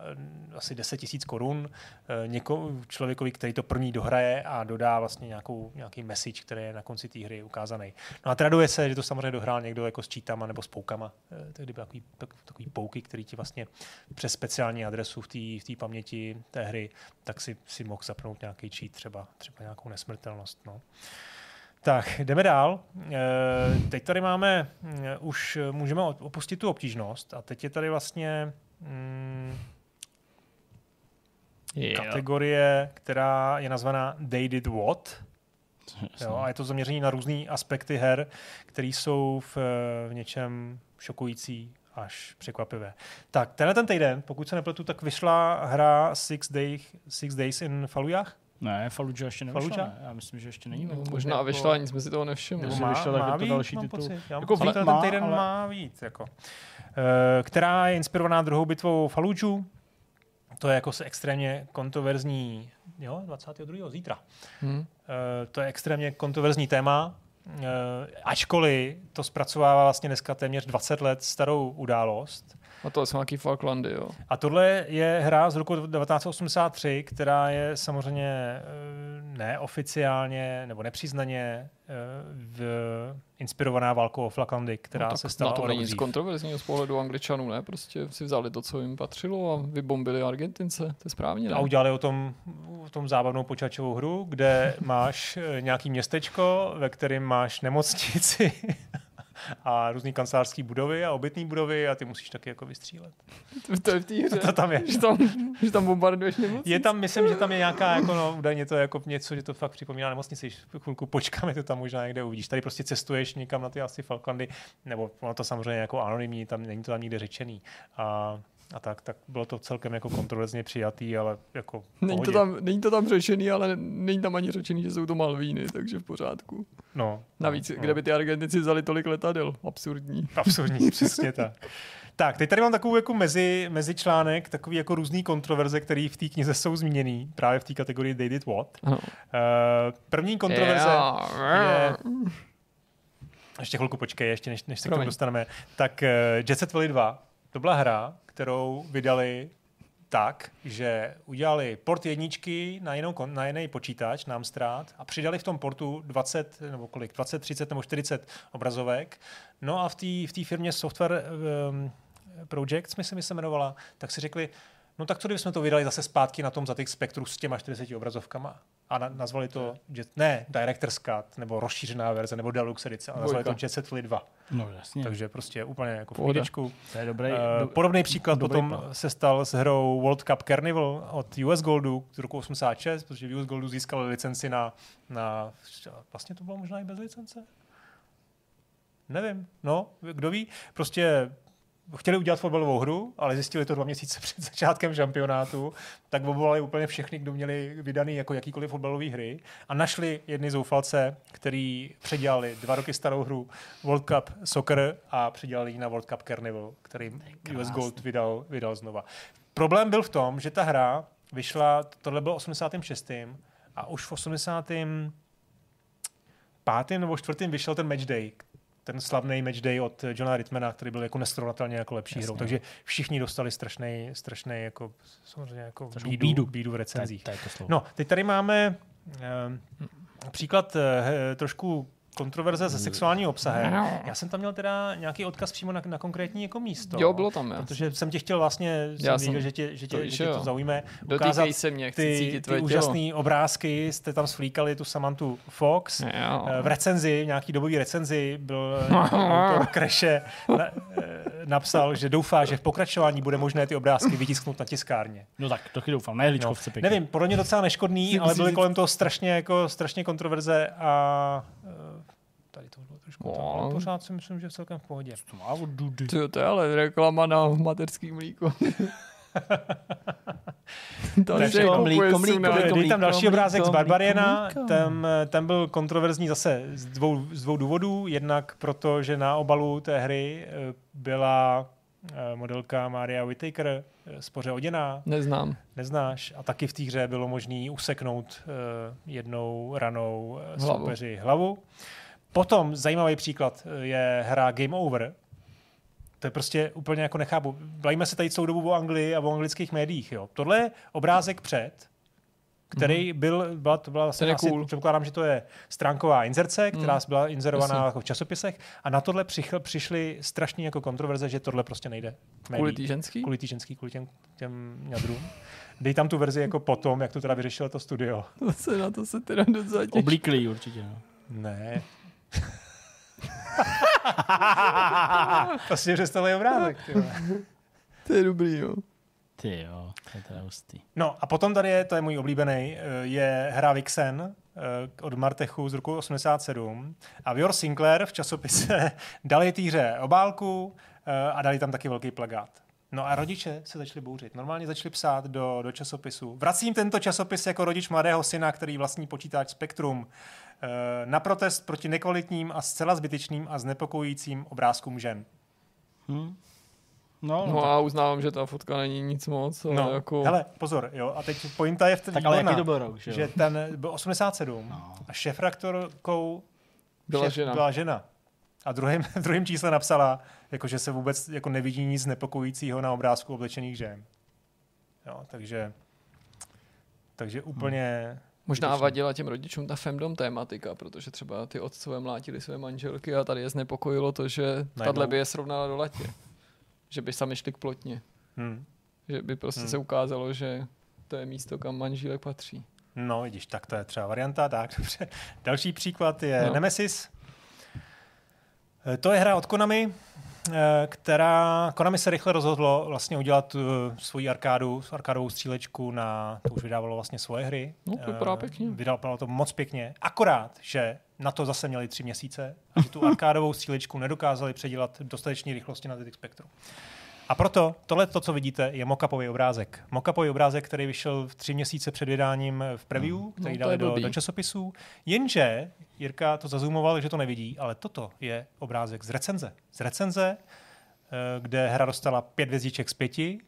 eh, asi 10 tisíc korun eh, něko, člověkovi, který to první dohraje a dodá vlastně nějakou, nějaký message, který je na konci té hry ukázaný. No a traduje se, že to samozřejmě dohrál někdo jako s čítama nebo s poukama. Eh, Tehdy byly takový, tak- takový pouky, který ti vlastně přes speciální adresu v té v té paměti té hry, tak si, si mohl zapnout nějaký cheat, třeba, třeba nějakou nesmrtelnost. No. Tak, jdeme dál. E, teď tady máme, e, už můžeme opustit tu obtížnost a teď je tady vlastně mm, kategorie, která je nazvaná They Did What. Jo, a je to zaměření na různé aspekty her, které jsou v, v něčem šokující až překvapivé. Tak, tenhle ten týden, pokud se nepletu, tak vyšla hra Six, Day, Six Days in Fallujah. Ne, Fallujah ještě nevyšla. Fallujah? Ne? Já myslím, že ještě není. No, možná jako... vyšla, nic jsme si toho nevšimli. Nebo má, vyšla, má víc, další titul. Pocit. Já jako ale, ten má, týden ale... má víc. Jako. Uh, která je inspirovaná druhou bitvou Fallujah. To je jako se extrémně kontroverzní, jo, 22. zítra. Hmm. Uh, to je extrémně kontroverzní téma, ačkoliv to zpracovává vlastně dneska téměř 20 let starou událost. A to jsou nějaký Falklandy, jo. A tohle je hra z roku 1983, která je samozřejmě eh, neoficiálně nebo nepřiznaně eh, v, inspirovaná válkou o Falklandy, která no, se stala na to není nic kontroverzního z pohledu Angličanů, ne? Prostě si vzali to, co jim patřilo a vybombili Argentince, to je správně. Ne? A udělali o tom, o tom zábavnou počítačovou hru, kde máš eh, nějaký městečko, ve kterém máš nemocnici a různý kancelářské budovy a obytné budovy a ty musíš taky jako vystřílet. To je v té hře. To tam je. Že tam, že tam bombarduješ nemocnici? Je tam, myslím, že tam je nějaká, jako no, údajně to je jako něco, že to fakt připomíná nemocnici. Chvilku počkáme, to tam možná někde uvidíš. Tady prostě cestuješ někam na ty asi Falklandy, nebo ono to samozřejmě jako anonymní, tam není to tam nikde řečený. A a tak, tak bylo to celkem jako kontroverzně přijatý, ale jako není to, tam, není to tam řešený, ale není tam ani řečený, že jsou to Malvíny, takže v pořádku. No. Navíc, no, kde by ty Argentinci vzali tolik letadel? Absurdní. Absurdní, přesně tak. Tak, teď tady mám takovou jako mezi, mezi článek, takový jako různý kontroverze, které v té knize jsou zmíněný, právě v té kategorii They Did What. Uh, první kontroverze yeah. je... Ještě chvilku počkej, ještě než, než se Promiň. k tomu dostaneme. Tak uh, Jet Set Valley 2, to byla hra, kterou vydali tak, že udělali port jedničky na, jinou, na jiný počítač, nám strát, a přidali v tom portu 20, nebo kolik, 20, 30 nebo 40 obrazovek. No a v té v firmě Software um, Projects, myslím, se jmenovala, tak si řekli, no tak co kdybychom to vydali zase zpátky na tom za těch spektru s těma 40 obrazovkama a na, nazvali to, jet, ne, Director's Cut, nebo rozšířená verze, nebo Deluxe edice, a nazvali to Jet Set Fleet 2. No jasně. Takže prostě úplně jako v. To je dobrý. Uh, do, podobný příklad dobrý potom plán. se stal s hrou World Cup Carnival od US Goldu z roku 86, protože US Goldu získal licenci na, na, vlastně to bylo možná i bez licence? Nevím, no, kdo ví. Prostě chtěli udělat fotbalovou hru, ale zjistili to dva měsíce před začátkem šampionátu, tak obvolali úplně všechny, kdo měli vydaný jako jakýkoliv fotbalové hry a našli jedny zoufalce, který předělali dva roky starou hru World Cup Soccer a předělali ji na World Cup Carnival, který US Gold vydal, vydal znova. Problém byl v tom, že ta hra vyšla, tohle bylo 86. a už v 80 pátým nebo čtvrtým vyšel ten match day, ten slavný match day od Johna Ritmana, který byl jako nesrovnatelně jako lepší Jasně. hrou. Takže všichni dostali strašný, strašný jako, samozřejmě jako bídu, bídu. bídu v recenzích. Tady, tady no, teď tady máme uh, příklad uh, trošku kontroverze se sexuálním obsahem. Já jsem tam měl teda nějaký odkaz přímo na, na konkrétní jako místo. Jo, bylo tam, já. Protože jsem tě chtěl vlastně, já jsem věděl, že tě, že tě, to, že tě to zaujme, ukázat se mě, chci ty, ty úžasné obrázky, jste tam sflíkali tu Samantu Fox. Jo. Eh, v recenzi, nějaký dobový recenzi, byl autor Kreše na, eh, napsal, že doufá, že v pokračování bude možné ty obrázky vytisknout na tiskárně. No tak, taky doufám, ne no, Nevím, podle mě docela neškodný, ale byly kolem toho strašně, jako, strašně kontroverze a tady to bylo trošku no. ale pořád si myslím, že celkem v pohodě. To má od dudy. To, to je ale reklama na mateřský mlíko. to je mlíko, mlíko, mlíko, mlíko, tam další obrázek z Barbariana, ten, ten byl kontroverzní zase z dvou, z dvou důvodů. Jednak proto, že na obalu té hry eh, byla eh, modelka Maria Whittaker eh, spoře oděná. Neznám. Neznáš. A taky v té hře bylo možné useknout jednou ranou hlavu. soupeři hlavu. Potom zajímavý příklad eh, je hra Game Over. To je prostě úplně jako nechápu. Bavíme se tady celou dobu o Anglii a o anglických médiích. Jo. Tohle je obrázek před, který mm. byl, byla, to byla vlastně asi, cool. předpokládám, že to je stránková inzerce, která mm. byla inzerovaná jako v časopisech a na tohle přichl, přišly strašně jako kontroverze, že tohle prostě nejde. Kvůli tý ženský? Kvůli tý ženský, kvůli těm, těm ňadrům. Dej tam tu verzi jako potom, jak to teda vyřešilo to studio. To se na to se teda docela Oblíklý určitě. No. Ne. to si představuje obrázek. To je dobrý, jo. Ty jo, to je teda hustý. No a potom tady je, to je můj oblíbený, eh, je hra Vixen eh, od Martechu z roku 87 a Vior Sinclair v časopise dali té hře obálku eh, a dali tam taky velký plagát. No a rodiče se začali bouřit. Normálně začali psát do, do časopisu. Vracím tento časopis jako rodič mladého syna, který vlastní počítač Spektrum. Eh, Na protest proti nekvalitním a zcela zbytečným a znepokojujícím obrázkům žen. Hm? No, no, No tak, a uznávám, že ta fotka není nic moc, ale No, jako... hele, pozor, jo, a teď pointa je v té tak ale jaký to byl rok, že, že jo? ten byl 87 No. a šéfraktorkou Byla šéf- žena. byla žena. A druhým, v druhém čísle napsala, jako, že se vůbec jako nevidí nic nepokojícího na obrázku oblečených žen. Jo, takže, takže úplně... Možná vadila těm rodičům ta femdom tématika, protože třeba ty otcové mlátili své manželky a tady je znepokojilo to, že tahle by je srovnala do latě. Že by sami šli k plotně. Hm. Že by prostě Hmm. se ukázalo, že to je místo, kam manžílek patří. No, vidíš, tak to je třeba varianta, tak dobře. Další příklad je no. Nemesis. E, To je hra od Konami, která, Konami se rychle rozhodlo vlastně udělat uh, svoji arkádu, arkádovou střílečku na, to už vydávalo vlastně svoje hry. No, to vypadá E, pěkně. Vydávalo to moc pěkně, akorát, že na to zase měli tři měsíce a že tu arkádovou střílečku nedokázali předělat dostatečně rychlosti na ZX Spectrum. A proto tohle, to, co vidíte, je mockupový obrázek. Mockupový obrázek, který vyšel v tři měsíce před vydáním v preview, který No, dali do, do časopisů. Jenže Jirka to zazoomoval, že to nevidí, ale toto je obrázek z recenze. Z recenze, eh, kde hra dostala pět hvězdiček z pěti,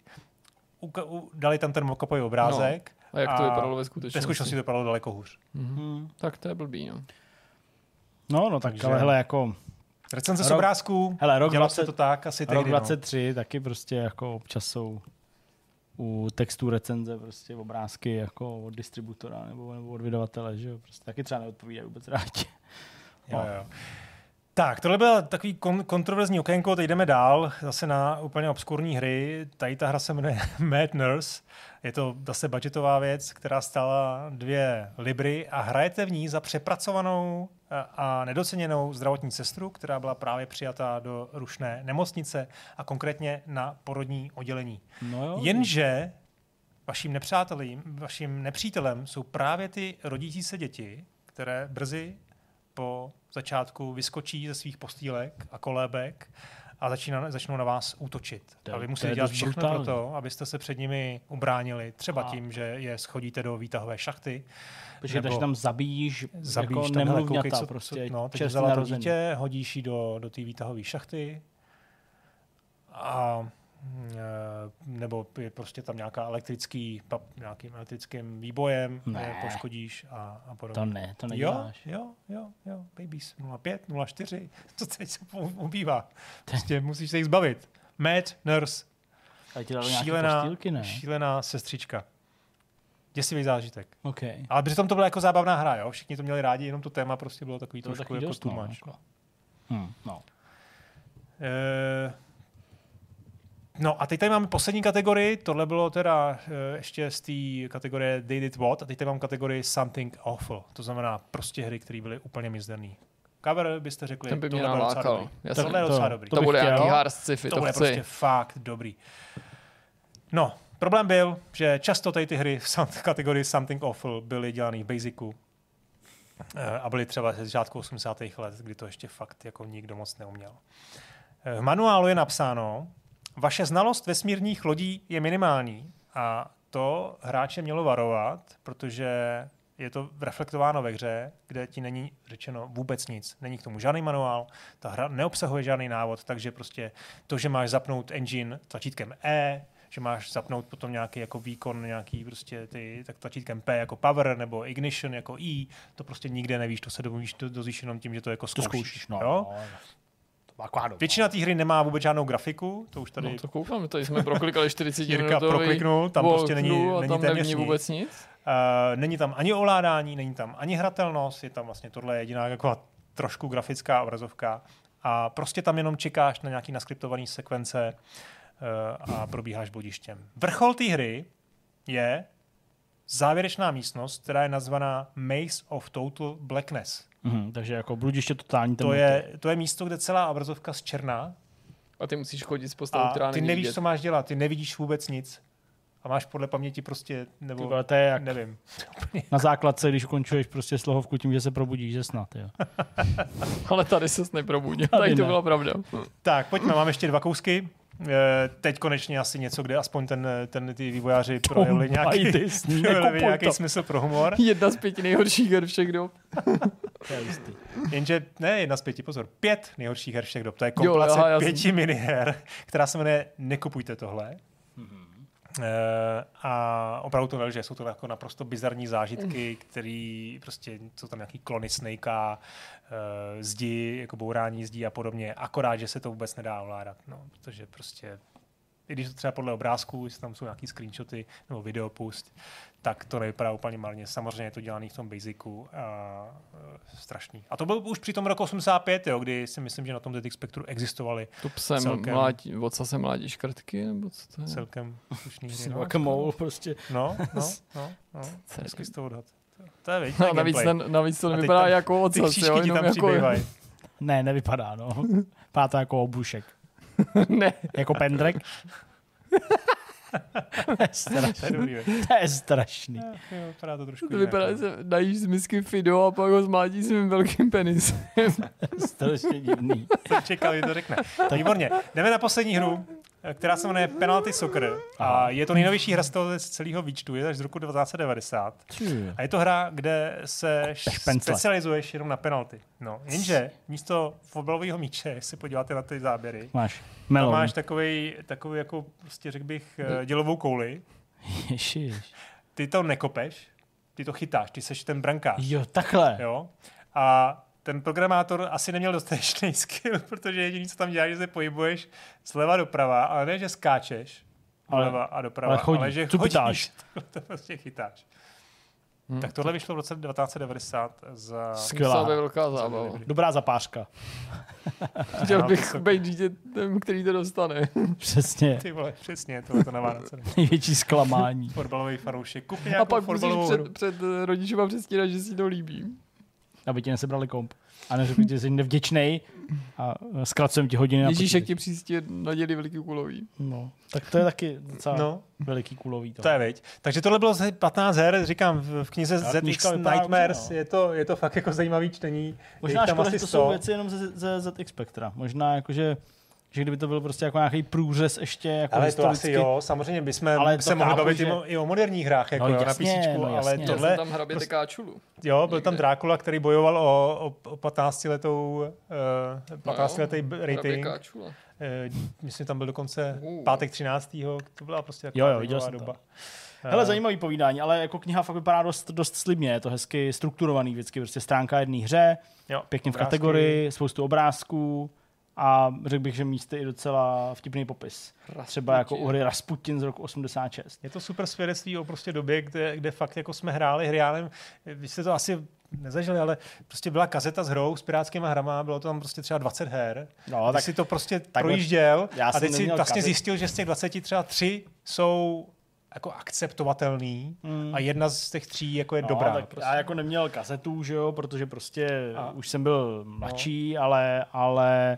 uka- u- dali tam ten mockupový obrázek. A jak to vypadalo ve skutečnosti? Ve skutečnosti to vypadalo daleko hůř. Mhm. Tak to je blbý, no. No, no, tak Takže- ale hele, jako Recenze z Rok- obrázků, hele, rok dělalo 20 se to tak asi rok tehdy. 23 taky prostě jako občas jsou u textů recenze prostě obrázky jako od distributora nebo, nebo od vydavatele, že jo, prostě taky třeba neodpovídají vůbec rádi. No. Jo, jo. Tak, tohle byl takový kon- kontroverzní okénko, teď jdeme dál, zase na úplně obskurní hry. Tady ta hra se jmenuje Mad Nurse. Je to zase budgetová věc, která stála dvě libry a hrajete v ní za přepracovanou a- a nedoceněnou zdravotní sestru, která byla právě přijatá do rušné nemocnice a konkrétně na porodní oddělení. No jo. Jenže vaším nepřátelím, vaším nepřítelem jsou právě ty rodící se děti, které brzy po začátku vyskočí ze svých postýlek a kolébek a začíná, začnou na vás útočit. To- a vy musíte dělat všechno pro to, abyste se před nimi ubránili. Třeba A- tím, že je schodíte do výtahové šachty, Protože nebo tam zabíjíš, zabíjíš jako tam, hele, nemluvňata, koukej, co, prostě no, teď vzala to dítě, hodíš ji do, do té výtahové šachty a nebo je prostě tam nějaká elektrický, pap, nějakým elektrickým výbojem, Ne. ne. poškodíš a, a podobně. To ne, to Jo, neděláš. jo, jo, jo, babies, 05, 04, co teď se ubývá. Prostě musíš se jich zbavit. Mad Nurse, Ale ti dali šílená, postýlky, ne? šílená sestřička. Děsivý zážitek. OK. Ale přitom to byla jako zábavná hra, jo? Všichni to měli rádi, jenom to téma prostě bylo takový To trošku takový jako dost, too no, jako. Hm, no. Eh, No a teď tady máme poslední kategorii, tohle bylo teda eh, ještě z té kategorie They Did What a teď tady mám kategorii Something Awful, to znamená prostě hry, které byly úplně mizerný. Cover byste řekli, Ten by mě tohle bylo docela nalákal. dobrý. Tohle je To- docela to dobrý. To, bych bude chtěl. nějaký hard sci-fi, to to, bude chci. prostě fakt dobrý. No, problém byl, že často tady ty hry v kategorii Something Awful byly dělané v Basicu Eh, a byly třeba ze začátku 80. let, kdy to ještě fakt jako nikdo moc neuměl. Eh, V manuálu je napsáno, vaše znalost vesmírných lodí je minimální a to hráče mělo varovat, protože je to reflektováno ve hře, kde ti není řečeno vůbec nic. Není k tomu žádný manuál, ta hra neobsahuje žádný návod, takže prostě to, že máš zapnout engine tlačítkem E, že máš zapnout potom nějaký jako výkon, nějaký prostě ty, tak tlačítkem P jako power nebo ignition jako I, to prostě nikde nevíš, to se dozvíš, to dozvíš jenom tím, že to jako To zkoušíš. zkoušíš, no. jo? No. Má kvádo. Většina té hry nemá vůbec žádnou grafiku, to už tady No to koukám, tady jsme proklikali 40 Jirka minutový prokliknul, tam prostě není, není tam téměř nic. vůbec nic. Uh, není tam ani ovládání, není tam ani hratelnost, je tam vlastně tohle jediná jako trošku grafická obrazovka a prostě tam jenom čekáš na nějaký naskriptovaný sekvence uh, a probíháš bodištěm. Vrchol té hry je závěrečná místnost, která je nazvaná Maze of Total Blackness. Mhm, takže jako bludiště totální To je, to je místo, kde celá obrazovka zčerná A ty musíš chodit s postavou, která ty nevíš, vidět. co máš dělat, ty nevidíš vůbec nic. A máš podle paměti prostě, nebo vole, to je jak nevím. na základce, když ukončuješ prostě slohovku tím, že se probudíš ze sna. Jo. Ale tady se neprobudil, Tady tady to ne. byla pravda. Tak, pojďme, máme ještě dva kousky. Eh, Teď konečně asi něco, kde aspoň ten, ten ty vývojáři projevili nějaký, nekupuj nějaký to. smysl pro humor. Jedna z pěti nejhorších her všech dob. To je jistý. Jenže ne jedna z pěti, pozor, pět nejhorších her všech dob. To je Jo, kompilace aha, já jsem- pěti miniher, která se jmenuje Nekupujte tohle. Eh, a opravdu to nelže, jsou to jako naprosto bizarní zážitky, který prostě jsou tam nějaký klony Snakea, eh, zdi, jako bourání zdí a podobně, akorát, že se to vůbec nedá ovládat, no, protože prostě i když to třeba podle obrázků, jestli tam jsou nějaký screenshoty nebo videopust, tak to nevypadá úplně marně. Samozřejmě je to dělané v tom basicu a e, strašný. A to byl už při tom roku 85, jo, kdy si myslím, že na tom ZX Spectru existovaly To psem Celkem. mládí, oca se mládí škrtky, nebo co to je? celkem slušný hry. No, guacamole, prostě. no, no, no, no. Celkem. Hezky z toho odhad. To je, to No, navíc, ten, navíc to nevypadá tam- jako ocas, jo, jenom tam jako. Ne, nevypadá, no. Vypadá to jako obušek. ne, Jako pendrek. to, je strašný. To je strašný. Jo, vypadá to trošku to vypadá, že no. se najíš z misky Fido a pak ho zmlátí svým velkým penisem. Strašně divný. jsem čekal, že to řekne. Tak výborně. Jdeme na poslední hru, která se jmenuje Penalty Soccer. A je to nejnovější hra z toho z celého výčtu, je až z roku 1990. A je to hra, kde se špencle. specializuješ jenom na penalty. No, jenže místo fotbalového míče, jak se podíváte na ty záběry, Máš melon. máš takový, takový jako, prostě řekl bych, eh, dělovou kouli. Ježiš. Ty to nekopeš, ty to chytáš, ty seš ten brankář. Jo, takhle. Jo? A ten programátor asi neměl dostatečný skill, protože jediný, co tam děláš, že se pohybuješ zleva doprava, ale ne, že skáčeš doleva a doprava, ale chodí, ale že chodíš, to prostě chytáš. Hmm. Tak tohle vyšlo v roce 1990 za... Skvělá. Velká zábava. Dobrá zapářka. Chtěl Ano, bych být dítětem, který to dostane. Přesně. Ty vole, přesně, tohle to na Vánoce. Největší zklamání. Fotbalový fanoušek. Kup A pak musíš před, před rodičima přestírat, že si to líbí. Aby ti nesebrali komp. A neřekli ti, že jsi nevděčnej a zkracujem ti hodiny na Ježíšek počítač. ti příště naděli veliký kulový. No, tak to je taky docela no. Veliký kulový. To. to je veď. Takže tohle bylo ze 15 her, říkám, v knize ZX Nightmares, no. je to, je to fakt jako zajímavý čtení. Je Možná škoda, asi že to 100. jsou věci jenom ze, ze ZX Spectra. Možná jakože, že kdyby to byl prostě jako nějaký průřez ještě jako Ale to asi jo, samozřejmě bychom Ale to se mohli bavit že- i o, moderních hrách, jako No jo, na jasně, PC, no ale jasně. Tohle... tohle, Já jsem tam hraběte prostě- káčulu. jo, byl tam někde. Drákula, který bojoval o, o, o 15 letou, uh, 15 No jo, letý Hrabě rating. Uh, myslím, tam byl dokonce Uh. pátek 13. To byla prostě Jo, taková jo, viděl jsem doba. Hele, Eh, zajímavý povídání, ale jako kniha fakt vypadá dost, dost slibně, je to hezky strukturovaný vždycky, prostě stránka jedné hře, jo, pěkně v obrázky. kategorii, spoustu obrázků a řekl bych, že místy i docela vtipný popis. Třeba jako u hry Rasputin z roku 86. Je to super svědectví o prostě době, kde, kde fakt jako jsme hráli hry, já nevím, vy jste to asi nezažili, ale prostě byla kazeta s hrou, s pirátskými hrama, bylo to tam prostě třeba 20 her. No, tak tak si to prostě takhle- projížděl Já a teď si vlastně kazet. zjistil, že z těch 20 třeba tři jsou jako akceptovatelný Mm. a jedna z těch tří jako je no, dobrá. Tak prostě. Já jako neměl kazetu, že jo, protože prostě A- už jsem byl mladší, ale, ale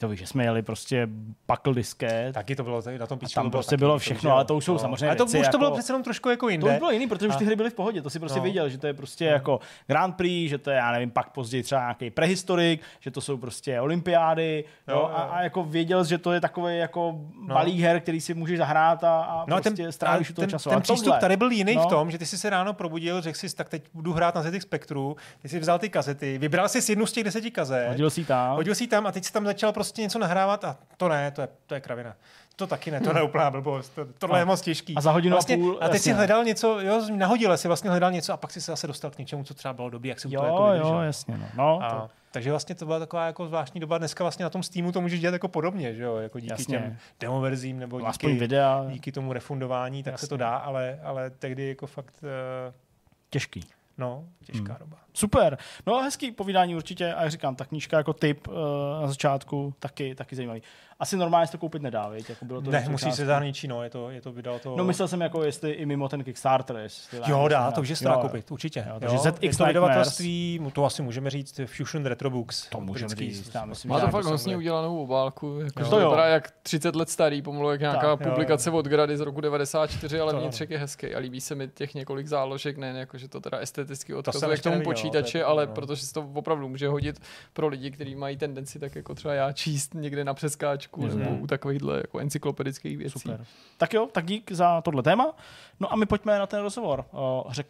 to víš, že jsme jeli prostě pakl disket. Taky to bylo, na tom A píčku tam to prostě bylo to všechno, už, ale to už jsou No. samozřejmě Ale to věci už to bylo jako- přece jenom trošku jako To jinde. už bylo jiný, protože už A- ty hry byly v pohodě. To si prostě No. věděl, že to je prostě jako Grand Prix, že to je, já nevím, pak později třeba nějaký prehistorik, že to jsou prostě olympiády. Jo, Jo, jo. a, a, jako věděl, že to je takový jako No. balík her, který si můžeš zahrát a, a No a prostě ten, strávíš u toho ten, času. ten Ale přístup tady byl jiný no. v tom, že ty jsi se ráno probudil, řekl si, tak teď budu hrát na ZX Spectru, ty jsi vzal ty kazety, vybral jsi jednu z těch deseti kazet, Hodil si tam. hodil si tam a teď si tam začal prostě něco nahrávat a to ne, to je, to je kravina. To taky ne, to je úplná blbost, to, tohle A- je moc těžký. a za hodinu a vlastně, půl, A teď si jasně. hledal něco, jo, nahodil si vlastně hledal něco a pak si se zase dostal k něčemu, co třeba bylo dobrý, jak si Jo, jako jo, vydržel. jasně. No. No, A, to, takže vlastně to byla taková jako zvláštní doba. Dneska vlastně na tom Steamu to můžeš dělat jako podobně, že jo? Jako díky Jasně. těm demoverzím nebo aspoň díky, videa, díky tomu refundování, tak se Jasně. to dá, ale, ale tehdy jako fakt uh, těžký. No, těžká doba. Super. No a hezký povídání určitě. A jak říkám, ta knížka jako typ uh, na začátku taky, taky zajímavý. Asi normálně se to koupit nedá, viď? Jako bylo to Ne, musí se zahraničí, no, je to, je to vydal to... No myslel jsem jako, jestli i mimo ten Kickstarter. Jestli Jo, dá, to už je jo, strana jo. koupit, určitě. Jo, Jo, takže jo, ZX to vydavatelství, mu to asi můžeme říct, Fusion Retro Books. To můžeme říct, já myslím, Má to fakt byl. udělanou obálku, jako, Jo. To jo. vypadá jak 30 let starý, pomalu jak nějaká Tak, jo, jo. publikace od Grady z roku 94, ale jo. vnitřek je hezký a líbí se mi těch několik záložek, ne jako, že to teda esteticky odkazuje k tomu počítači, je ale no. protože se to opravdu může hodit pro lidi, kteří mají tendenci tak jako třeba já číst někde na přeskáčku Mhm. nebo u takovýchhle jako encyklopedických věcí. Super. Tak jo, tak dík za tohle téma. No a my pojďme na ten rozhovor o hře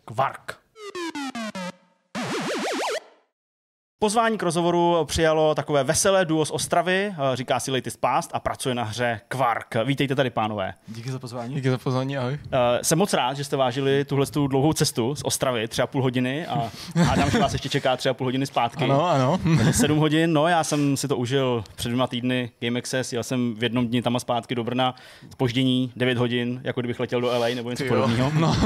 Pozvání k rozhovoru přijalo takové veselé duo z Ostravy, eh, říká si Latest Past a pracuje na hře Quark. Vítejte tady, pánové. Díky za pozvání. Díky za pozvání, ahoj. Eh, Jsem moc rád, že jste vážili tuhle tu dlouhou cestu z Ostravy, tři a půl hodiny a hádám, že vás ještě čeká tři a půl hodiny zpátky. Ano, ano. Sedm hodin, no já jsem si to užil před dvěma týdny Game Access, jel jsem v jednom dni tam a zpátky do Brna, spoždění 9 hodin, jako kdybych letěl do LA nebo něco podobného. No.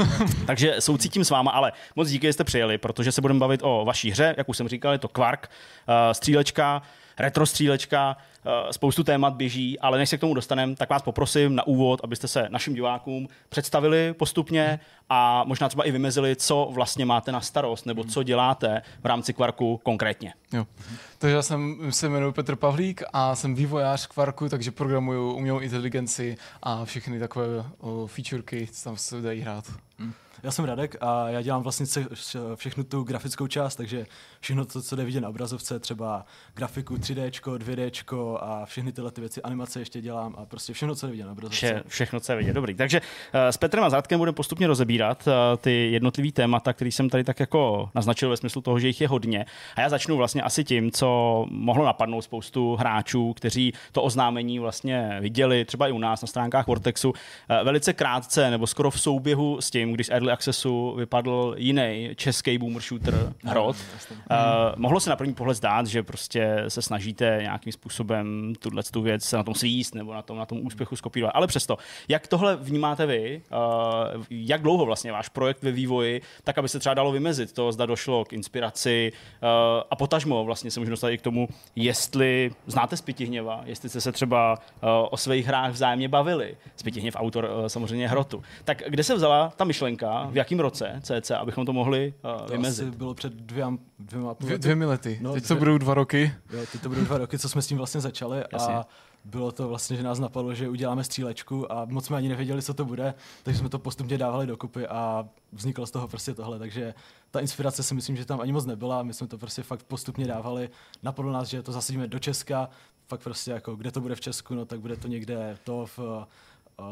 Takže soucítím s váma, ale moc díky, že jste přijeli, protože se budeme bavit o vaší hře, jak už jsem říkal, je to Quark, uh, střílečka, retro střílečka, uh, spoustu témat běží, ale než se k tomu dostaneme, tak vás poprosím na úvod, abyste se našim divákům představili postupně a možná třeba i vymezili, co vlastně máte na starost, nebo co děláte v rámci Quarku konkrétně. Jo. Takže já jsem, se jmenuji Petr Pavlík a jsem vývojář Quarku, takže programuju umělou inteligenci a všechny takové o, featurky, co tam se dají hrát. Já jsem Radek a já dělám vlastně všechnu tu grafickou část, takže všechno to, co jde vidět na obrazovce, třeba grafiku 3D, 2D a všechny tyhle ty věci, animace ještě dělám a prostě všechno, co jde vidět na obrazovce. Vše, všechno, co je vidět. Dobrý. Takže eh, s Petrem a Zátkem budeme postupně rozebírat eh, ty jednotlivý témata, který jsem tady tak jako naznačil ve smyslu toho, že jich je hodně. A já začnu vlastně asi tím, co mohlo napadnout spoustu hráčů, kteří to oznámení vlastně viděli, třeba i u nás na stránkách Vortexu, eh, velice krátce nebo skoro v souběhu s tím, když z Early Accessu vypadl jiný český boomer shooter Hrot. Uh, mohlo se na první pohled zdát, že prostě se snažíte nějakým způsobem tuhle tu věc na tom svíst nebo na tom, na tom úspěchu skopírovat. Ale přesto, jak tohle vnímáte vy? Uh, jak dlouho vlastně váš projekt ve vývoji, tak aby se třeba dalo vymezit to, zda došlo k inspiraci uh, a potažmo vlastně se můžu dostat i k tomu, jestli znáte Spitihněva, jestli jste se třeba uh, o svých hrách vzájemně bavili. Spitihněv autor uh, samozřejmě Hrotu. Tak kde se vzala ta myšlenka, v jakém roce CC, abychom to mohli uh, To vymezit? asi bylo před dvěma, dvěma a půl Dvě, dvěmi lety. No, Teď to dvě- budou dva roky. Jo, teď to budou dva roky, co jsme s tím vlastně začali Jasně. a bylo to vlastně, že nás napadlo, že uděláme střílečku a moc jsme ani nevěděli, co to bude, takže jsme to postupně dávali dokupy a vzniklo z toho prostě tohle, takže ta inspirace si myslím, že tam ani moc nebyla, my jsme to prostě fakt postupně dávali, napadlo nás, že to zasadíme do Česka, fakt prostě jako, kde to bude v Česku, no tak bude to někde to v,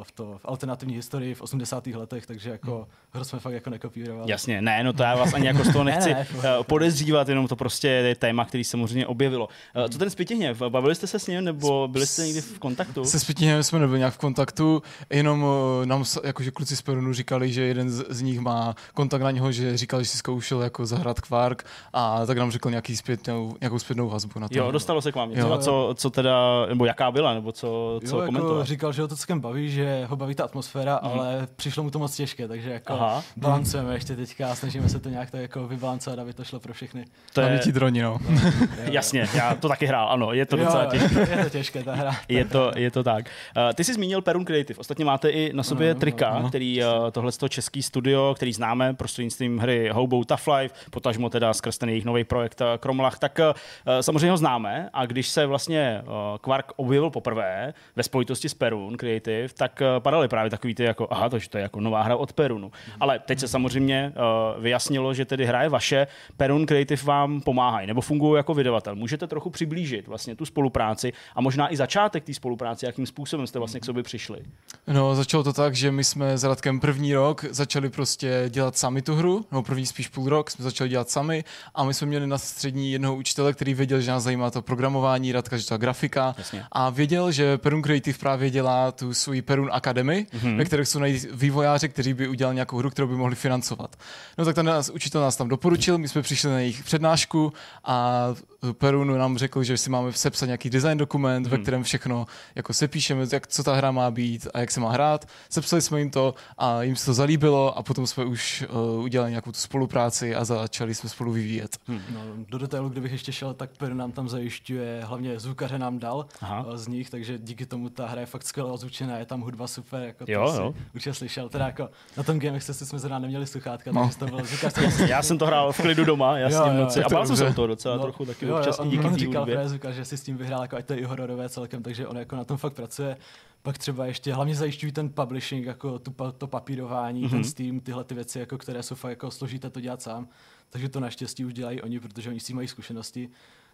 v, to, v alternativní historii v 80. letech, takže jako hro jsme fakt jako nekopírovali. Jasně, ne, no to já vás ani jako z toho nechci Ne, ne, eh, podezřívat, jenom to prostě je téma, který se samozřejmě objevilo. Eh, Co ten Spětihněv, bavili jste se s ním, nebo byli jste někdy v kontaktu? Se Spitinem jsme nebyli nějak v kontaktu, jenom eh, nám jakože kluci z Perunu říkali, že jeden z, z nich má kontakt na něho, že říkal, že si zkoušel jako zahrát Quark a tak nám řekl nějaký zpětnou, nějakou zpětnou vazbu na to. Jo, dostalo se k vám něco. Jo, A jo. co, co teda, nebo jaká byla, nebo co, co jo, jako komentovat? říkal, že ho to celkem baví, že ho baví ta atmosféra, mm. ale přišlo mu to moc těžké, takže jako Aha. balancujeme ještě teďka a snažíme se to nějak tak jako vybalancovat, aby to šlo pro všechny. To je, ti droni, no. jasně, já to taky hrál, ano, je to docela jo, těžké. Je to těžké ta hra. Je to, je to tak. Uh, ty jsi zmínil Perun Creative. Ostatně máte i na sobě Ano, trika, ano. který uh, tohle český studio, který známe prostřednictvím hry Hobo Tough Life, potažmo teda skrz ten jejich nový projekt uh, Kromlach, tak uh, samozřejmě ho známe. A když se vlastně uh, Quark objevil poprvé ve spojitosti s Perun Creative, tak uh, padaly právě takový ty jako, aha, to, že to je jako nová hra od Perunu. Ale teď se samozřejmě uh, vyjasnilo, že tedy hra je vaše, Perun Creative vám pomáhají nebo fungují jako vydavatel. Můžete trochu přiblížit vlastně tu spolupráci a možná i začátek té spolupráce, jakým způsobem jste vlastně k sobě přišli. No, začalo to tak, že my jsme s Radkem první rok začali prostě dělat sami tu hru, nebo první spíš půl rok jsme začali dělat sami a my jsme měli na střední jednoho učitele, který věděl, že nás zajímá to programování, Radka, že to je grafika Jasně. a věděl, že Perun Creative právě dělá tu svoji Perun Academy, mm-hmm. ve které jsou najít vývojáři, kteří by udělali nějakou hru, kterou by mohli financovat. No tak ten nás, učitel nás tam doporučil, my jsme přišli na jejich přednášku a Perunu nám řekl, že si máme sepsat nějaký design dokument, ve Hmm. kterém všechno jako sepíšeme, jak, co ta hra má být a jak se má hrát. Sepsali jsme jim to a jim se to zalíbilo a potom jsme už uh, udělali nějakou tu spolupráci a začali jsme spolu vyvíjet. No, do detailu, kdybych ještě šel, tak Per nám tam zajišťuje, hlavně zvukaře nám dal Aha. eh, z nich, takže díky tomu ta hra je fakt skvěle ozvučená, je tam hudba super, jako Jo, to si jo. určitě slyšel, teda jako na tom game si jsme zrovna neměli sluchátka, No. takže to bylo zvukař, Já jsem to hrál v klidu doma, jasně Jo, v jo, noci. A bál jsem se o toho docela trochu taky občas i on, díky on říkal právě zvukař, že si s tím vyhrál, jako ať to je i hororové celkem, takže on jako na tom fakt pracuje. Pak třeba ještě hlavně zajišťují ten publishing, jako tu, to papírování, mm-hmm. Mhm. ten Steam, tyhle ty věci, jako, které jsou fakt jako složité to dělat sám. Takže to naštěstí už dělají oni, protože oni s tím mají zkušenosti.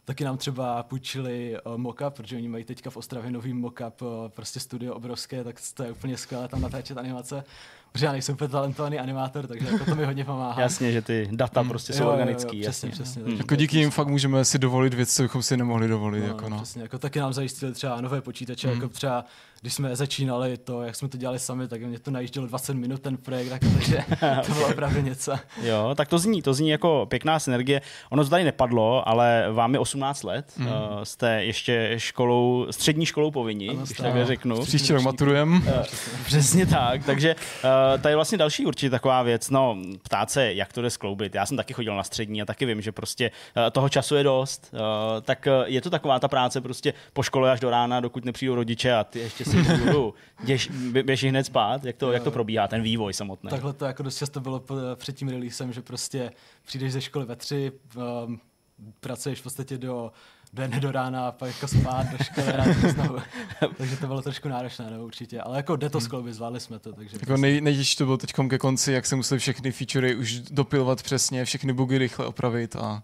Taky nám třeba půjčili uh, mockup, protože oni mají teďka v Ostravě nový mockup, uh, prostě studio obrovské, tak to je úplně skvělé tam natáčet animace. Protože já nejsem úplně talentovaný animátor, takže jako to mi hodně pomáhá. Jasně, že ty data prostě jsou Jo, jo, jo, organický. přesně, jasně. přesně. Hm. takže Jako to díky jim fakt můžeme si dovolit věci, co bychom si nemohli dovolit. No, jako no, přesně, jako taky nám zajistili třeba nové počítače, Mm. jako třeba když jsme začínali to, jak jsme to dělali sami, tak mě to najíždělo 20 minut ten projekt, jako, takže to bylo opravdu něco. Jo, tak to zní, to zní jako pěkná synergie. Ono to tady nepadlo, ale vám je 18 let, Mhm. uh, jste ještě školou, střední školou povinni, Ano, když takhle řeknu. Příští rok maturujeme. Eh, Přesně tak, takže uh, tady je vlastně další určitě taková věc, no ptát se, jak to jde skloubit. Já jsem taky chodil na střední a taky vím, že prostě uh, toho času je dost, uh, tak je to taková ta práce prostě po škole až do rána, dokud nepřijdou rodiče a ty ještě si budu, běž, bě- běž hned spát, jak to, jak to probíhá, ten vývoj samotný. Takhle to jako dost často bylo před tím releasem, že prostě přijdeš ze školy ve tři, um, pracuješ v podstatě do do jedné do rána a pak jako spát do školy rád znovu. takže to bylo trošku náročné, no, určitě. Ale jako jde to skloubit, zvládli jsme to. Takže Jako nej, nejtěžší to bylo teď ke konci, jak se museli všechny featurey už dopilovat přesně, všechny bugy rychle opravit a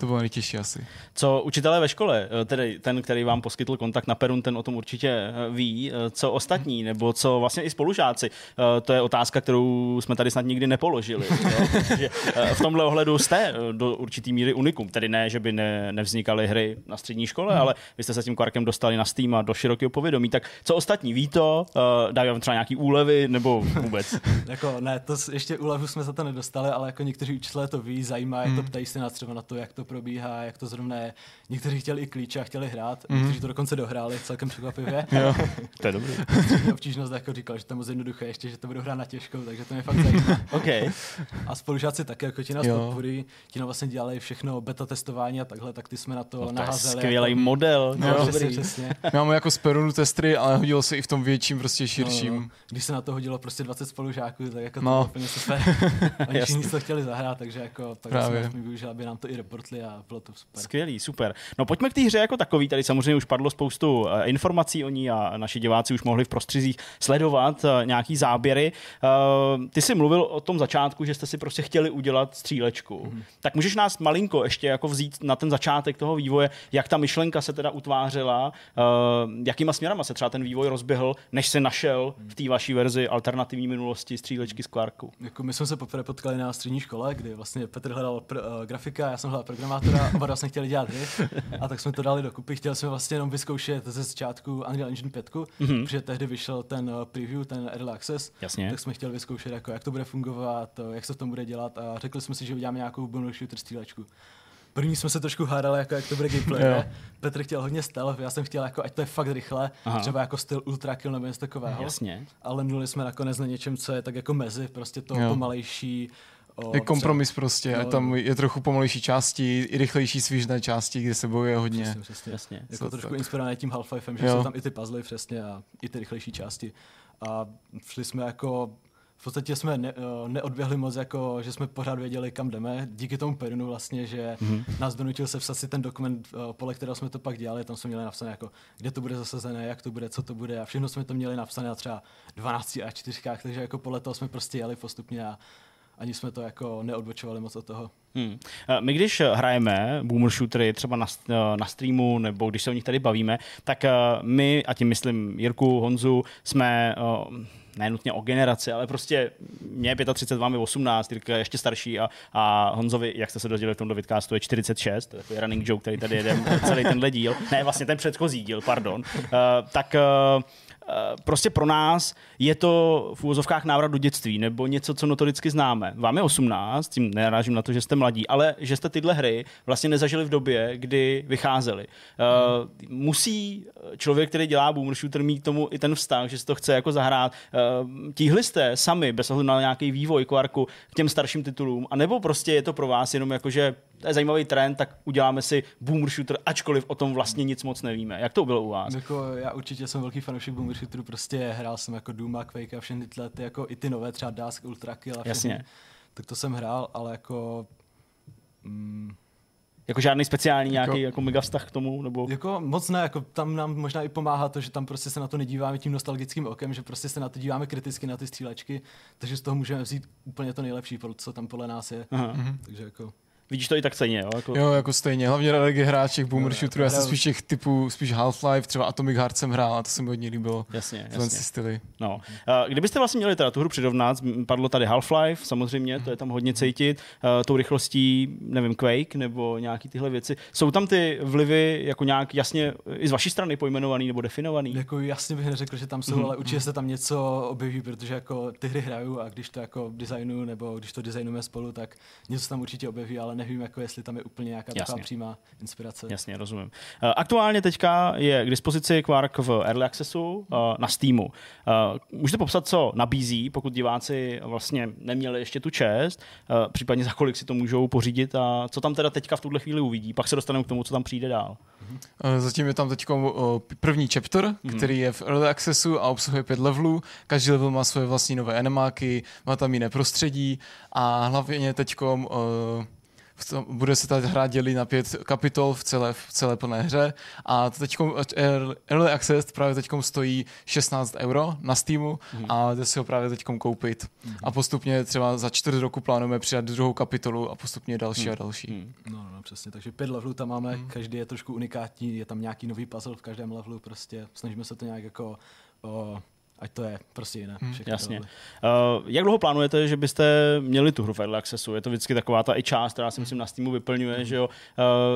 to bylo nejtěžší asi. Co učitelé ve škole, eh, tedy ten, který vám poskytl kontakt na Perun, ten o tom určitě eh, ví. Eh, Co ostatní, nebo co vlastně i spolužáci? To je otázka, kterou jsme tady snad nikdy nepoložili. v tomhle ohledu jste do určitý míry unikum. Tedy ne, že by ne, nevznikaly hry na střední škole, ale vy jste se s tím Quarkem dostali na Steam a do širokého povědomí. Tak co ostatní? Ví to? Eh, Dají vám třeba nějaký úlevy nebo vůbec? Jako ne, to ještě úlevu jsme za to nedostali, ale jako někteří učitelé to ví, zajímá, jak to ptají se nás třeba na to, jak to probíhá, jak to zrovna je. Někteří chtěli i klíče a chtěli hrát, někteří to dokonce dohráli, celkem překvapivě. Jo. to je dobrý. Obtížnost jako říkal, že to je moc jednoduché, ještě, že to budu hrát na těžkou, takže to mě fakt zajímá. OK. A spolužáci také, jako ti nás podporují, ti nám vlastně dělali všechno beta testování a takhle, tak ty jsme na to, No, to je naházeli. skvělý jako, model. No, Jo. přesně, dobrý. přesně. My máme jako z Perunu testry, ale hodilo se i v tom větším, prostě širším. No, no. Když se na to hodilo prostě 20 spolužáků, tak jako to No. bylo úplně super. Oni všichni to chtěli zahrát, takže jako tak Právě. jsme využili, aby nám to i reportli a bylo to super. Skvělý, super. No pojďme k té hře jako takový. Tady samozřejmě už padlo spoustu eh, informací o ní a naši diváci už mohli v prostředích sledovat eh, nějaký záběry. Eh, Ty jsi mluvil o tom začátku, že jste si prostě chtěli udělat střílečku. Mhm. Mm-hmm. Tak můžeš nás malinko ještě jako vzít na ten začátek toho vývoje, jak ta myšlenka se teda utvářela, eh, jakýma směrama se třeba ten vývoj rozběhl, než se našel v té vaší verzi alternativní minulosti střílečky z Quarku. Jako my jsme se poprvé potkali na střední škole, kdy vlastně Petr hledal pr- uh, grafika, já jsem hledal programátora, oba dva jsme chtěli dělat hry a tak jsme to dali dokupy. Chtěli jsme vlastně jenom vyzkoušet ze začátku Unreal Engine 5, mm-hmm. protože tehdy vyšel ten uh, preview, ten Early Access, Jasně. tak jsme chtěli vyzkoušet, jako, jak to bude fungovat, jak se v tom bude dělat a řekli jsme si, že uděláme nějakou bonus shooter střílečku. První jsme se trošku hádali, jako jak to bude gameplay. Jo. Petr chtěl hodně stealth, já jsem chtěl, jako, ať to je fakt rychle, Aha. třeba jako styl ultra kill nebo něco takového. Jasně. Ale mluvili jsme nakonec na něčem, co je tak jako mezi, prostě to Jo. pomalejší. O, Je kompromis prostě, No, a tam je trochu pomalejší části, i rychlejší svížné části, kde se bojuje hodně. Přesně, přesně. Jasně. Jako Co trošku tak. inspirovaný tím Half-Lifem, že Jo. jsou tam i ty puzzle přesně a i ty rychlejší části. A šli jsme jako v podstatě jsme ne, eh, neodběhli moc, jako, že jsme pořád věděli, kam jdeme. Díky tomu Perinu vlastně, že Mhm. mm-hmm. nás donutil se vsat si ten dokument, eh, podle kterého jsme to pak dělali, tam jsme měli napsané, jako, kde to bude zasazené, jak to bude, co to bude a všechno jsme to měli napsané na třeba 12 a 4 takže jako podle toho jsme prostě jeli postupně a ani jsme to jako neodbočovali moc od toho. Hmm. Eh, My když hrajeme boomer shootery třeba na, na streamu nebo když se o nich tady bavíme, tak my, a tím myslím Jirku, Honzu, jsme ne nutně o generaci, ale prostě mě je 35, vám je 18, Jirka je ještě starší a, a Honzovi, jak jste se dozvěděli v tomto vidcastu, je 46, to je takový running joke, který tady jedem celý tenhle díl, ne vlastně ten předchozí díl, pardon, uh, tak uh, prostě pro nás je to v úvozovkách návrat do dětství nebo něco, co notoricky známe. Vám je 18, tím nerážím na to, že jste mladí, ale že jste tyhle hry vlastně nezažili v době, kdy vycházely. Uh, musí člověk, který dělá boomer shooter, mít tomu i ten vztah, že si to chce jako zahrát. Uh, tíhli jste sami, bez ohledu na nějaký vývoj kvarku k těm starším titulům, anebo prostě je to pro vás jenom jako, že to je zajímavý trend, tak uděláme si boomer shooter, ačkoliv o tom vlastně nic moc nevíme. Jak to bylo u vás? Jako, já určitě jsem velký fanoušek boomer shooteru, prostě hrál jsem jako Doom a Quake a všechny tyhle, ty, jako i ty nové, třeba Dusk, Ultra Kill a všechny. Jasně. Tak to jsem hrál, ale jako... Mm, Jako žádný speciální Jako- nějaký jako mega vztah k tomu? Nebo... Jako moc ne, jako tam nám možná i pomáhá to, že tam prostě se na to nedíváme tím nostalgickým okem, že prostě se na to díváme kriticky na ty střílečky, takže z toho můžeme vzít úplně to nejlepší, co tam podle nás je. Aha. Takže jako... Vidíš to i tak stejně, jo? Jako... Jo, jako stejně. Hlavně Radek je hráč těch boomer Jo, shooterů. Já jsem spíš těch typů, spíš Half-Life, třeba Atomic Heart jsem hrál a to se mi hodně líbilo. Jasně, jasně. si styly. No. Uh, kdybyste vlastně měli teda tu hru přirovnat, padlo tady Half-Life, samozřejmě, to je tam hodně cítit, uh, tou rychlostí, nevím, Quake nebo nějaký tyhle věci. Jsou tam ty vlivy jako nějak jasně i z vaší strany pojmenovaný nebo definovaný? Jako jasně bych neřekl, že tam jsou, Mhm, ale určitě se tam něco objeví, protože jako ty hry hraju a když to jako designu nebo když to designujeme spolu, tak něco tam určitě objeví, ale nevím, jako jestli tam je úplně nějaká Jasně. taková přímá inspirace. Jasně, rozumím. Uh, aktuálně teďka je k dispozici Quark v Early Accessu uh, na Steamu. Uh, můžete popsat, co nabízí, pokud diváci vlastně neměli ještě tu čest, uh, případně za kolik si to můžou pořídit a co tam teda teďka v tuhle chvíli uvidí. Pak se dostaneme k tomu, co tam přijde dál. Eh, Zatím je tam teď první chapter, Mhm. který je v early accessu a obsahuje pět levelů. Každý level má svoje vlastní nové animáky, má tam jiné prostředí a hlavně teď bude se ta hra dělit na pět kapitol v celé, v celé plné hře a teď Early Access právě teď stojí 16 euro na Steamu Mhm. a jde si ho právě teď koupit. A postupně třeba za čtyři roku plánujeme přidat druhou kapitolu a postupně další a další. Hmm. No, no, přesně. Takže pět levelů tam máme, každý je trošku unikátní, je tam nějaký nový puzzle v každém levelu, prostě snažíme se to nějak jako, o, ať to je prostě jiné. ty Jasně. Uh, jak dlouho plánujete, že byste měli tu hru v Early Accessu? Je to vždycky taková ta i část, která si myslím na Steamu vyplňuje, že jo?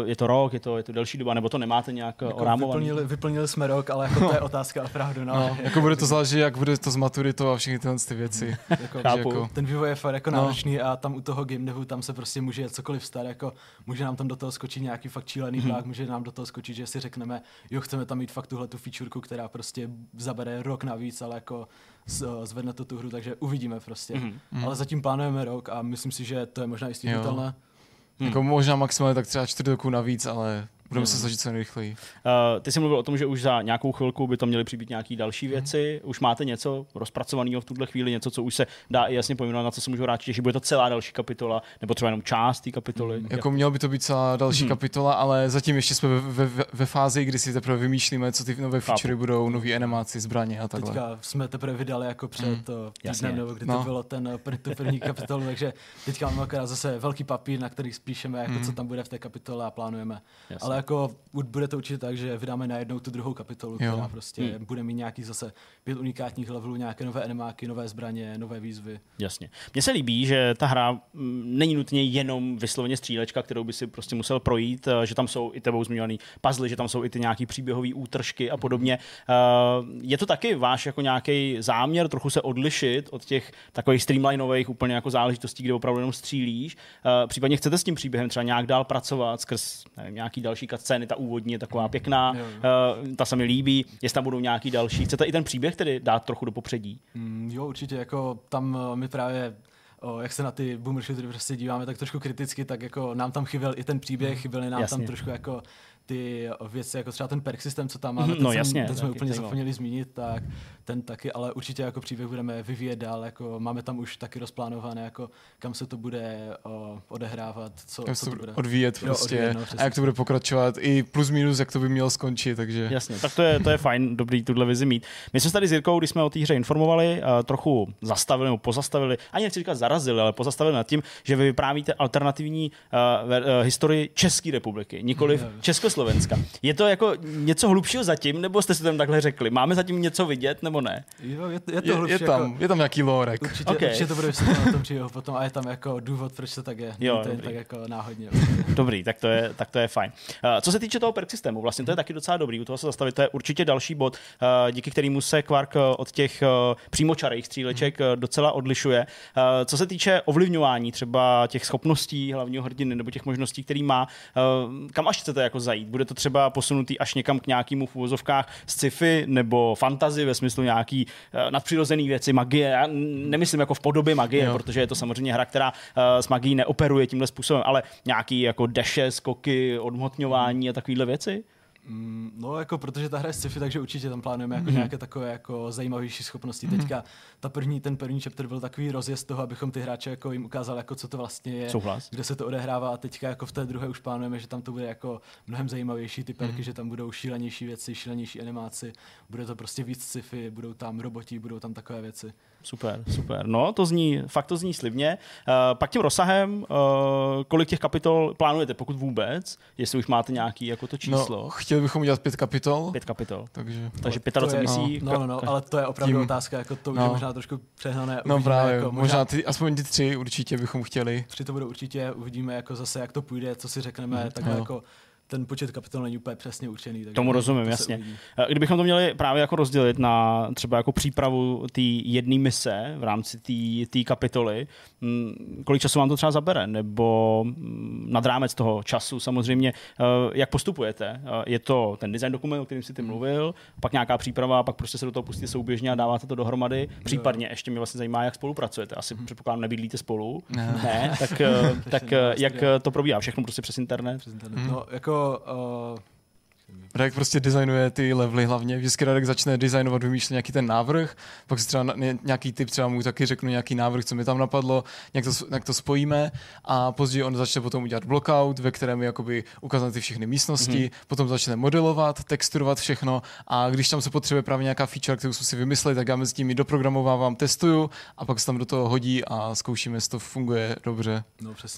Uh, je to rok, je to, je to delší doba, nebo to nemáte nějak jako Jako orámovaný? vyplnili, vyplnili jsme rok, ale jako to je otázka opravdu. No. No, jako bude to záležet, jak bude to s maturitou a všechny tyhle ty věci. jako, Chápu. jako- ten vývoj je fakt jako No. náročný a tam u toho game devu tam se prostě může cokoliv stát, jako může nám tam do toho skočit nějaký fakt šílený Mhm. mm-hmm. může nám do toho skočit, že si řekneme, jo, chceme tam mít fakt tuhle tu featureku, která prostě zabere rok navíc, ale jako z- zvedne to tu hru, takže uvidíme prostě. Mhm. Mm-hmm. Ale zatím plánujeme rok a myslím si, že to je možná i stihnutelné. Hmm. Jako možná maximálně tak třeba čtyři roku navíc, ale budeme se snažit co nejrychleji. Uh, ty jsi mluvil o tom, že už za nějakou chvilku by to měly přibýt nějaký další Mhm. věci. Už máte něco rozpracovaného v tuhle chvíli, něco, co už se dá i jasně pojmenovat, na co se můžou hráči těšit. Bude to celá další kapitola, nebo třeba jenom část té kapitoly? Jak- Jako mělo by to být celá další Mhm. kapitola, ale zatím ještě jsme ve, ve, ve fázi, kdy si teprve vymýšlíme, co ty nové Chápu. featurey budou, nový animaci, zbraně a takhle. Teďka jsme teprve vydali jako před Mm. mm. Jasně. týdnem, nebo kdy No. to bylo ten, eh, tu první kapitolu, takže teďka máme akorát zase velký papír, na který spíšeme, jako Mm. co tam bude v té kapitole a plánujeme. Jasně. Ale jako bude to určitě tak, že vydáme najednou tu druhou kapitolu, Jo. která prostě Hmm. hmm. bude mít nějaký zase pět unikátních levelů, nějaké nové animáky, nové zbraně, nové výzvy. Jasně. Mně se líbí, že ta hra mm, není nutně jenom vysloveně střílečka, kterou by si prostě musel projít, eh, že tam jsou i tebou zmiňovaný puzzle, že tam jsou i ty nějaký příběhové útržky a podobně. Eh, Je to taky váš jako nějaký záměr trochu se odlišit od těch takových streamlinových úplně jako záležitostí, kde opravdu jenom střílíš. Eh, Případně chcete s tím příběhem třeba nějak dál pracovat skrz nevím, nějaký další scény, ta úvodní je taková pěkná, Jo, eh, ta se mi líbí, jestli tam budou nějaký další. Chcete i ten příběh tedy dát trochu do popředí? Mm, jo, určitě, jako tam eh, my právě O, jak se na ty boomer shootery prostě díváme tak trošku kriticky, tak jako nám tam chyběl i ten příběh, chyběly nám Jasně. tam trošku jako ty věci, jako třeba ten perk systém, co tam máme, ten, no jsem, jasně, ten jsme úplně zapomněli zmínit, tak ten taky, ale určitě jako příběh budeme vyvíjet dál, jako máme tam už taky rozplánované, jako kam se to bude o, odehrávat, co, Jak co to bude. odvíjet Jo, prostě odvíjet, no, a jak to bude pokračovat i plus minus, jak to by mělo skončit, takže Jasně, tak to je, to je fajn, dobrý tuhle vizi mít. My jsme se tady s Jirkou, když jsme o té hře informovali, uh, trochu zastavili nebo pozastavili, ani nechci říkat zarazili, ale pozastavili nad tím, že vy vyprávíte alternativní uh, uh, historii České republiky, nikoli Jo, jo. Slovenska. Je to jako něco hlubšího zatím, nebo jste si tam takhle řekli? Máme zatím něco vidět, nebo ne? Jo, je, to- je to Je, hlubší, je, tam, Jako, je tam nějaký lorek. určitě, Ok. okay. určitě to bude na tom příběhu potom a je tam jako důvod, proč to tak je. Jo, to je tak jako náhodně. Dobrý, tak to je, tak to je fajn. Uh, co se týče toho perk systému, vlastně to je taky docela dobrý, u toho se zastavit, to je určitě další bod, uh, díky kterému se Quark uh, od těch uh, přímočarých stříleček uh, docela odlišuje. Uh, co se týče ovlivňování třeba těch schopností hlavního hrdiny nebo těch možností, který má, uh, kam až chcete jako zajít? Bude to třeba posunutý až někam k nějakému v úvozovkách sci-fi nebo fantasy ve smyslu nějaký uh, nadpřirozený věci, magie. Já nemyslím jako v podobě magie, Jo. protože je to samozřejmě hra, která uh, s magií neoperuje tímhle způsobem, ale nějaký jako deše, skoky, odmotňování a takovéhle věci. Mm, No, jako protože ta hra je sci-fi, takže určitě tam plánujeme jako mm-hmm. nějaké takové jako zajímavější schopnosti. Mm-hmm. Teďka ta první, ten první chapter byl takový rozjezd toho, abychom ty hráče jako jim ukázali, jako co to vlastně je, Souhlas. kde se to odehrává a teďka jako v té druhé už plánujeme, že tam to bude jako mnohem zajímavější ty perky, mm-hmm. že tam budou šílenější věci, šílenější animáci, bude to prostě víc sci-fi, budou tam roboti, budou tam takové věci. Super, super. No, to zní, fakt to zní slibně. Uh, pak tím rozsahem, uh, kolik těch kapitol plánujete, pokud vůbec, jestli už máte nějaký jako to číslo. No, chtěli bychom udělat pět kapitol, Pět kapitol. takže... Takže To 25 je- misí. No, no, no, ale to je opravdu Tím- otázka, jako to už no. je možná trošku přehnané. No uvidíme, právě, jako možná ty, aspoň ty tři určitě bychom chtěli. Tři to budou určitě, uvidíme jako zase, jak to půjde, co si řekneme, Mhm. takhle jo. jako ten počet kapitol není úplně přesně určený. Takže Tomu rozumím, to jasně. uvidí. Eh, Kdybychom to měli právě jako rozdělit na třeba jako přípravu té jedné mise v rámci té kapitoly, mm, kolik času vám to třeba zabere? Nebo mm, nad rámec toho času samozřejmě, eh, jak postupujete? Eh, Je to ten design dokument, o kterém si ty mluvil, pak nějaká příprava, pak prostě se do toho pustíte souběžně a dáváte to dohromady. Případně ještě mě vlastně zajímá, jak spolupracujete. Asi předpokládám, nebydlíte spolu. Ne. ne tak, eh, tak jak to probíhá? Všechno prostě přes internet? Přes internet. No, jako, uh, Radek prostě designuje ty levely hlavně. Vždycky Radek začne designovat, vymýšlet nějaký ten návrh, pak si třeba nějaký typ, třeba mu taky řeknu nějaký návrh, co mi tam napadlo, nějak to, nějak to spojíme a později on začne potom udělat blockout, ve kterém jakoby ukážeme ty všechny místnosti, mm-hmm. potom začne modelovat, texturovat všechno a když tam se potřebuje právě nějaká feature, kterou jsme si vymysleli, tak já mezi tím ji doprogramovávám, testuju a pak se tam do toho hodí a zkoušíme, jestli to funguje dobře.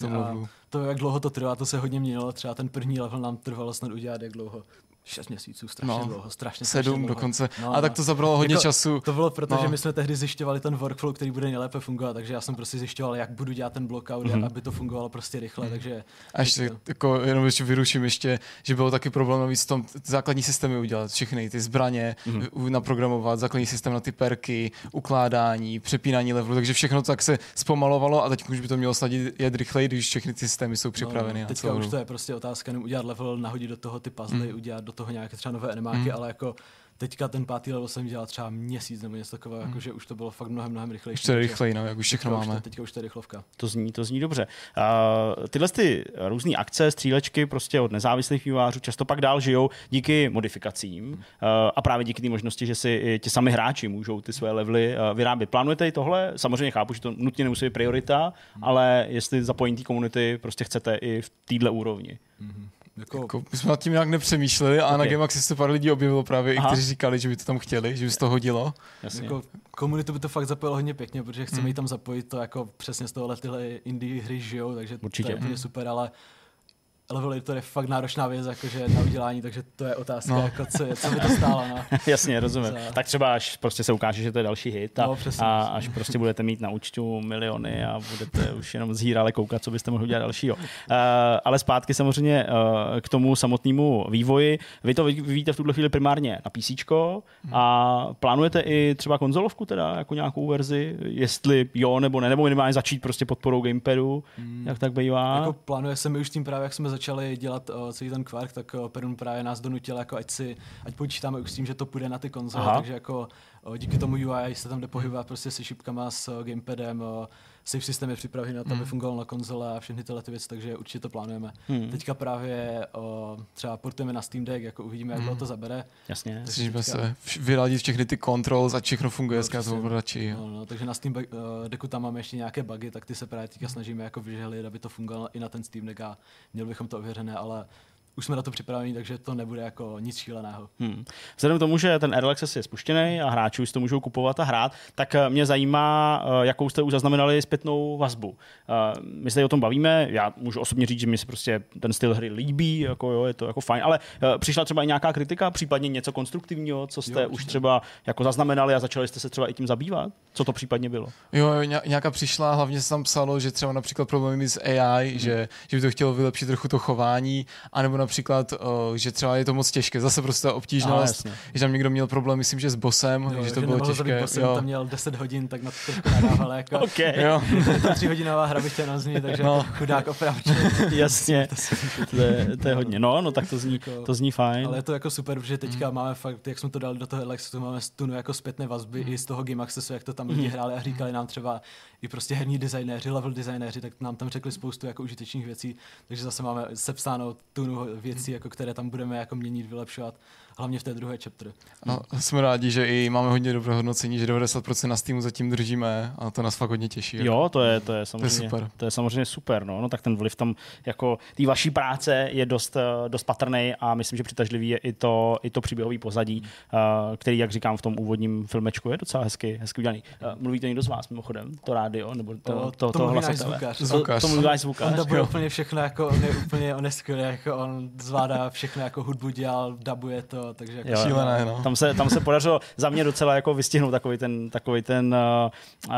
no přesně. To, jak dlouho to trvá, to se hodně měnilo. Třeba ten první level nám trvalo snad udělat jak dlouho. Šest měsíců, strašně No, dlouho, strašně, Sedm dlouho. dokonce. No, a tak to zabralo hodně Jako- času. To bylo proto, No. že my jsme tehdy zjišťovali ten workflow, který bude nejlépe fungovat, takže já jsem prostě zjišťoval, jak budu dělat ten blockout, Mhm. mm-hmm. aby to fungovalo prostě rychle, mm-hmm. takže A ještě jako, jenom ještě vyruším ještě, že bylo taky problém navíc v tom základní systémy udělat, všechny ty zbraně, Mhm. mm-hmm. naprogramovat, základní systém na ty perky, ukládání, přepínání levelu, takže všechno tak se zpomalovalo a teď už by to mělo snad jet rychleji, když všechny ty systémy jsou připraveny. No, na teďka celou už to je prostě otázka, udělat level, nahodit do toho ty puzzle, mm. udělat do toho nějaké třeba nové animáky, mm. ale jako teďka ten pátý level jsem dělal třeba měsíc nebo něco takového, mm. jako, že už to bylo fakt mnohem, mnohem rychlejší. Už to je rychleji, no, jak už všechno teďka Už máme. to, teďka už to je rychlovka. To zní, to zní dobře. Uh, tyhle ty různé akce, střílečky prostě od nezávislých vývářů často pak dál žijou díky modifikacím uh, a právě díky té možnosti, že si i ti sami hráči můžou ty své levely uh, vyrábět. Plánujete i tohle? Samozřejmě chápu, že to nutně nemusí být priorita, ale jestli zapojení té komunity prostě chcete i v téhle úrovni. Jako, Jako, my jsme nad tím nějak nepřemýšleli a okay. na Ok. Gamaxi se pár lidí objevilo právě, i Aha. kteří říkali, že by to tam chtěli, že by se to hodilo. Jasně. jako komunitu by to fakt zapojilo hodně pěkně, protože chceme jí tam zapojit to jako přesně z tohohle tyhle indie hry žijou, takže Určitě. to je úplně super, ale level editor je fakt náročná věc, jakože na udělání, takže to je otázka, No. jako co, je, co by to stálo. No. Jasně, rozumím. Za- Tak třeba až prostě se ukáže, že to je další hit a, No, přesně, a přesně. až prostě budete mít na účtu miliony a budete už jenom zhýrale koukat, co byste mohli udělat dalšího. Uh, ale zpátky samozřejmě uh, k tomu samotnému vývoji. Vy to vyvíjíte v tuhle chvíli primárně na PC a plánujete i třeba konzolovku teda, jako nějakou verzi, jestli jo nebo ne, nebo minimálně začít prostě podporou gamepadu, jak tak bývá. Jako plánuje se mi už tím právě, jak jsme začali dělat uh, celý ten Quark, tak uh, Perun právě nás donutil, jako ať si, ať počítáme už s tím, že to půjde na ty konzole, Aha. takže jako díky tomu UI se tam jde pohybovat prostě se šipkama, s gamepadem, save systém je připravený na to, aby fungoval na konzole a všechny tyhle ty věci, takže určitě to plánujeme. Hmm. Teďka právě uh, třeba portujeme na Steam Deck, jako uvidíme, jak dlouho to zabere. Jasně. Snažíme se vyladit všechny ty controls a všechno funguje, No, to radši. No, no, takže na Steam Decku tam máme ještě nějaké bugy, tak ty se právě teďka snažíme jako vyžehlit, aby to fungovalo i na ten Steam Deck a měli bychom to ověřené, ale už jsme na to připraveni, takže to nebude jako nic šíleného. Hmm. Vzhledem k tomu, že ten Early Access je spuštěný a hráči už si to můžou kupovat a hrát, tak eh, mě zajímá, eh, jakou jste už zaznamenali zpětnou vazbu. Eh, My se tady o tom bavíme, já můžu osobně říct, že mi se prostě ten styl hry líbí, jako jo, je to jako fajn, ale přišla třeba i nějaká kritika, případně něco konstruktivního, co jste jo, už třeba jako zaznamenali a začali jste se třeba i tím zabývat? Co to případně bylo? Jo, jo, ně- nějaká přišla, hlavně se tam psalo, že třeba například problémy s AI, hmm. že, že by to chtělo vylepšit trochu to chování, anebo například, o, že třeba je to moc těžké, zase prostě ta obtížnost, jasně. že tam někdo měl problém, myslím, že s bosem, Jo, že to že bylo těžké. bossem, Jo. tam měl 10 hodin, tak na to trošku nadával, jako OK, Jo. to tři hodinová hra bych chtěl na zní, takže No. chudák opravdu. jasně, to je, to je hodně. No, no tak to zní, Jako- to zní fajn. Ale je to jako super, protože teďka mm. máme fakt, jak jsme to dali do toho Lexu, máme stunu jako zpětné vazby mm. i z toho Game Accessu, jak to tam lidi hráli a říkali nám třeba i prostě herní designéři, level designéři, tak nám tam řekli spoustu jako užitečných věcí, takže zase máme sepsánou tunu věcí, jako které tam budeme jako měnit, vylepšovat, hlavně v té druhé chapter. A jsme rádi, že i máme hodně dobré hodnocení, že 90% na Steamu zatím držíme a to nás fakt hodně těší. jako. Jo, to je, to je samozřejmě, super. To je samozřejmě super, no. no tak ten vliv tam jako té vaší práce je dost, eh, dost patrný a myslím, že přitažlivý je i to, i to příběhový pozadí, eh, který, jak říkám, v tom úvodním filmečku je docela hezky, hezky udělaný. Eh, Mluví to někdo z vás mimochodem, to rádio, nebo to, to, to, to to zvukař. To, to mluví náš zvukař. On dabuje úplně všechno, jako on je úplně, on je skvělý, jako on zvládá všechno, jako hudbu dělal, dabuje to, takže jako Jo, jo. Šílené, no. Tam se, tam se podařilo za mě docela jako vystihnout takový ten, takový ten uh, uh,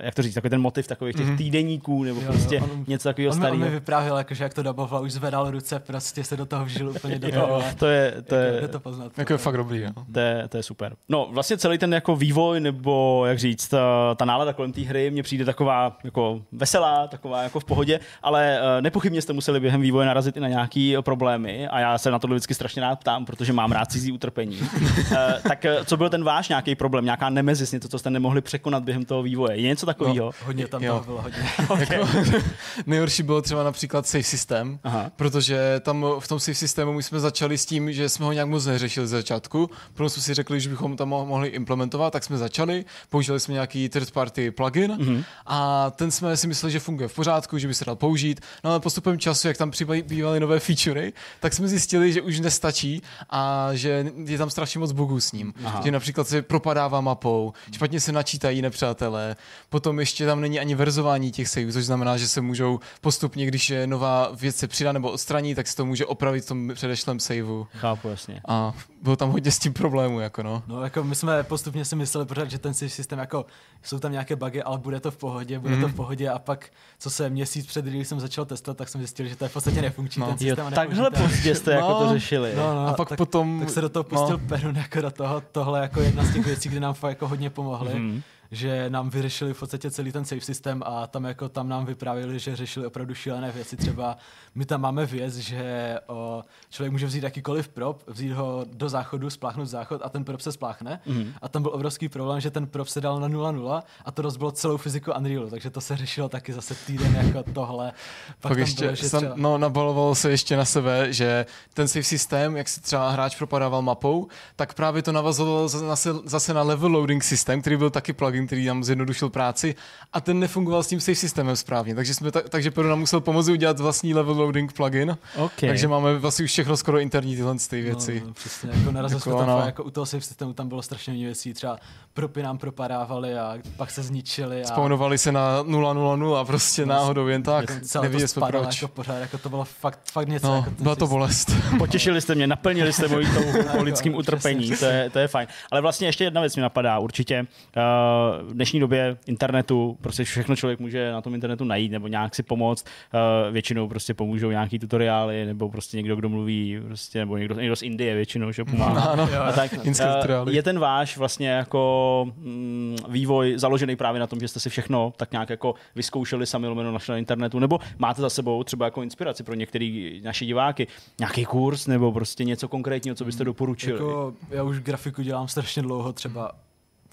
jak to říct, takový ten motiv takových těch Mhm. týdeníků, nebo Jo, prostě jo, on- něco takového mi- on mi starého. vyprávěl, jako, že jak to daboval, už zvedal ruce, prostě se do toho vžil úplně do toho. Jo, to je, to jako, je, jde to poznat. Jako je fakt dobrý, no. To je, to je super. No vlastně celý ten jako vývoj, nebo jak říct, ta, ta nálada kolem té hry mně přijde taková jako veselá, taková jako v pohodě, ale nepochybně jste museli během vývoje narazit i na nějaký problémy a já se na to vždycky strašně rád ptám, protože mám rád cizí utrpení. uh, tak uh, co byl ten váš nějaký problém, nějaká nemezis, něco, co jste nemohli překonat během toho vývoje? Je něco takového? Hodně tam Jo. toho bylo, hodně. Jako, nejhorší bylo třeba například safe systém, Aha. protože tam v tom safe systému my jsme začali s tím, že jsme ho nějak moc neřešili ze začátku, protože jsme si řekli, že bychom tam mo- mohli implementovat, tak jsme začali, použili jsme nějaký third party plugin mm-hmm. a ten jsme si mysleli, že funguje v pořádku, že by se dal použít, no ale postupem času, jak tam přibývaly nové featurey, tak jsme zjistili, že už nestačí a že je tam strašně moc bugů s ním. Aha. Že například se propadává mapou, špatně se načítají nepřátelé, potom ještě tam není ani verzování těch saveů, což znamená, že se můžou postupně, když je nová věc se přidá nebo odstraní, tak se to může opravit v tom předešlém saveu. Chápu, jasně. A bylo tam hodně s tím problémů, jako no. No, jako my jsme postupně si mysleli pořád, že ten systém, jako jsou tam nějaké bugy, ale bude to v pohodě, bude mm-hmm. to v pohodě a pak, co se měsíc před, když jsem začal testovat, tak jsem zjistil, že to je v podstatě nefunkční, No. ten Jo, systém. a takhle pozdě jste jako to No. řešili. No, no, A pak tak, potom- Tak se do toho pustil no. Perun jako do toho, tohle jako jedna z těch věcí, kde nám fakt jako hodně pomohli. Mhm. Že nám vyřešili v podstatě celý ten safe systém a tam jako tam nám vyprávěli, že řešili opravdu šílené věci. Třeba my tam máme věc, že o, člověk může vzít jakýkoliv prop, vzít ho do záchodu, spláchnout záchod a ten prop se spláchne. Mm-hmm. A tam byl obrovský problém, že ten prop se dal na 0-0 a to rozbilo celou fyziku Unrealu, takže to se řešilo taky zase týden jako tohle. Pak, tam ještě, bylo, že sam, třeba- no, nabalovalo se ještě na sebe, že ten safe systém, jak se třeba hráč propadával mapou, tak právě to navazovalo zase, zase na level loading systém, který byl taky plugin, který nám zjednodušil práci a ten nefungoval s tím safe systémem správně, takže, jsme ta, takže Peru nám musel pomoci udělat vlastní level loading plugin, Okay. takže máme vlastně už všechno skoro interní tyhle ty věci. No, no, přesně, jako narazili Jako jsme tam jako u toho safe systému tam bylo strašně hodně věcí, třeba propy nám propadávaly a pak se zničily a Spawnovali se na 000 prostě náhodou jen tak, jako nevěděli to jsme proč. jako pořád, jako to bylo fakt, fakt něco. No, jako byla to bolest. Potěšili jste mě, naplnili jste moji touhu po lidském Jako, utrpení, to je, to je fajn. Ale vlastně ještě jedna věc mi napadá, určitě uh, v dnešní době internetu, prostě všechno člověk může na tom internetu najít nebo nějak si pomoct, uh, většinou prostě pomůžou nějaký tutoriály nebo prostě někdo, kdo mluví, prostě, nebo někdo, někdo z Indie většinou, že pomáhá. Ano, A tak, eh, je ten váš vlastně jako mm, vývoj založený právě na tom, že jste si všechno tak nějak jako vyzkoušeli sami lomeno našli na internetu, nebo máte za sebou třeba jako inspiraci pro některé naše diváky, nějaký kurz nebo prostě něco konkrétního, co byste doporučili? Jako, já už grafiku dělám strašně dlouho, třeba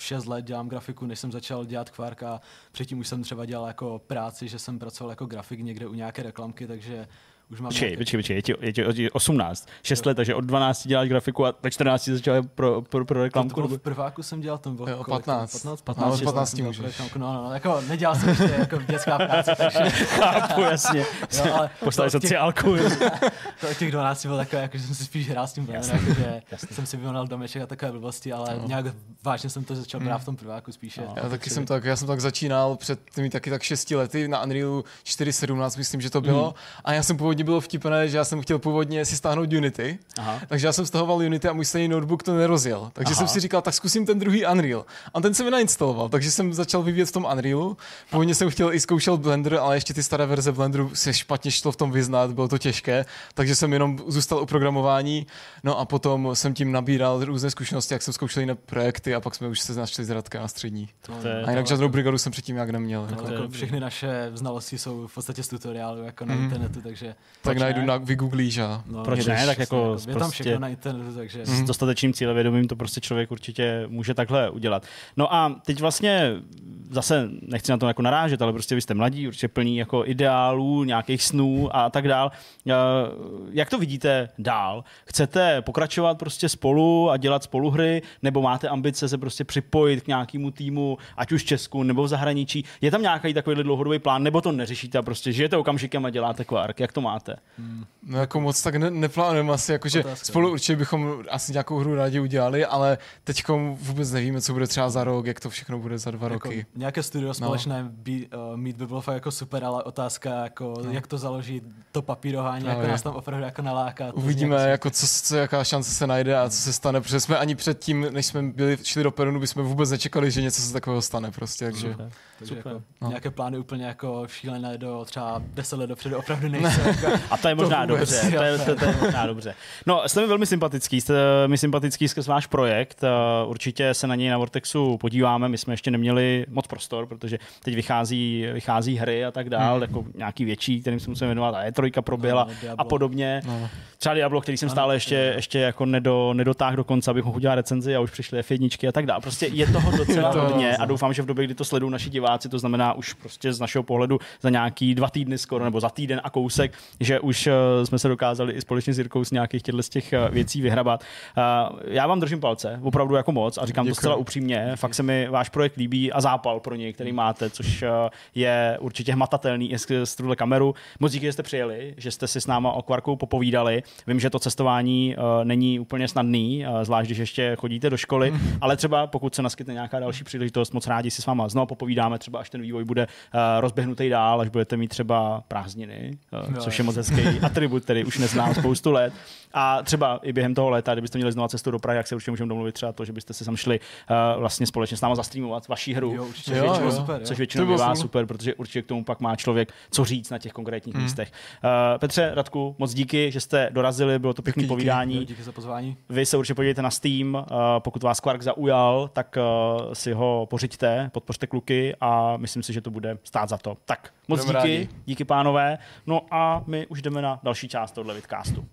6 let dělám grafiku, než jsem začal dělat Quark a předtím už jsem třeba dělal jako práci, že jsem pracoval jako grafik někde u nějaké reklamky, takže Už mám Počkej, počkej, počkej, je ti, je ti, je ti 18, 6 let, takže od 12 děláš grafiku a ve 14 začal pro, pro, pro To reklamku. bylo nebo- v prváku jsem dělal, tam bylo Jo, kolik? 15. 15, No, 15, od 15 jsem dělal můžeš. reklamku, No, no, no, jako nedělal jsem ještě jako dětská práce, takže Chápu, jasně. jo, ale Poslali to sociálku. To od těch 12 bylo takové, jako, že jsem si spíš hrál s tím Jasně. jako, že jsem si vyvonal domeček a takové blbosti, ale no. nějak vážně jsem to začal brát v tom prváku spíše. No. Já taky jsem tak, já jsem tak začínal před těmi taky tak 6 lety na Unrealu 4.17, myslím, že to bylo. Mhm. A já jsem původně bylo vtipné, že já jsem chtěl původně si stáhnout Unity. Aha. Takže já jsem stahoval Unity a můj stejný notebook to nerozjel. Takže Aha. jsem si říkal, tak zkusím ten druhý Unreal. A ten se mi nainstaloval, takže jsem začal vyvíjet v tom Unrealu. Původně jsem chtěl i zkoušel Blender, ale ještě ty staré verze Blenderu se špatně šlo v tom vyznat, bylo to těžké, takže jsem jenom zůstal u programování. No a potom jsem tím nabíral různé zkušenosti, jak jsem zkoušel jiné projekty a pak jsme už se našli z Radka na střední. To je- A jinak žádnou brigadu jsem předtím jak neměl. No, Jako. jako všechny naše znalosti jsou v podstatě z tutoriálu, jako na Mhm. internetu, takže Tak Proč najdu ne? na vygooglíš a no, Proč ne? Tak přesně, jako je tam prostě- všechno na internetu, takže s dostatečným cílevědomím to prostě člověk určitě může takhle udělat. No a teď vlastně zase nechci na to jako narážet, ale prostě vy jste mladí, určitě plní jako ideálů, nějakých snů a tak dál. Eh, Jak to vidíte dál? Chcete pokračovat prostě spolu a dělat spolu hry, nebo máte ambice se prostě připojit k nějakému týmu, ať už v Česku nebo v zahraničí? Je tam nějaký takový dlouhodobý plán, nebo to neřešíte a prostě žijete okamžikem a děláte Quark? Jak to máte? No jako moc tak ne, neplánujeme asi, jakože Otázka, spolu no. určitě bychom asi nějakou hru rádi udělali, ale teď vůbec nevíme, co bude třeba za rok, jak to všechno bude za dva jako roky. nějaké studio společné by, uh, mít by bylo fakt jako super, ale otázka, jako, No. jak to založit, to papírování, Právě. jako nás tam opravdu jako naláká. Uvidíme, nějak- jako co, co, jaká šance se najde a co se stane, protože jsme ani předtím, než jsme byli, šli do Perunu, bychom vůbec nečekali, že něco se takového stane prostě, takže... Super. Takže Super. jako No. nějaké plány úplně jako šílené do třeba 10 let dopředu opravdu nejsou. jako, A to je možná vůbec, dobře. To je, to, to je možná dobře. No, jste mi velmi sympatický, jste mi sympatický skrz váš projekt. Eh, Určitě se na něj na Vortexu podíváme. My jsme ještě neměli moc prostor, protože teď vychází, vychází hry a tak dál, Hmm. jako nějaký větší, kterým se musíme věnovat. A E3 proběhla No, Diablo. a podobně. No. Třeba Diablo, který jsem Ano, stále ještě, ještě jako nedo, nedotáhl do konce, abych mohl udělat recenzi a už přišly F1 a tak dále. Prostě je toho docela hodně a doufám, že v době, kdy to sledují naši diváci, to znamená už prostě z našeho pohledu za nějaký dva týdny skoro, nebo za týden a kousek, že už eh, jsme se dokázali i společně s Jirkou z nějakých těchto z těch eh, věcí vyhrabat. Eh, Já vám držím palce, opravdu jako moc a říkám to Děkuji. zcela upřímně. Fakt se mi váš projekt líbí a zápal pro něj, který máte, což je určitě hmatatelný i z, tuhle kameru. Moc díky, že jste přijeli, že jste si s náma o Quarku popovídali. Vím, že to cestování není úplně snadný, zvlášť když ještě chodíte do školy, ale třeba pokud se naskytne nějaká další příležitost, moc rádi si s váma znovu popovídáme, třeba až ten vývoj bude uh, rozběhnutý dál, až budete mít třeba prázdniny, uh, Jo, což je moc hezký atribut, který už neznám spoustu let. A třeba i během toho léta, kdybyste měli znovu cestu do Prahy, jak se určitě můžeme domluvit třeba to, že byste se tam šli uh, vlastně společně s náma zastreamovat vaší hru. Jo, určitě. což Jo, většinou, jo. super, jo. což většinou bývá super, protože určitě k tomu pak má člověk co říct na těch konkrétních Hmm. místech. Uh, Petře, Radku, moc díky, že jste dorazili, bylo to pěkné Díky, díky. povídání. Jo, díky za pozvání. Vy se určitě podívejte na Steam, uh, pokud vás Quark zaujal, tak uh, si ho pořiďte, podpořte kluky a myslím si, že to bude stát za to. Tak, moc Budeme díky, rádi. díky pánové. No a my už jdeme na další část tohle vidcastu.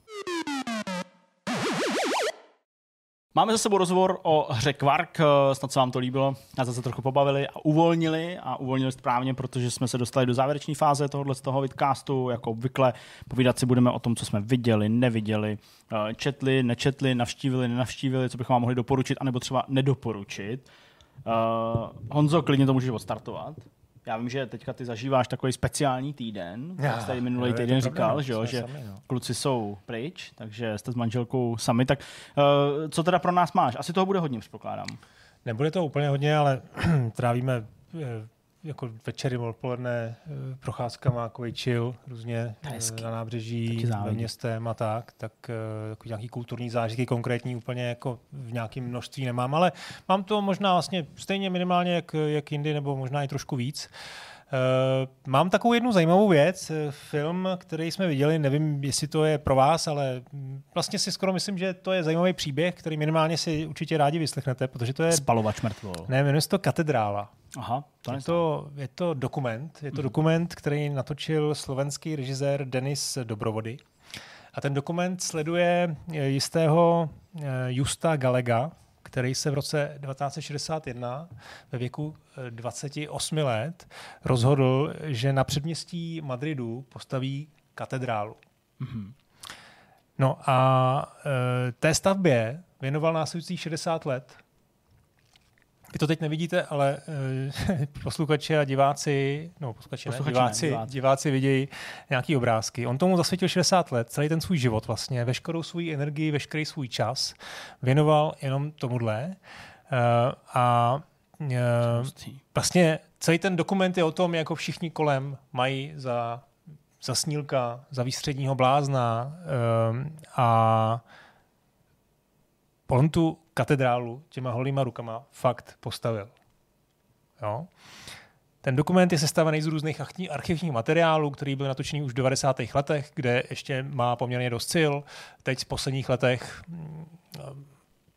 Máme za sebou rozhovor o hře Quark, eh, snad se vám to líbilo, nás zase trochu pobavili a uvolnili a uvolnili správně, protože jsme se dostali do závěrečné fáze tohohle z toho vidcastu, jako obvykle povídat si budeme o tom, co jsme viděli, neviděli, eh, četli, nečetli, navštívili, nenavštívili, co bychom vám mohli doporučit, anebo třeba nedoporučit. Uh, Honzo, klidně to můžeš odstartovat. Já vím, že teďka ty zažíváš takový speciální týden, Já, jak jsi tady minulý týden říkal, no, že, jo, že sami, no. kluci jsou pryč, takže jste s manželkou sami. Tak uh, co teda pro nás máš? Asi toho bude hodně, předpokládám. Nebude to úplně hodně, ale trávíme eh, jako večery, odpoledne eh, procházkama, takový chill, různě eh, na To nábřeží, ve městem a tak, tak jako nějaký kulturní zážitky konkrétní úplně jako v nějakém množství nemám, ale mám to možná vlastně stejně minimálně jak, jak jindy, nebo možná i trošku víc. Uh, mám takovou jednu zajímavou věc, eh, film, který jsme viděli, nevím, jestli to je pro vás, ale vlastně si skoro myslím, že to je zajímavý příběh, který minimálně si určitě rádi vyslechnete, protože to je, Spalovač mrtvol. ne, jmenuje se to Katedrála. Aha, to Je to, je to dokument, je to dokument, který natočil slovenský režisér Denis Dobrovody. A ten dokument sleduje eh, jistého eh, Justa Galega, který se v roce 1961 ve věku eh, 28 let rozhodl, že na předměstí Madridu postaví katedrálu. No a e, té stavbě věnoval následujících 60 let. Vy to teď nevidíte, ale e, posluchači a diváci, no posluchači, Posluchači ne, ne, diváci, diváci. diváci vidějí nějaký obrázky. On tomu zasvětil 60 let, celý ten svůj život vlastně, veškerou svou energii, veškerý svůj čas věnoval jenom tomuhle. E, a e, vlastně celý ten dokument je o tom, jako všichni kolem mají za, za snílka, za výstředního blázna um, a on tu katedrálu těma holýma rukama fakt postavil. Jo? Ten dokument je sestavený z různých archi- archivních materiálů, který byl natočený už v 90. letech, kde ještě má poměrně dost sil. Teď v posledních letech mm,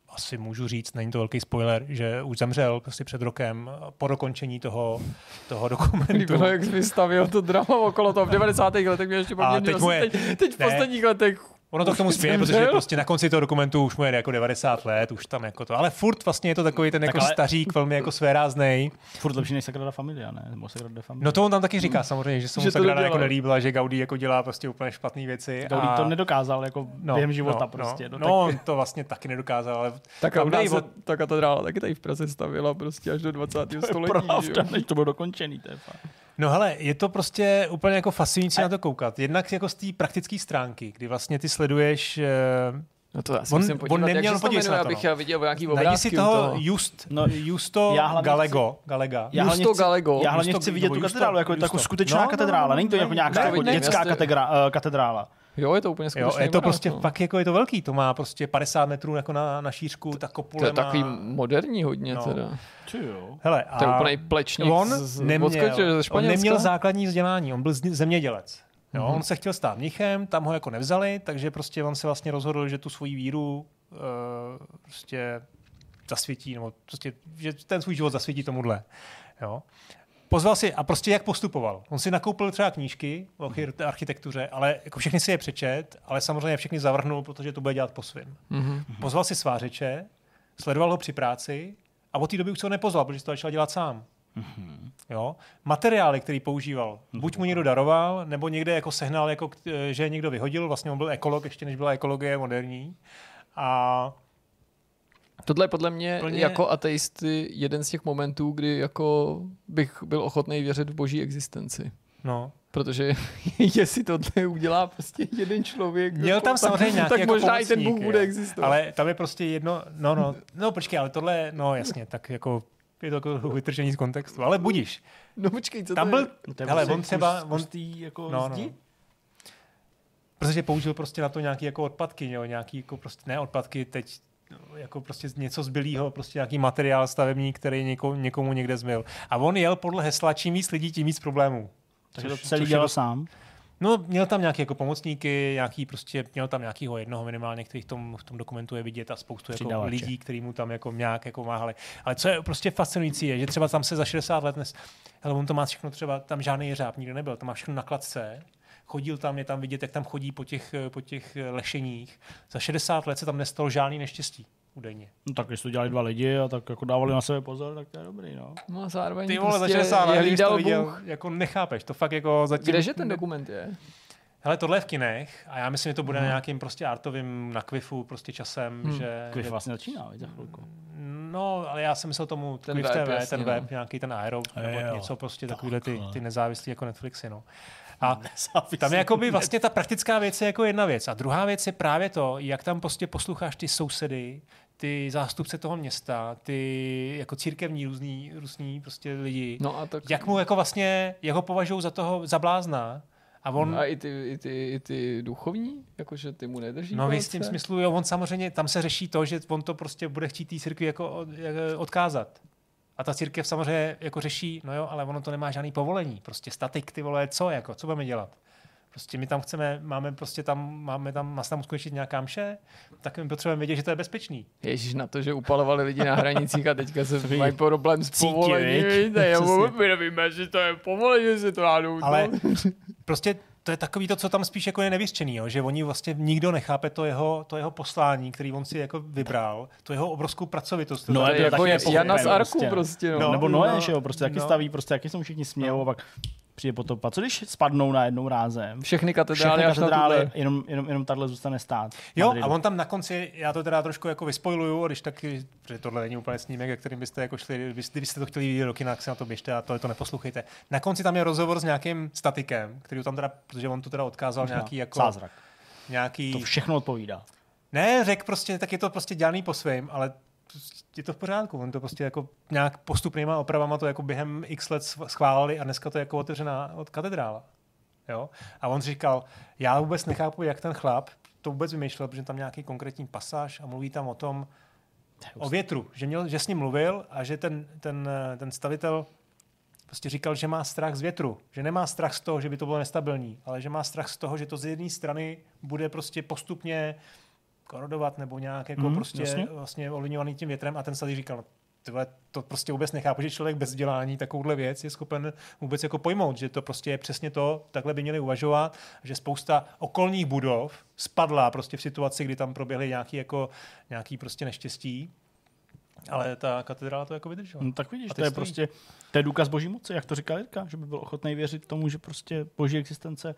asi můžu říct, není to velký spoiler, že už zemřel prostě před rokem po dokončení toho, toho dokumentu. Líbilo, jak jsi vystavil to drama okolo toho v 90. letech, mě ještě poměrně teď moje- teď, teď v ne. posledních letech Ono to k tomu spěje, protože prostě na konci toho dokumentu už mu je jako 90 let, už tam jako to. Ale furt vlastně je to takový ten jako ale- stařík, velmi jako svéráznej. Furt lepší než Sagrada Familia, ne? Nebo Sagrada Familia. No to on tam taky říká samozřejmě, že se mu Že Sagrada jako nelíbila, že Gaudí jako dělá prostě úplně špatné věci. Gaudí a... to nedokázal jako no, během života no, prostě. No, No, no, on to vlastně taky nedokázal, ale Tak nás se od- ta katedrála taky tady v Praze stavila prostě až do 20. to je století. pravda, než to bylo dokončený, to je fakt. No hele, je to prostě úplně jako fascinující na to koukat. Jednak jako z té praktické stránky, kdy vlastně ty sleduješ eh, No to já si On- musím on podívat, neměl- jak se to jmenuje, na to, abych no. já viděl nějaký Najdi obrázky si u toho Just, No, Justo já Galego. Galega. Já hlavně Justo chci, Galego. já hlavně chci vidět tu katedrálu, jako Justo. takovou skutečná No, no, katedrála. no, Není to no, jako no, nějaká ne, jako dětská eh, katedrála. Jo, je to úplně Jo, skutečný je to obraz, prostě no. fakt jako je to velký, to má prostě 50 metrů jako na, na šířku, ta To kopule je takový má... moderní hodně No. teda. Hele, a To je úplnej plečník on z- z- neměl, ze on neměl základní vzdělání, on byl zemědělec. Jo, Mhm. On se chtěl stát mnichem, tam ho jako nevzali, takže prostě on se vlastně rozhodl, že tu svoji víru uh, prostě zasvětí, nebo prostě, že ten svůj život zasvětí tomuhle. Jo. Pozval si a prostě jak postupoval. On si nakoupil třeba knížky o archi- architektuře, ale jako všechny si je přečet, ale samozřejmě všechny zavrhnul, protože to bude dělat po svém. Mhm. Pozval si svářeče, sledoval ho při práci a od té doby už se ho nepozval, protože to začal dělat sám. Jo? Materiály, který používal, buď mu někdo daroval, nebo někde jako sehnal, jako, že je někdo vyhodil, vlastně on byl ekolog, ještě než byla ekologie moderní. A Tohle je podle mě Plně- jako ateisty jeden z těch momentů, kdy jako bych byl ochotný věřit v boží existenci. no, Protože jestli tohle udělá prostě jeden člověk, Měl jako, tam tak- samozřejmě nějaký tak jako možná i ten Bůh bude existovat. ale tam je prostě jedno, no, no, no počkej, ale tohle, je- no jasně, tak jako je to jako vytržení z kontextu, ale budíš. No počkej, co Tam to byl, je? To hele, prostě on třeba, on, tý jako no, no, zdi. no. Protože použil prostě na to nějaký jako odpadky, jo, nějaký jako prostě, ne odpadky, teď no, jako prostě něco zbylýho, prostě nějaký materiál stavební, který někomu, někomu někde zmyl. A on jel podle hesla, čím víc lidí, tím víc problémů. Takže to Což- celý což je dělal dost- sám. No, měl tam nějaké jako pomocníky, nějaký prostě, měl tam nějakýho jednoho minimálně, který v tom, v tom dokumentu je vidět a spoustu jako lidí, kteří mu tam jako nějak jako máhali. Ale co je prostě fascinující je, že třeba tam se za 60 let, nes, hele, on to má všechno třeba, tam žádný jeřáb nikde nebyl, to má všechno na kladce, chodil tam, je tam vidět, jak tam chodí po těch, po těch lešeních. Za 60 let se tam nestalo žádný neštěstí údajně. No tak když to dělali dva lidi a tak jako dávali na sebe pozor, tak to je dobrý, no. No a zároveň Ty vole, prostě za 60 je když to hlídal viděl, Bůh. jako nechápeš, to fakt jako zatím... Kdeže ten dokument je? Hele, tohle je v kinech a já myslím, že to bude na nějakým prostě artovým na Kvifu prostě časem, Hmm. že... Že vlastně začíná, za chvilku. No, ale já jsem myslel tomu Ten Quiff web, TV, jasně, ten no. web, nějaký ten Aero, nebo Jo. něco prostě takovýhle ty, ty nezávislý jako Netflixy, no. A tam je jakoby vlastně ta praktická věc je jako jedna věc. A druhá věc je právě to, jak tam prostě posloucháš ty sousedy, ty zástupce toho města, ty jako církevní různý, různý prostě lidi. No a tak... Jak mu jako vlastně, jak ho považují za toho, za blázna. A on, A i ty, i ty, i ty duchovní? Jakože ty mu nedrží No v jistým smyslu, jo, on samozřejmě, tam se řeší to, že on to prostě bude chtít té církvi jako od, jak- odkázat. A ta církev samozřejmě jako řeší, no jo, ale ono to nemá žádný povolení. Prostě statik, ty vole, co jako, co budeme dělat? Prostě my tam chceme, máme prostě tam, máme tam, má tam uskutečnit nějaká mše, tak my potřebujeme vědět, že to je bezpečný. Ježíš na to, že upalovali lidi na hranicích a teďka se mají problém s povolením. víte, já my nevíme, že to je povolení, že to dá Ale prostě to je takový to, co tam spíš jako je nevyřčený, jo? že oni vlastně nikdo nechápe to jeho, to jeho poslání, který on si jako vybral, to jeho obrovskou pracovitost. No, ale je jako je Jana z Arku prostě. prostě. No. No, No, nebo no, Noé, že jo, prostě taky no. staví, prostě taky se mu všichni smějou a pak přijde potopa. Co když spadnou na jednou rázem? Všechny katedrály Všechny až katedrály, tuhle. jenom, jenom, jenom tahle zůstane stát. Jo, Madridu. a on tam na konci, já to teda trošku jako vyspojuju, když taky, protože tohle není úplně snímek, jak kterým byste jako šli, kdybyste, to chtěli vidět do kina, tak se na to běžte a tohle to neposlouchejte. Na konci tam je rozhovor s nějakým statikem, který tam teda, protože on to teda odkázal Možná nějaký jako, Zázrak. nějaký, To všechno odpovídá. ne, řek prostě, tak je to prostě dělaný po svém, ale je to v pořádku. On to prostě jako nějak postupnýma opravama to jako během x let schv- schválili a dneska to je jako otevřená od katedrála. Jo? A on říkal, já vůbec nechápu, jak ten chlap to vůbec vymýšlel, protože tam nějaký konkrétní pasáž a mluví tam o tom, o větru, že, měl, že s ním mluvil a že ten, ten, ten stavitel prostě říkal, že má strach z větru, že nemá strach z toho, že by to bylo nestabilní, ale že má strach z toho, že to z jedné strany bude prostě postupně korodovat nebo nějak jako mm, prostě jasně. vlastně ovlivňovaný tím větrem a ten stavitel říkal, tyhle, to prostě vůbec nechápu, že člověk bez vzdělání takovouhle věc je schopen vůbec jako pojmout, že to prostě je přesně to, takhle by měli uvažovat, že spousta okolních budov spadla prostě v situaci, kdy tam proběhly nějaký jako nějaký prostě neštěstí, ale ta katedrála to jako vydržela. No, tak vidíš, to je stojí. prostě to je důkaz boží moci, jak to říká Jirka, že by byl ochotný věřit tomu, že prostě boží existence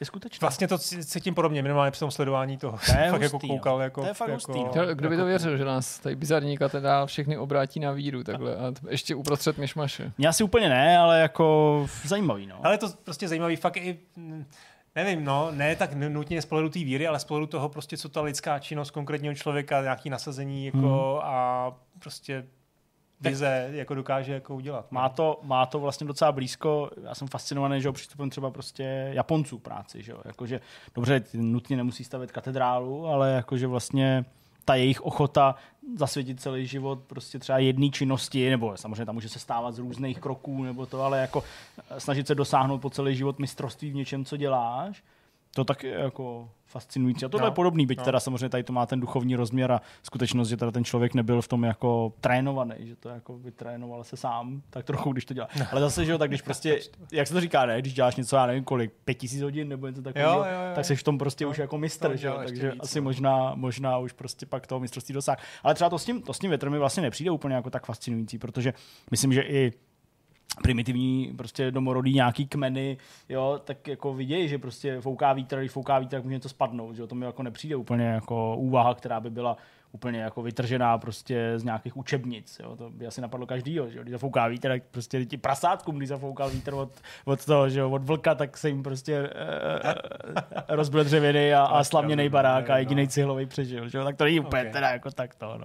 je skutečná. Vlastně to cítím podobně, minimálně při tom sledování toho. To je fakt jako hustý, no. koukal jako, To je fakt jako, hustý, no. To- Kdo by to jako- věřil, že nás tady bizarní katedrál všechny obrátí na víru takhle a ještě uprostřed myšmaše. Mě asi úplně ne, ale jako zajímavý, no. Ale je to prostě zajímavý fakt i, nevím, no, ne tak nutně z pohledu té víry, ale z pohledu toho prostě, co ta lidská činnost konkrétního člověka, nějaký nasazení jako Hmm. a prostě vize jako dokáže jako udělat. Má to, má to vlastně docela blízko, já jsem fascinovaný, že jo, přístupem třeba prostě Japonců práci, že jo, jakože, dobře, ty nutně nemusí stavět katedrálu, ale jakože vlastně ta jejich ochota zasvětit celý život prostě třeba jedné činnosti, nebo samozřejmě tam může se stávat z různých kroků, nebo to, ale jako snažit se dosáhnout po celý život mistrovství v něčem, co děláš, to taky je jako fascinující. A tohle No, je podobný, byť no. teda samozřejmě tady to má ten duchovní rozměr a skutečnost, že teda ten člověk nebyl v tom jako trénovaný, že to jako vytrénoval se sám, tak trochu, když to dělá. Ale zase, že jo, tak když prostě, jak se to říká, ne, když děláš něco, já nevím kolik, pět tisíc hodin nebo něco takového, tak jsi v tom prostě No, už jako to mistr, že jo, takže víc, asi no. možná, možná už prostě pak toho mistrovství dosáh. Ale třeba to s tím, to s tím větrem mi vlastně nepřijde úplně jako tak fascinující, protože myslím, že i primitivní prostě domorodý nějaký kmeny, jo, tak jako vidějí, že prostě fouká vítr, když fouká vítr, tak může něco spadnout, že jo, to mi jako nepřijde úplně jako úvaha, která by byla úplně jako vytržená prostě z nějakých učebnic, jo, to by asi napadlo každýho, že jo, když zafouká vítr, tak prostě ti prasátkům, když zafoukal vítr od, od toho, že jo, od vlka, tak se jim prostě eh, eh, rozbil dřevěný a, a slaměný barák a jediný no. cihlový přežil, že jo, tak to není úplně Ok. teda jako tak to, no.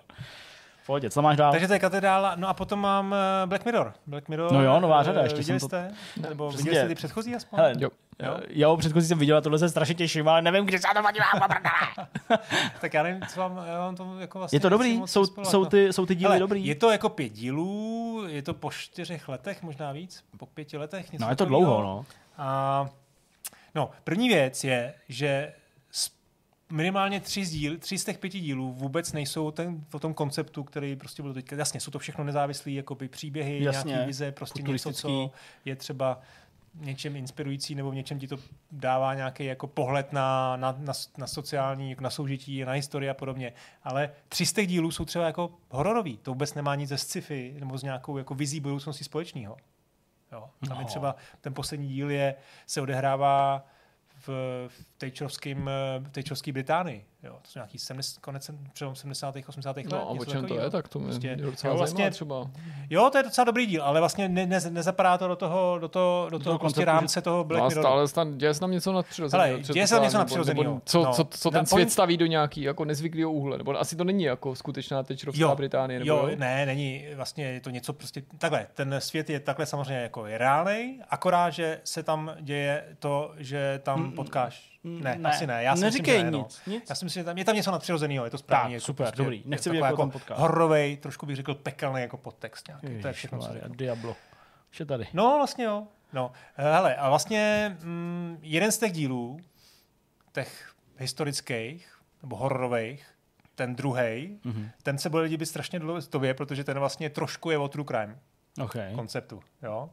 Pohodě, co máš dál? Takže to je katedrála, no a potom mám eh, Black Mirror. Black Mirror. No jo, nová eh, řada, ještě viděli jsem to- jste? Nebo Přesně. viděli jste ty předchozí aspoň? Hele, Jo. Jo, jo, předchozí jsem viděl a tohle se strašně těším, ale nevím, kdy se to podívám. Tak já nevím, co vám, já vám to jako vlastně Je to dobrý? Jsou, spoilovat, jsou, no. ty, jsou ty díly Hele, dobrý? Je to jako pět dílů, je to po čtyřech letech, možná víc, po pěti letech. Něco No je to dlouho, no. A, no, první věc je, že minimálně tři z, díl, tři z těch pěti dílů vůbec nejsou ten, o tom konceptu, který prostě byl teďka. Jasně, jsou to všechno nezávislé jakoby příběhy, Jasně, nějaký vize, prostě něco, co je třeba něčem inspirující nebo v něčem ti to dává nějaký jako pohled na, na, na, na sociální, jako na soužití, na historii a podobně. Ale tři z těch dílů jsou třeba jako hororový. To vůbec nemá nic ze sci-fi nebo s nějakou jako vizí budoucnosti společného. Jo. Tam je No. třeba, ten poslední díl je, se odehrává v, v Thatcherovském, v Thatcherovské Británii. Jo. To jsou nějaký 70, konec sem- přelom 70. 80. let. No a o čem to takového. je, tak to mě Prostě- docela jo, vlastně, zajímá třeba. Jo, to je docela dobrý díl, ale vlastně ne, ne, nezapadá to do toho, do toho, do toho, toho prostě rámce toho Black No Mirroru. stále stan, děje se tam něco nadpřirozeného. Hele, děje se tam něco nadpřirozenýho. Co, No. co, co ten point- svět staví do nějaký jako nezvyklého úhle? Nebo asi to není jako skutečná Thatcherovská Británie? Nebo jo, ne, není, vlastně je to něco prostě, takhle, ten svět je takhle samozřejmě jako je reálnej, akorát, že se tam děje to, že tam Mm, potkáš, ne, ne, asi ne, já si myslím, neříkej že ne, no. nic, nic. Já si myslím, že tam, je tam něco nadpřirozeného, je to správně. Tak, jako super, prostě, dobrý. Nechci taková jako jako. Hororovej, trošku bych řekl pekelný jako podtext nějaký, to je všechno, co řeknu. Diablo. Vše tady. No, vlastně jo. No, hele, a vlastně mm, jeden z těch dílů, těch historických, nebo hororových, ten druhý, Mhm. ten se bude líbit strašně dlouho tobě, protože ten vlastně trošku je o true crime OK. konceptu, jo.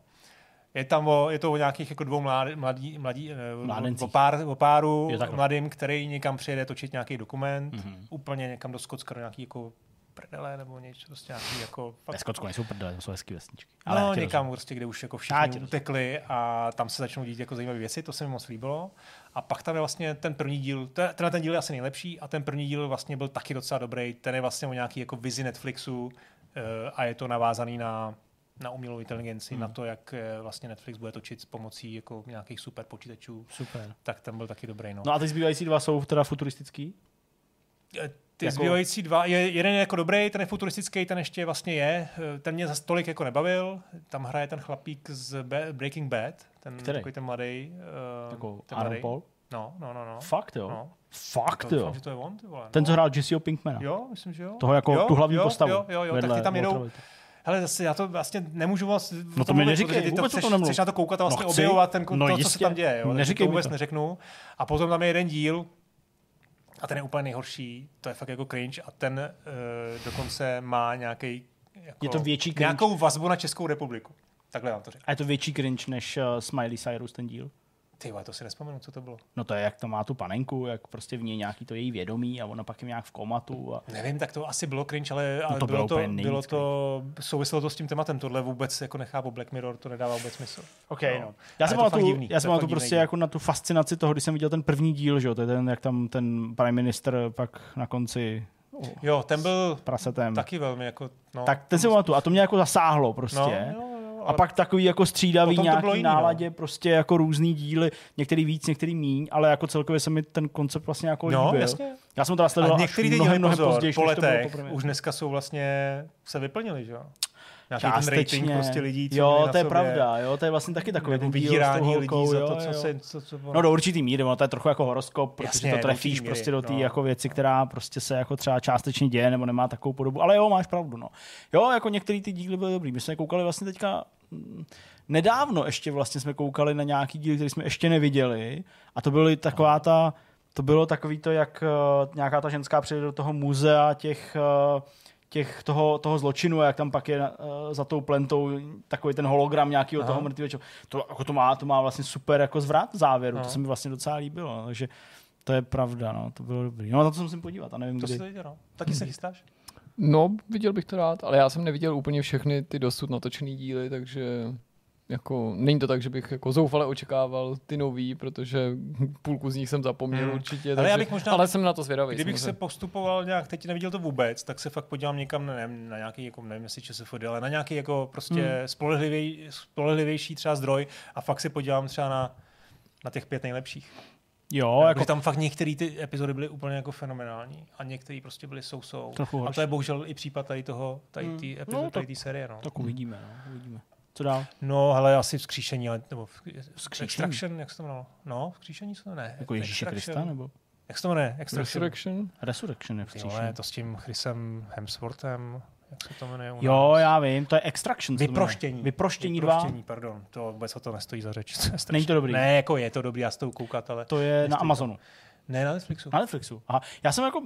Je tam o, je to o nějakých jako dvou mladí, mladí, mladí eh, o, Mládencích. o, pár, o páru Je takhle. mladým, který někam přijede točit nějaký dokument, Mhm. úplně někam do Skotska, do nějaký jako prdele nebo něco prostě nějaký jako... Ve Skotsku nejsou prdele, to jsou hezký vesničky. Ale no, já tě někam prostě, kde už jako všichni rozumím. utekli a tam se začnou dít jako zajímavé věci, to se mi moc líbilo. A pak tam je vlastně ten první díl, te- tenhle ten díl je asi nejlepší a ten první díl vlastně byl taky docela dobrý. Ten je vlastně o nějaký jako vizi Netflixu eh, a je to navázaný na na umělou inteligenci, hmm. na to, jak eh, vlastně Netflix bude točit s pomocí jako nějakých super počítačů, Super. tak ten byl taky dobrý. No. No a ty zbývající dva jsou teda futuristický? Eh, Ty Jako- zbývající dva, je, jeden je jako dobrý, ten je futuristický, ten ještě vlastně je. Eh, Ten mě zase tolik jako nebavil. Tam hraje ten chlapík z Ba- Breaking Bad, ten Který? takový ten mladý. Uh, Jako ten Aaron mladý. Paul? No, no, no, no. Fakt jo. no. Fakt To, jo. doufám, že to je on, ty vole. Ten, no. co hrál Jesseho Pinkmana. Jo, myslím, že jo. Toho jako jo, tu hlavní jo, postavu. Jo, jo, jo, tak ty tam jedou. Hele, zase já to vlastně nemůžu moc No to mi neříkej, ty to chceš, nemluv. chceš na to koukat a vlastně No no chci. objevovat ten, No no to, co se jistě. tam děje. Jo, Neříkej to mi vůbec to. neřeknu. A potom tam je jeden díl, a ten je úplně nejhorší, to je fakt jako cringe a ten uh, dokonce má nějaký jako, Je to větší cringe? nějakou vazbu na Českou republiku. Takhle vám to řeknu. A je to větší cringe než uh, Smiley Cyrus ten díl? Ty to si nespomenu, co to bylo. No to je, jak to má tu panenku, jak prostě v ní nějaký to její vědomí a ona pak je nějak v komatu. A... Nevím, tak to asi bylo cringe, ale, ale to bylo bylo, to, bylo to, souviselo to s tím tématem. Tohle vůbec jako nechápu, Black Mirror, to nedává vůbec smysl. OK, No. no. Já jsem pamatuju, divný, já jsem divný prostě jako na tu fascinaci toho, když jsem viděl ten první díl, že jo, to je ten, jak tam ten prime minister pak na konci Jo, ten byl prasetem. taky velmi jako, no. tak ten si pamatuju a to mě jako zasáhlo prostě. no, jo, A pak takový jako střídavý nějaký jiný, no. náladě, prostě jako různý díly, některý víc, některý míň, ale jako celkově se mi ten koncept vlastně jako No, líbil. jasně. Já jsem to A sledoval až mnohem, mnohem pozor, později, po než to bylo letech už dneska jsou vlastně, se vyplnili, že jo? Nějaký ten Částečně. rating prostě lidí, co jo, to je sobě, pravda, jo, to je vlastně taky takový ten vydírání holkou, lidí za jo, to, co jo. se... Co, co, No do určitý míry, ono to je trochu jako horoskop, protože Jasně, to do trefíš míry, prostě do té no. jako věci, která prostě se jako třeba částečně děje nebo nemá takovou podobu. Ale jo, máš pravdu, no. Jo, jako některé ty díly byly dobrý. My jsme koukali vlastně teďka mm, nedávno ještě vlastně jsme koukali na nějaký díl, který jsme ještě neviděli a to byly taková ta to bylo takový to, jak uh, nějaká ta ženská přijde do toho muzea těch, uh, těch toho, toho zločinu a jak tam pak je uh, za tou plentou takový ten hologram nějakého Aha. toho mrtvého člověka. To, jako to, má, to má vlastně super jako zvrat závěru, Aha. to se mi vlastně docela líbilo, no, takže to je pravda, no, to bylo dobrý. No na to se musím podívat a nevím To kdy. to jde, no. Taky se chystáš? No, viděl bych to rád, ale já jsem neviděl úplně všechny ty dosud natočený díly, takže jako, není to tak, že bych jako zoufale očekával ty nový, protože půlku z nich jsem zapomněl Hmm. určitě, Ale takže, já bych možná- ale jsem na to zvědavý. Kdybych se samozřejmě. postupoval nějak, teď neviděl to vůbec, tak se fakt podívám někam, nevím, na nějaký, jako, nevím jestli ČSFD, ale na nějaký jako prostě hmm. spolehlivý, spolehlivější třeba zdroj a fakt se podívám třeba na, na těch pět nejlepších. Jo, Jako, jako, tam fakt některé ty epizody byly úplně jako fenomenální a některé prostě byly sou-sou. Trochu A to je bohužel i případ tady toho, tady Hmm. té No, epizody, tak- tady té série. No. tak uvidíme, no, uvidíme. Co dál? no, ale asi vzkříšení, ale, nebo v, Vzkříšení? Extraction, jak se to jmenovalo? No, vzkříšení se to ne. Jako Ježíše Extraction. Krista, nebo? Jak se to jmenuje? Extraction. Resurrection? Resurrection je vzkříšení. vole, to s tím Chrisem Hemsworthem, jak se to jmenuje? u Jo, já vím, to je Extraction. Vyproštění. Vyproštění 2. Vyproštění, pardon. To vůbec o to nestojí za řeč. To. Není to dobrý. Ne, jako je to dobrý, já s tou koukat, ale... To je na to. Amazonu. Ne, na Netflixu. Na Netflixu. Aha. Já jsem jako,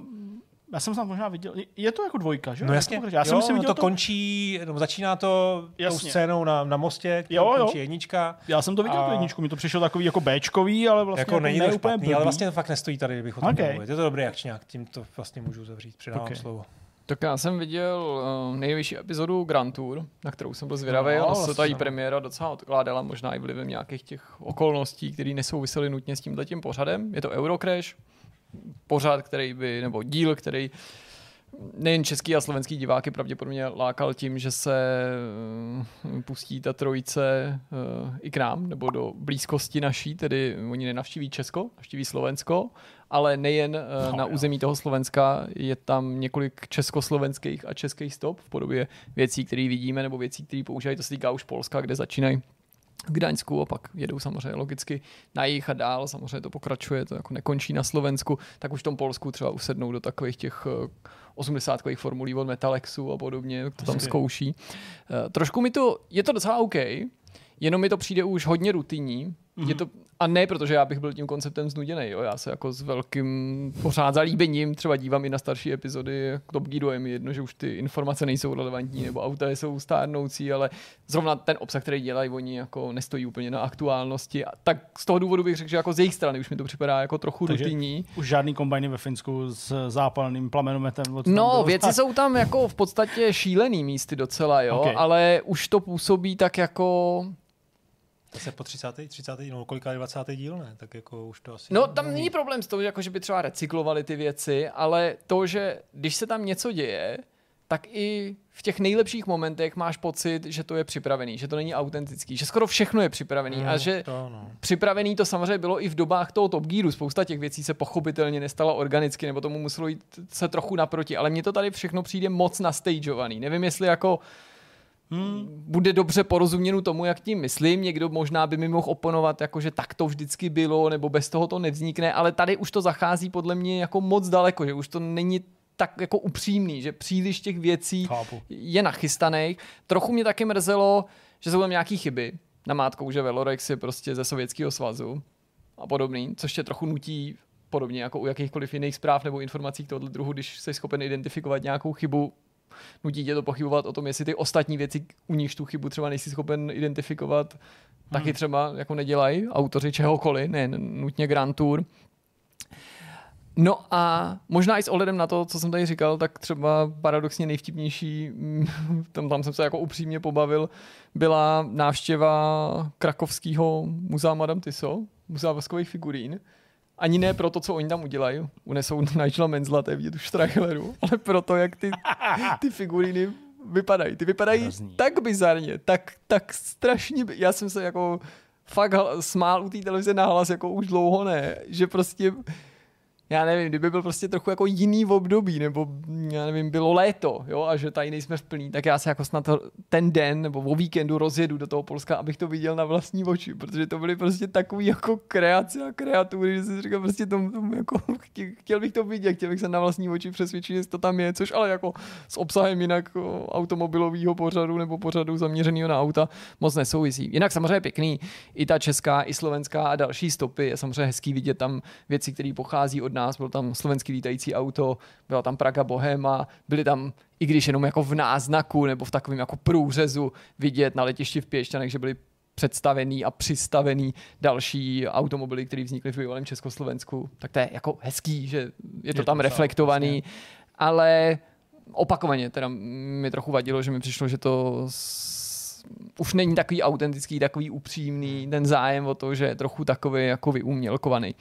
já jsem tam možná viděl, je to jako dvojka, že? No jasně, Já jsem jo, myslím, no viděl to končí, no, začíná to tou Jasně. scénou na, na mostě, Jo, jo, jo. končí jednička. Já jsem to viděl, A- tu jedničku, mi to přišlo takový jako Bčkový, ale vlastně jako není ne to úplně špatný, blbý. ale vlastně to fakt nestojí tady, kdybych o tom Okay. Je to dobrý akčňák, tím to vlastně můžu zavřít, předávám Okay. slovo. Tak já jsem viděl uh, nejvyšší epizodu Grand Tour, na kterou jsem byl zvědavý, No, ale se vlastně ta její ano. premiéra docela odkládala, možná i vlivem nějakých těch okolností, které nesouvisely nutně s tímhletím pořadem. Je to Eurocrash, pořad, který by, nebo díl, který nejen český a slovenský diváky pravděpodobně lákal tím, že se eh, pustí ta trojice eh, i k nám, nebo do blízkosti naší, tedy oni nenavštíví Česko, navštíví Slovensko, ale nejen eh, No, na území toho Slovenska je tam několik československých a českých stop v podobě věcí, které vidíme, nebo věcí, které používají, to se týká už Polska, kde začínají v Gdaňsku a pak jedou samozřejmě logicky na jich a dál, samozřejmě to pokračuje, to jako nekončí na Slovensku, tak už v tom Polsku třeba usednou do takových těch eh, 80 formulí od Metalexu a podobně, to tam zkouší. Eh, Trošku mi to, je to docela OK, jenom mi to přijde už hodně rutinní, Je to, a ne protože já bych byl tím konceptem znuděný, jo. Já se jako s velkým pořád zalíbením třeba dívám i na starší epizody Top Gearu, je mi jedno, že už ty informace nejsou relevantní, nebo auta jsou stárnoucí, ale zrovna ten obsah, který dělají, oni jako nestojí úplně na aktuálnosti. A tak z toho důvodu bych řekl, že jako z jejich strany už mi to připadá jako trochu Takže rutinní. Už žádný kombajny ve Finsku s zápalným plamenometem. od- No, bylo- věci jsou tam jako v podstatě šílený místy docela, jo, Ok. ale už to působí tak jako... Zase po 30. 30. no koliká je 20. díl, ne? Tak jako už to asi... No, tam není problém s tou, jako že by třeba recyklovali ty věci, ale to, že když se tam něco děje, tak i v těch nejlepších momentech máš pocit, že to je připravený, že to není autentický, že skoro všechno je připravený a že To, no. připravený to samozřejmě bylo i v dobách toho Top Gearu. Spousta těch věcí se pochopitelně nestala organicky, nebo tomu muselo jít se trochu naproti, ale mně to tady všechno přijde moc nastageovaný. Nevím, jestli jako hmm. bude dobře porozuměnu tomu, jak tím myslím. Někdo možná by mi mohl oponovat, jako že tak to vždycky bylo, nebo bez toho to nevznikne, ale tady už to zachází podle mě jako moc daleko, že už to není tak jako upřímný, že příliš těch věcí Chápu. je nachystaných. Trochu mě taky mrzelo, že jsou tam nějaký chyby. Namátkou, že Velorex je prostě ze Sovětského svazu a podobný, což tě trochu nutí podobně jako u jakýchkoliv jiných zpráv nebo informací tohoto druhu, když jsi schopen identifikovat nějakou chybu, nutí tě to pochybovat o tom, jestli ty ostatní věci, u nichž tu chybu třeba nejsi schopen identifikovat, hmm. taky třeba jako nedělají autoři čehokoliv, ne nutně Grand Tour. No a možná i s ohledem na to, co jsem tady říkal, tak třeba paradoxně nejvtipnější, tam, tam jsem se jako upřímně pobavil, byla návštěva krakovského muzea Madame Tissot, muzea voskových figurín. Ani ne pro to, co oni tam udělají. Unesou Nigela Menzla, to je vidět už traileru, ale proto, jak ty, ty figuríny vypadají. Ty vypadají Hrozný. tak bizarně, tak, tak strašně. Já jsem se jako fakt smál u té televize nahlas, jako už dlouho ne, že prostě já nevím, kdyby byl prostě trochu jako jiný v období, nebo já nevím, bylo léto, jo, a že tady nejsme v plný, tak já se jako snad ten den nebo o víkendu rozjedu do toho Polska, abych to viděl na vlastní oči, protože to byly prostě takový jako kreace a kreatury, že si říkal prostě tomu, tomu jako, chtěl, bych to vidět, chtěl bych se na vlastní oči přesvědčit, že to tam je, což ale jako s obsahem jinak automobilového pořadu nebo pořadu zaměřeného na auta moc nesouvisí. Jinak samozřejmě pěkný, i ta česká, i slovenská a další stopy, je samozřejmě hezký vidět tam věci, které pochází od nás, bylo tam slovenský lítající auto, byla tam Praga Bohema, byly tam i když jenom jako v náznaku nebo v takovém jako průřezu vidět na letišti v Pěšťanech, že byly představený a přistavený další automobily, které vznikly v bývalém Československu, tak to je jako hezký, že je to Je tam to reflektovaný, ale opakovaně teda mi trochu vadilo, že mi přišlo, že to s... už není takový autentický, takový upřímný, ten zájem o to, že je trochu takový jako vyumělkovaný.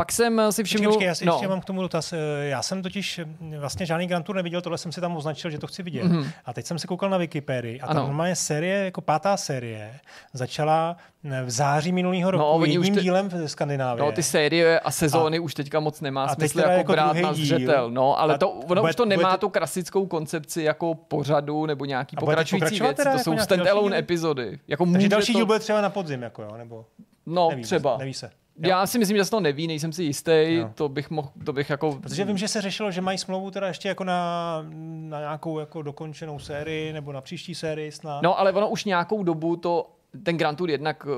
Pak jsem si Počkej, všiml... počkej, já si no, ještě mám k tomu dotaz. Eh, Já jsem totiž eh, vlastně žádný Grand Tour neviděl, tohle jsem si tam označil, že to chci vidět. Mhm. A teď jsem se koukal na Wikipedii a tam Ano. normálně série, jako pátá série, začala eh, v září minulého roku No, jedním už te- dílem v Skandinávii. No, ty série a sezóny a, už teďka moc nemá smysl jako, jako brát na zřetel. No, ale A to, ono bude- už to nemá bude- tu klasickou koncepci jako pořadu nebo nějaký pokračující teda To jako jsou další stand-alone epizody. Jako Takže další díl bude třeba na podzim, jako jo, nebo No, třeba. neví se. Já si myslím, že se to neví, nejsem si jistý, Jo. to bych mohl, to bych jako... Protože vím, že se řešilo, že mají smlouvu teda ještě jako na, na nějakou jako dokončenou sérii nebo na příští sérii snad. No, ale ono už nějakou dobu to ten Grand Tour jednak uh,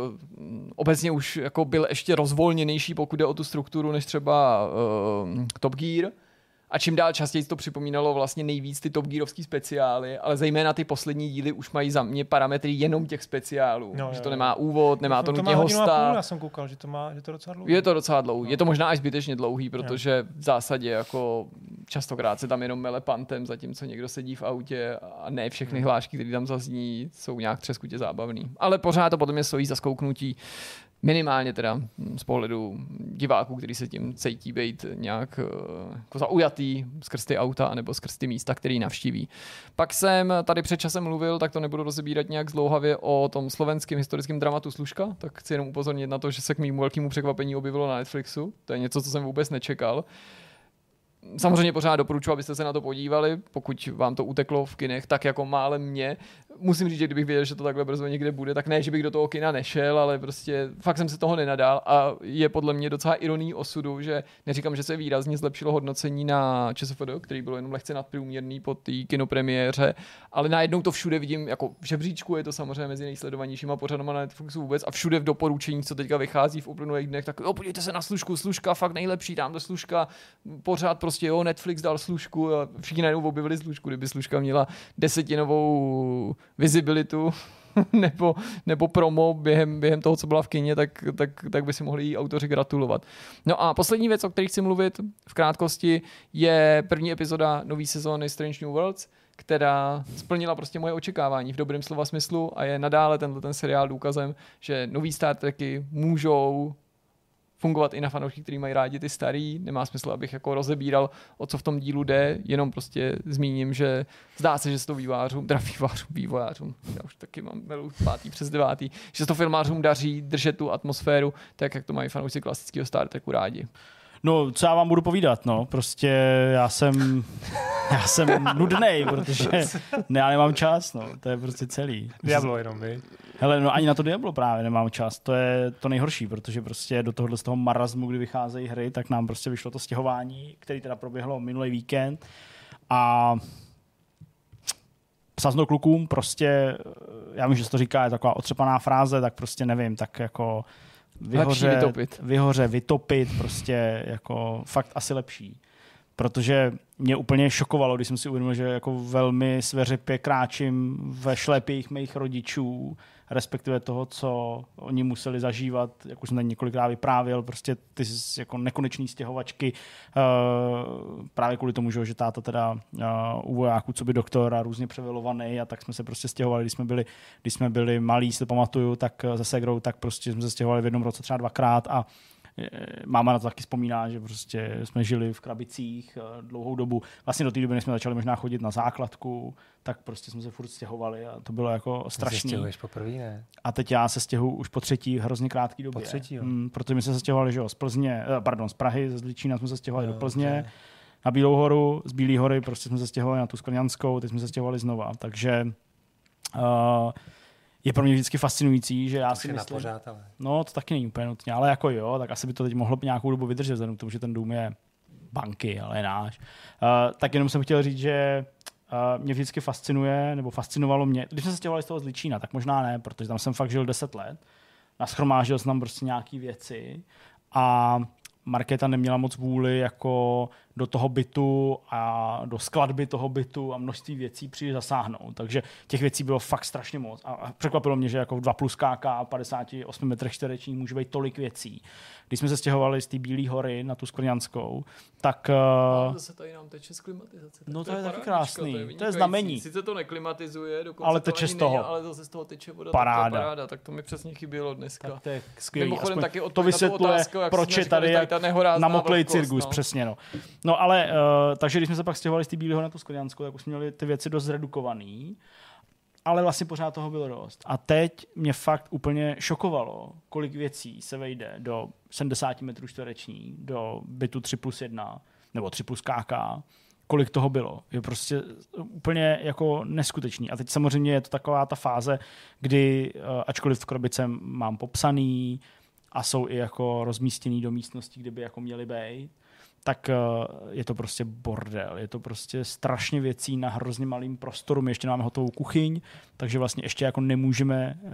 obecně už jako byl ještě rozvolněnější, pokud jde o tu strukturu, než třeba uh, Top Gear. A čím dál častěji to připomínalo vlastně nejvíc ty Top Gearovský speciály, ale zejména ty poslední díly už mají za mě parametry jenom těch speciálů. No, že jo, to nemá úvod, nemá to, to nutně má hodinu a půl, hosta. já jsem koukal, že to má, že to docela dlouho. Je to docela dlouhý. No. Je to možná i zbytečně dlouhý, protože v zásadě jako častokrát se tam jenom mele pantem, zatímco někdo sedí v autě a ne všechny Hmm. hlášky, které tam zazní, jsou nějak třeskutě zábavný. Ale pořád to potom je stojí za skouknutí minimálně teda hm, z pohledu diváků, který se tím cítí být nějak eh, jako zaujatý skrz ty auta nebo skrz ty místa, který navštíví. Pak jsem tady před časem mluvil, tak to nebudu rozebírat nějak zdlouhavě o tom slovenském historickém dramatu Služka, tak chci jenom upozornit na to, že se k mému velkému překvapení objevilo na Netflixu. To je něco, co jsem vůbec nečekal. Samozřejmě pořád doporučuji, abyste se na to podívali, pokud vám to uteklo v kinech, tak jako málem mě. Musím říct, že kdybych věděl, že to takhle brzo někde bude, tak ne, že bych do toho kina nešel, ale prostě fakt jsem se toho nenadal a je podle mě docela ironí osudu, že neříkám, že se výrazně zlepšilo hodnocení na ČSFD, který bylo jenom lehce nadprůměrný po té kinopremiéře, ale najednou to všude vidím, jako v žebříčku je to samozřejmě mezi nejsledovanějšíma pořadama na Netflixu vůbec a všude v doporučení, co teďka vychází v uplynulých dnech, tak o, podívejte se na služku, služka fakt nejlepší, tam služka, pořád prostě jo, Netflix dal služku a všichni najednou objevili služku, kdyby služka měla desetinovou vizibilitu nebo, nebo promo během, během toho, co byla v kině, tak, tak, tak by si mohli jí autoři gratulovat. No a poslední věc, o které chci mluvit v krátkosti, je první epizoda nové sezóny Strange New Worlds, která splnila prostě moje očekávání v dobrém slova smyslu a je nadále tenhle ten seriál důkazem, že nový Star Treky můžou fungovat i na fanoušky, kteří mají rádi ty starý. Nemá smysl, abych jako rozebíral, o co v tom dílu jde, jenom prostě zmíním, že zdá se, že se to vývářům, teda vývářům, vývojářům, já už taky mám velu pátý přes devátý, že se to filmářům daří držet tu atmosféru, tak jak to mají fanoušci klasického Star Treku rádi. No, co já vám budu povídat, no, prostě já jsem, já jsem nudnej, protože ne, já nemám čas, no, to je prostě celý. Diablo jenom, vy. Hele, no ani na to Diablo právě nemám čas, to je to nejhorší, protože prostě do tohohle z toho marazmu, kdy vycházejí hry, tak nám prostě vyšlo to stěhování, který teda proběhlo minulý víkend a psazno klukům prostě, já vím, že se to říká, je taková otřepaná fráze, tak prostě nevím, tak jako vyhoře, vytopit. vyhoře, vytopit, prostě jako fakt asi lepší. Protože mě úplně šokovalo, když jsem si uvědomil, že jako velmi sveřepě kráčím ve šlépích mých rodičů, respektive toho, co oni museli zažívat, jak už jsem tady několikrát vyprávěl, prostě ty jako nekonečné stěhovačky, uh, právě kvůli tomu, že táta teda uh, u vojáků, co by doktor a různě převilovaný a tak jsme se prostě stěhovali, když jsme byli, když jsme byli malí, si to pamatuju, tak se Segrou, tak prostě jsme se stěhovali v jednom roce třeba dvakrát a máma na to taky vzpomíná, že prostě jsme žili v krabicích eh, dlouhou dobu. Vlastně do té doby, než jsme začali možná chodit na základku, tak prostě jsme se furt stěhovali a to bylo jako strašné. poprvé, ne? A teď já se stěhuji už po třetí hrozně krátký době. Po třetí, jo. Mm, protože my jsme se stěhovali, že jo, z Plzně, eh, pardon, z Prahy, z Zličína jsme se stěhovali Jo, do Plzně, dobře. na Bílou horu, z Bílé hory prostě jsme se stěhovali na tu Sklňanskou, teď jsme se stěhovali znova. Takže uh, je pro mě vždycky fascinující, že já Už si na myslím... pořád, ale. No, to taky není úplně nutně, ale jako jo, tak asi by to teď mohlo nějakou dobu vydržet, vzhledem k tomu, že ten dům je banky, ale je náš. Uh, tak jenom jsem chtěl říct, že uh, mě vždycky fascinuje, nebo fascinovalo mě, když jsme se stěhovali z toho z Ličína, tak možná ne, protože tam jsem fakt žil 10 let, naschromážil jsem tam prostě nějaké věci a Markéta neměla moc vůli jako do toho bytu a do skladby toho bytu a množství věcí přijde zasáhnout. Takže těch věcí bylo fakt strašně moc. A- překvapilo mě, že jako v 2 plus KK 58 metrech čtverečních může být tolik věcí. Když jsme se stěhovali z té Bílé hory na tu Sklňanskou, tak uh, Zase tady nám teče z klimatizace. No to je taky parádička, krásný. To je vynikající. znamení. Sice to neklimatizuje, dokonce Ale to teče ani z toho. Není, ale zase z toho teče voda. Paráda. Tak to je paráda. Tak to mi přesně chybělo dneska. tak to je skvělý. Mimochodem Aspoň taky to vysvětluje, jak proč je tady tady ta nehorázná vlhkost, cirkus, no. přesně. No, no ale, uh, takže když jsme se pak stěhovali z té Bílého na tu Sklňanskou, tak už jsme měli ty věci dost zredukovaný, ale vlastně pořád toho bylo dost. A teď mě fakt úplně šokovalo, kolik věcí se vejde do 70 metrů čtvereční, do bytu 3 plus 1, nebo 3 plus KK, kolik toho bylo. Je prostě úplně jako neskutečný. A teď samozřejmě je to taková ta fáze, kdy, eh, ačkoliv v krabice mám popsaný a jsou i jako rozmístěný do místností, kde by jako měly být, tak eh, je to prostě bordel. Je to prostě strašně věcí na hrozně malým prostoru. My ještě máme hotovou kuchyň, takže vlastně ještě jako nemůžeme eh,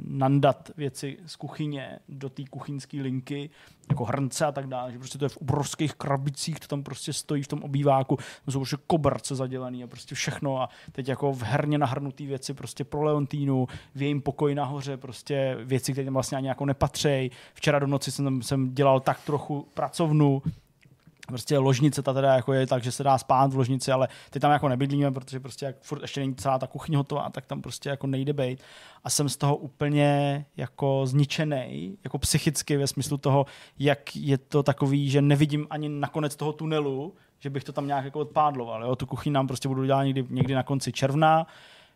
nandat věci z kuchyně do té kuchyňské linky, jako hrnce a tak dále, že prostě to je v obrovských krabicích, to tam prostě stojí v tom obýváku, tam jsou prostě koberce zadělaný a prostě všechno a teď jako v herně nahrnutý věci prostě pro Leontínu, v jejím pokoji nahoře prostě věci, které tam vlastně ani jako nepatřejí. Včera do noci jsem, tam- jsem dělal tak trochu pracovnu, prostě ložnice ta teda jako je tak, že se dá spát v ložnici, ale ty tam jako nebydlíme, protože prostě jak furt ještě není celá ta kuchyň hotová, tak tam prostě jako nejde bejt. A jsem z toho úplně jako zničený, jako psychicky ve smyslu toho, jak je to takový, že nevidím ani na konec toho tunelu, že bych to tam nějak jako odpádloval. Jo? Tu kuchyň nám prostě budu dělat někdy, někdy na konci června,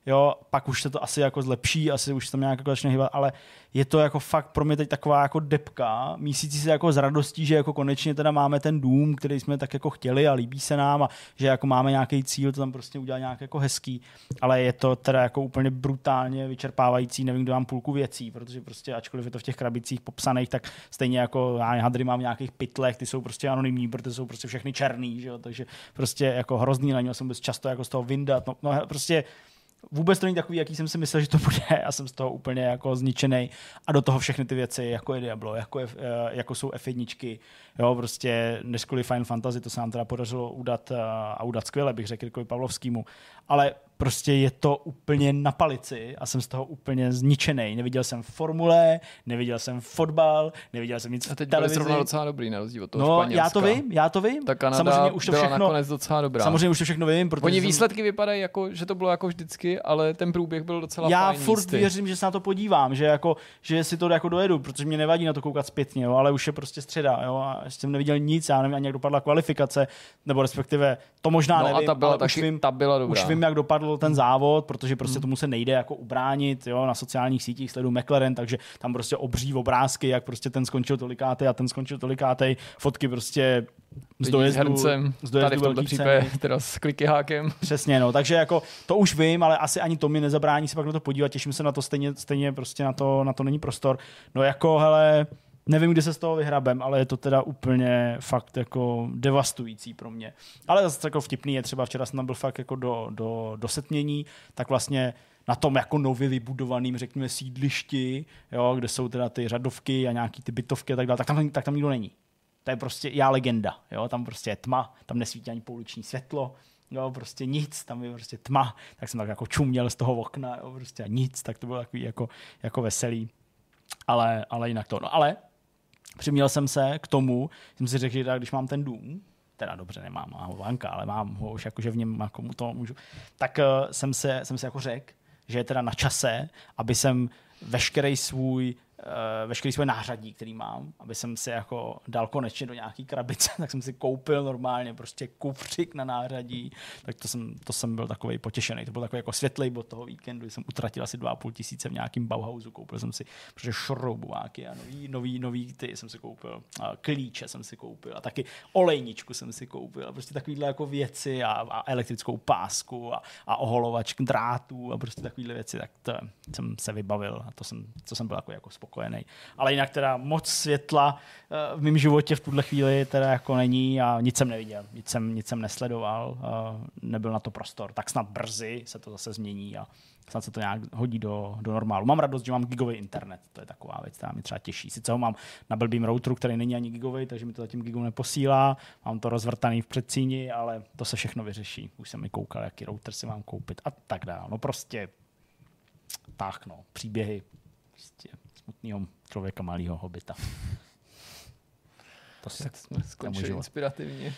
jo, pak už se to asi jako zlepší, asi už se tam nějak jako začne hýbat, ale je to jako fakt pro mě teď taková jako depka, mísící se jako s radostí, že jako konečně teda máme ten dům, který jsme tak jako chtěli a líbí se nám a že jako máme nějaký cíl, to tam prostě udělat nějak jako hezký, ale je to teda jako úplně brutálně vyčerpávající, nevím, kde mám půlku věcí, protože prostě ačkoliv je to v těch krabicích popsaných, tak stejně jako já hadry mám v nějakých pytlech, ty jsou prostě anonymní, protože jsou prostě všechny černý, že jo? takže prostě jako hrozný, na něj jsem vůbec často jako z toho vyndat, no, no prostě vůbec to není takový, jaký jsem si myslel, že to bude. Já jsem z toho úplně jako zničený. A do toho všechny ty věci, jako je Diablo, jako, je, eh, jako jsou F1, jo, prostě než kvůli Final Fantasy, to se nám teda podařilo udat eh, a udat skvěle, bych řekl, jako Pavlovskýmu. Ale prostě je to úplně na palici a jsem z toho úplně zničený. Neviděl jsem formule, neviděl jsem fotbal, neviděl jsem nic A teď v byli televizi. zrovna docela dobrý, na rozdíl od toho No, Španělska. já to vím, já to vím. Ta Kanada samozřejmě už to byla všechno, nakonec docela dobrá. samozřejmě už to všechno vím, protože Oni jsem- výsledky vypadají jako, že to bylo jako vždycky, ale ten průběh byl docela já fajn furt místy. věřím, že se na to podívám, že, jako, že si to jako dojedu, protože mě nevadí na to koukat zpětně, jo, ale už je prostě středa, jo, a ještě jsem neviděl nic, já nevím ani, jak dopadla kvalifikace, nebo respektive to možná No nevím, a ta byla ale taky, už vím, ta byla dobrá. už vím, jak dopadl ten závod, protože prostě tomu se nejde jako ubránit, jo, na sociálních sítích sledu McLaren, takže tam prostě obří obrázky, jak prostě ten skončil tolikátej a ten skončil tolikátej, fotky prostě Lidí dojezdu, s z dojezdu tady v tomto případě teda s klikyhákem. Přesně, no. Takže jako to už vím, ale asi ani to mi nezabrání se pak na to podívat. Těším se na to stejně, stejně prostě na to, na to není prostor. No jako, hele, nevím, kdy se z toho vyhrabem, ale je to teda úplně fakt jako devastující pro mě. Ale zase jako vtipný je třeba, včera jsem tam byl fakt jako do, do, do setmění, tak vlastně na tom jako nově vybudovaným, řekněme, sídlišti, jo, kde jsou teda ty řadovky a nějaký ty bytovky a tak dále, tak tam, tak tam nikdo není. To je prostě já legenda, jo, tam prostě je tma, tam nesvítí ani pouliční světlo, jo, prostě nic, tam je prostě tma, tak jsem tak jako čuměl z toho okna, jo, prostě nic, tak to bylo takový jako, jako veselý, ale, ale jinak to, no ale přiměl jsem se k tomu, jsem si řekl, že když mám ten dům, teda dobře, nemám mám ho vanka, ale mám ho už jako, že v něm jako mu to můžu, tak uh, jsem se, jsem se jako řekl, že je teda na čase, aby jsem veškerý svůj veškerý svoje nářadí, který mám, aby jsem si jako dal konečně do nějaký krabice, tak jsem si koupil normálně prostě kufřík na nářadí, tak to jsem, to jsem byl takový potěšený. To byl takový jako světlej bod toho víkendu, kdy jsem utratil asi 2,5 tisíce v nějakým Bauhausu, koupil jsem si prostě šroubováky a nový, nový, nový ty jsem si koupil, a klíče jsem si koupil a taky olejničku jsem si koupil. A prostě takovýhle jako věci a, a elektrickou pásku a, a oholovač drátů a prostě takovýhle věci, tak to jsem se vybavil a to jsem, to jsem byl jako, jako spokojený. Ale jinak teda moc světla eh, v mém životě v tuhle chvíli teda jako není a nic jsem neviděl, nic jsem, nic jsem nesledoval, eh, nebyl na to prostor. Tak snad brzy se to zase změní a snad se to nějak hodí do, do normálu. Mám radost, že mám gigový internet, to je taková věc, která mě třeba těší. Sice ho mám na blbým routeru, který není ani gigový, takže mi to zatím gigou neposílá, mám to rozvrtaný v předsíni, ale to se všechno vyřeší. Už jsem mi koukal, jaký router si mám koupit a tak dále. No prostě tak no, příběhy prostě smutného člověka malého hobita. To se, život. inspirativně.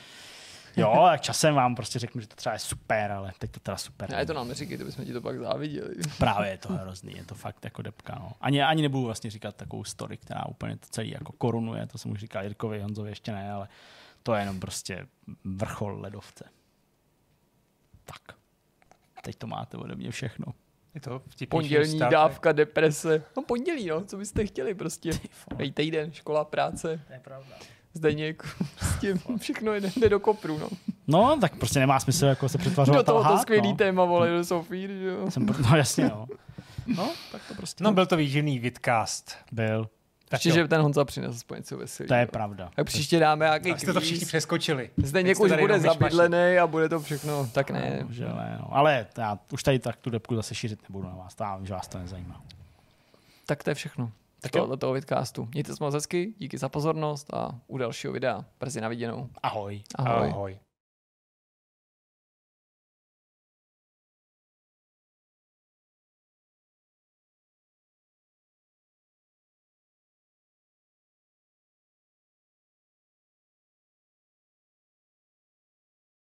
jo, tak časem vám prostě řeknu, že to třeba je super, ale teď to teda super. Ne, to nám neříkej, to bychom ti to pak záviděli. Právě je to hrozný, je to fakt jako depka. No. Ani, ani nebudu vlastně říkat takovou story, která úplně to celý jako korunuje, to jsem už říkal Jirkovi, Honzovi ještě ne, ale to je jenom prostě vrchol ledovce. Tak, teď to máte ode mě všechno. Je to Pondělní Trek. dávka deprese. No pondělí, no, co byste chtěli prostě. Hej, týden, škola, práce, To je pravda. Zdeněk, prostě všechno jde, jde do kopru, no. No, tak prostě nemá smysl jako se přetvařovat. Do toho to skvělý no. téma, vole, do Sofír, že jo. Jsem, pro- no jasně, no. No, tak to prostě No, byl to výživný vidcast. byl. Tak Ještě, že ten Honza přinesl aspoň něco veselý. To je pravda. Tak příště dáme nějaký Tak jste to všichni přeskočili. Zdeněk už bude zabydlený a bude to všechno, tak ne. No, že ne, no. Ale já už tady tak tu depku zase šířit nebudu na vás. Já vím, že vás to nezajímá. Tak to je všechno. Tak jo. tohoto toho vidcastu. Mějte se moc hezky, díky za pozornost a u dalšího videa. Brzy na viděnou. Ahoj. Ahoj. Ahoj.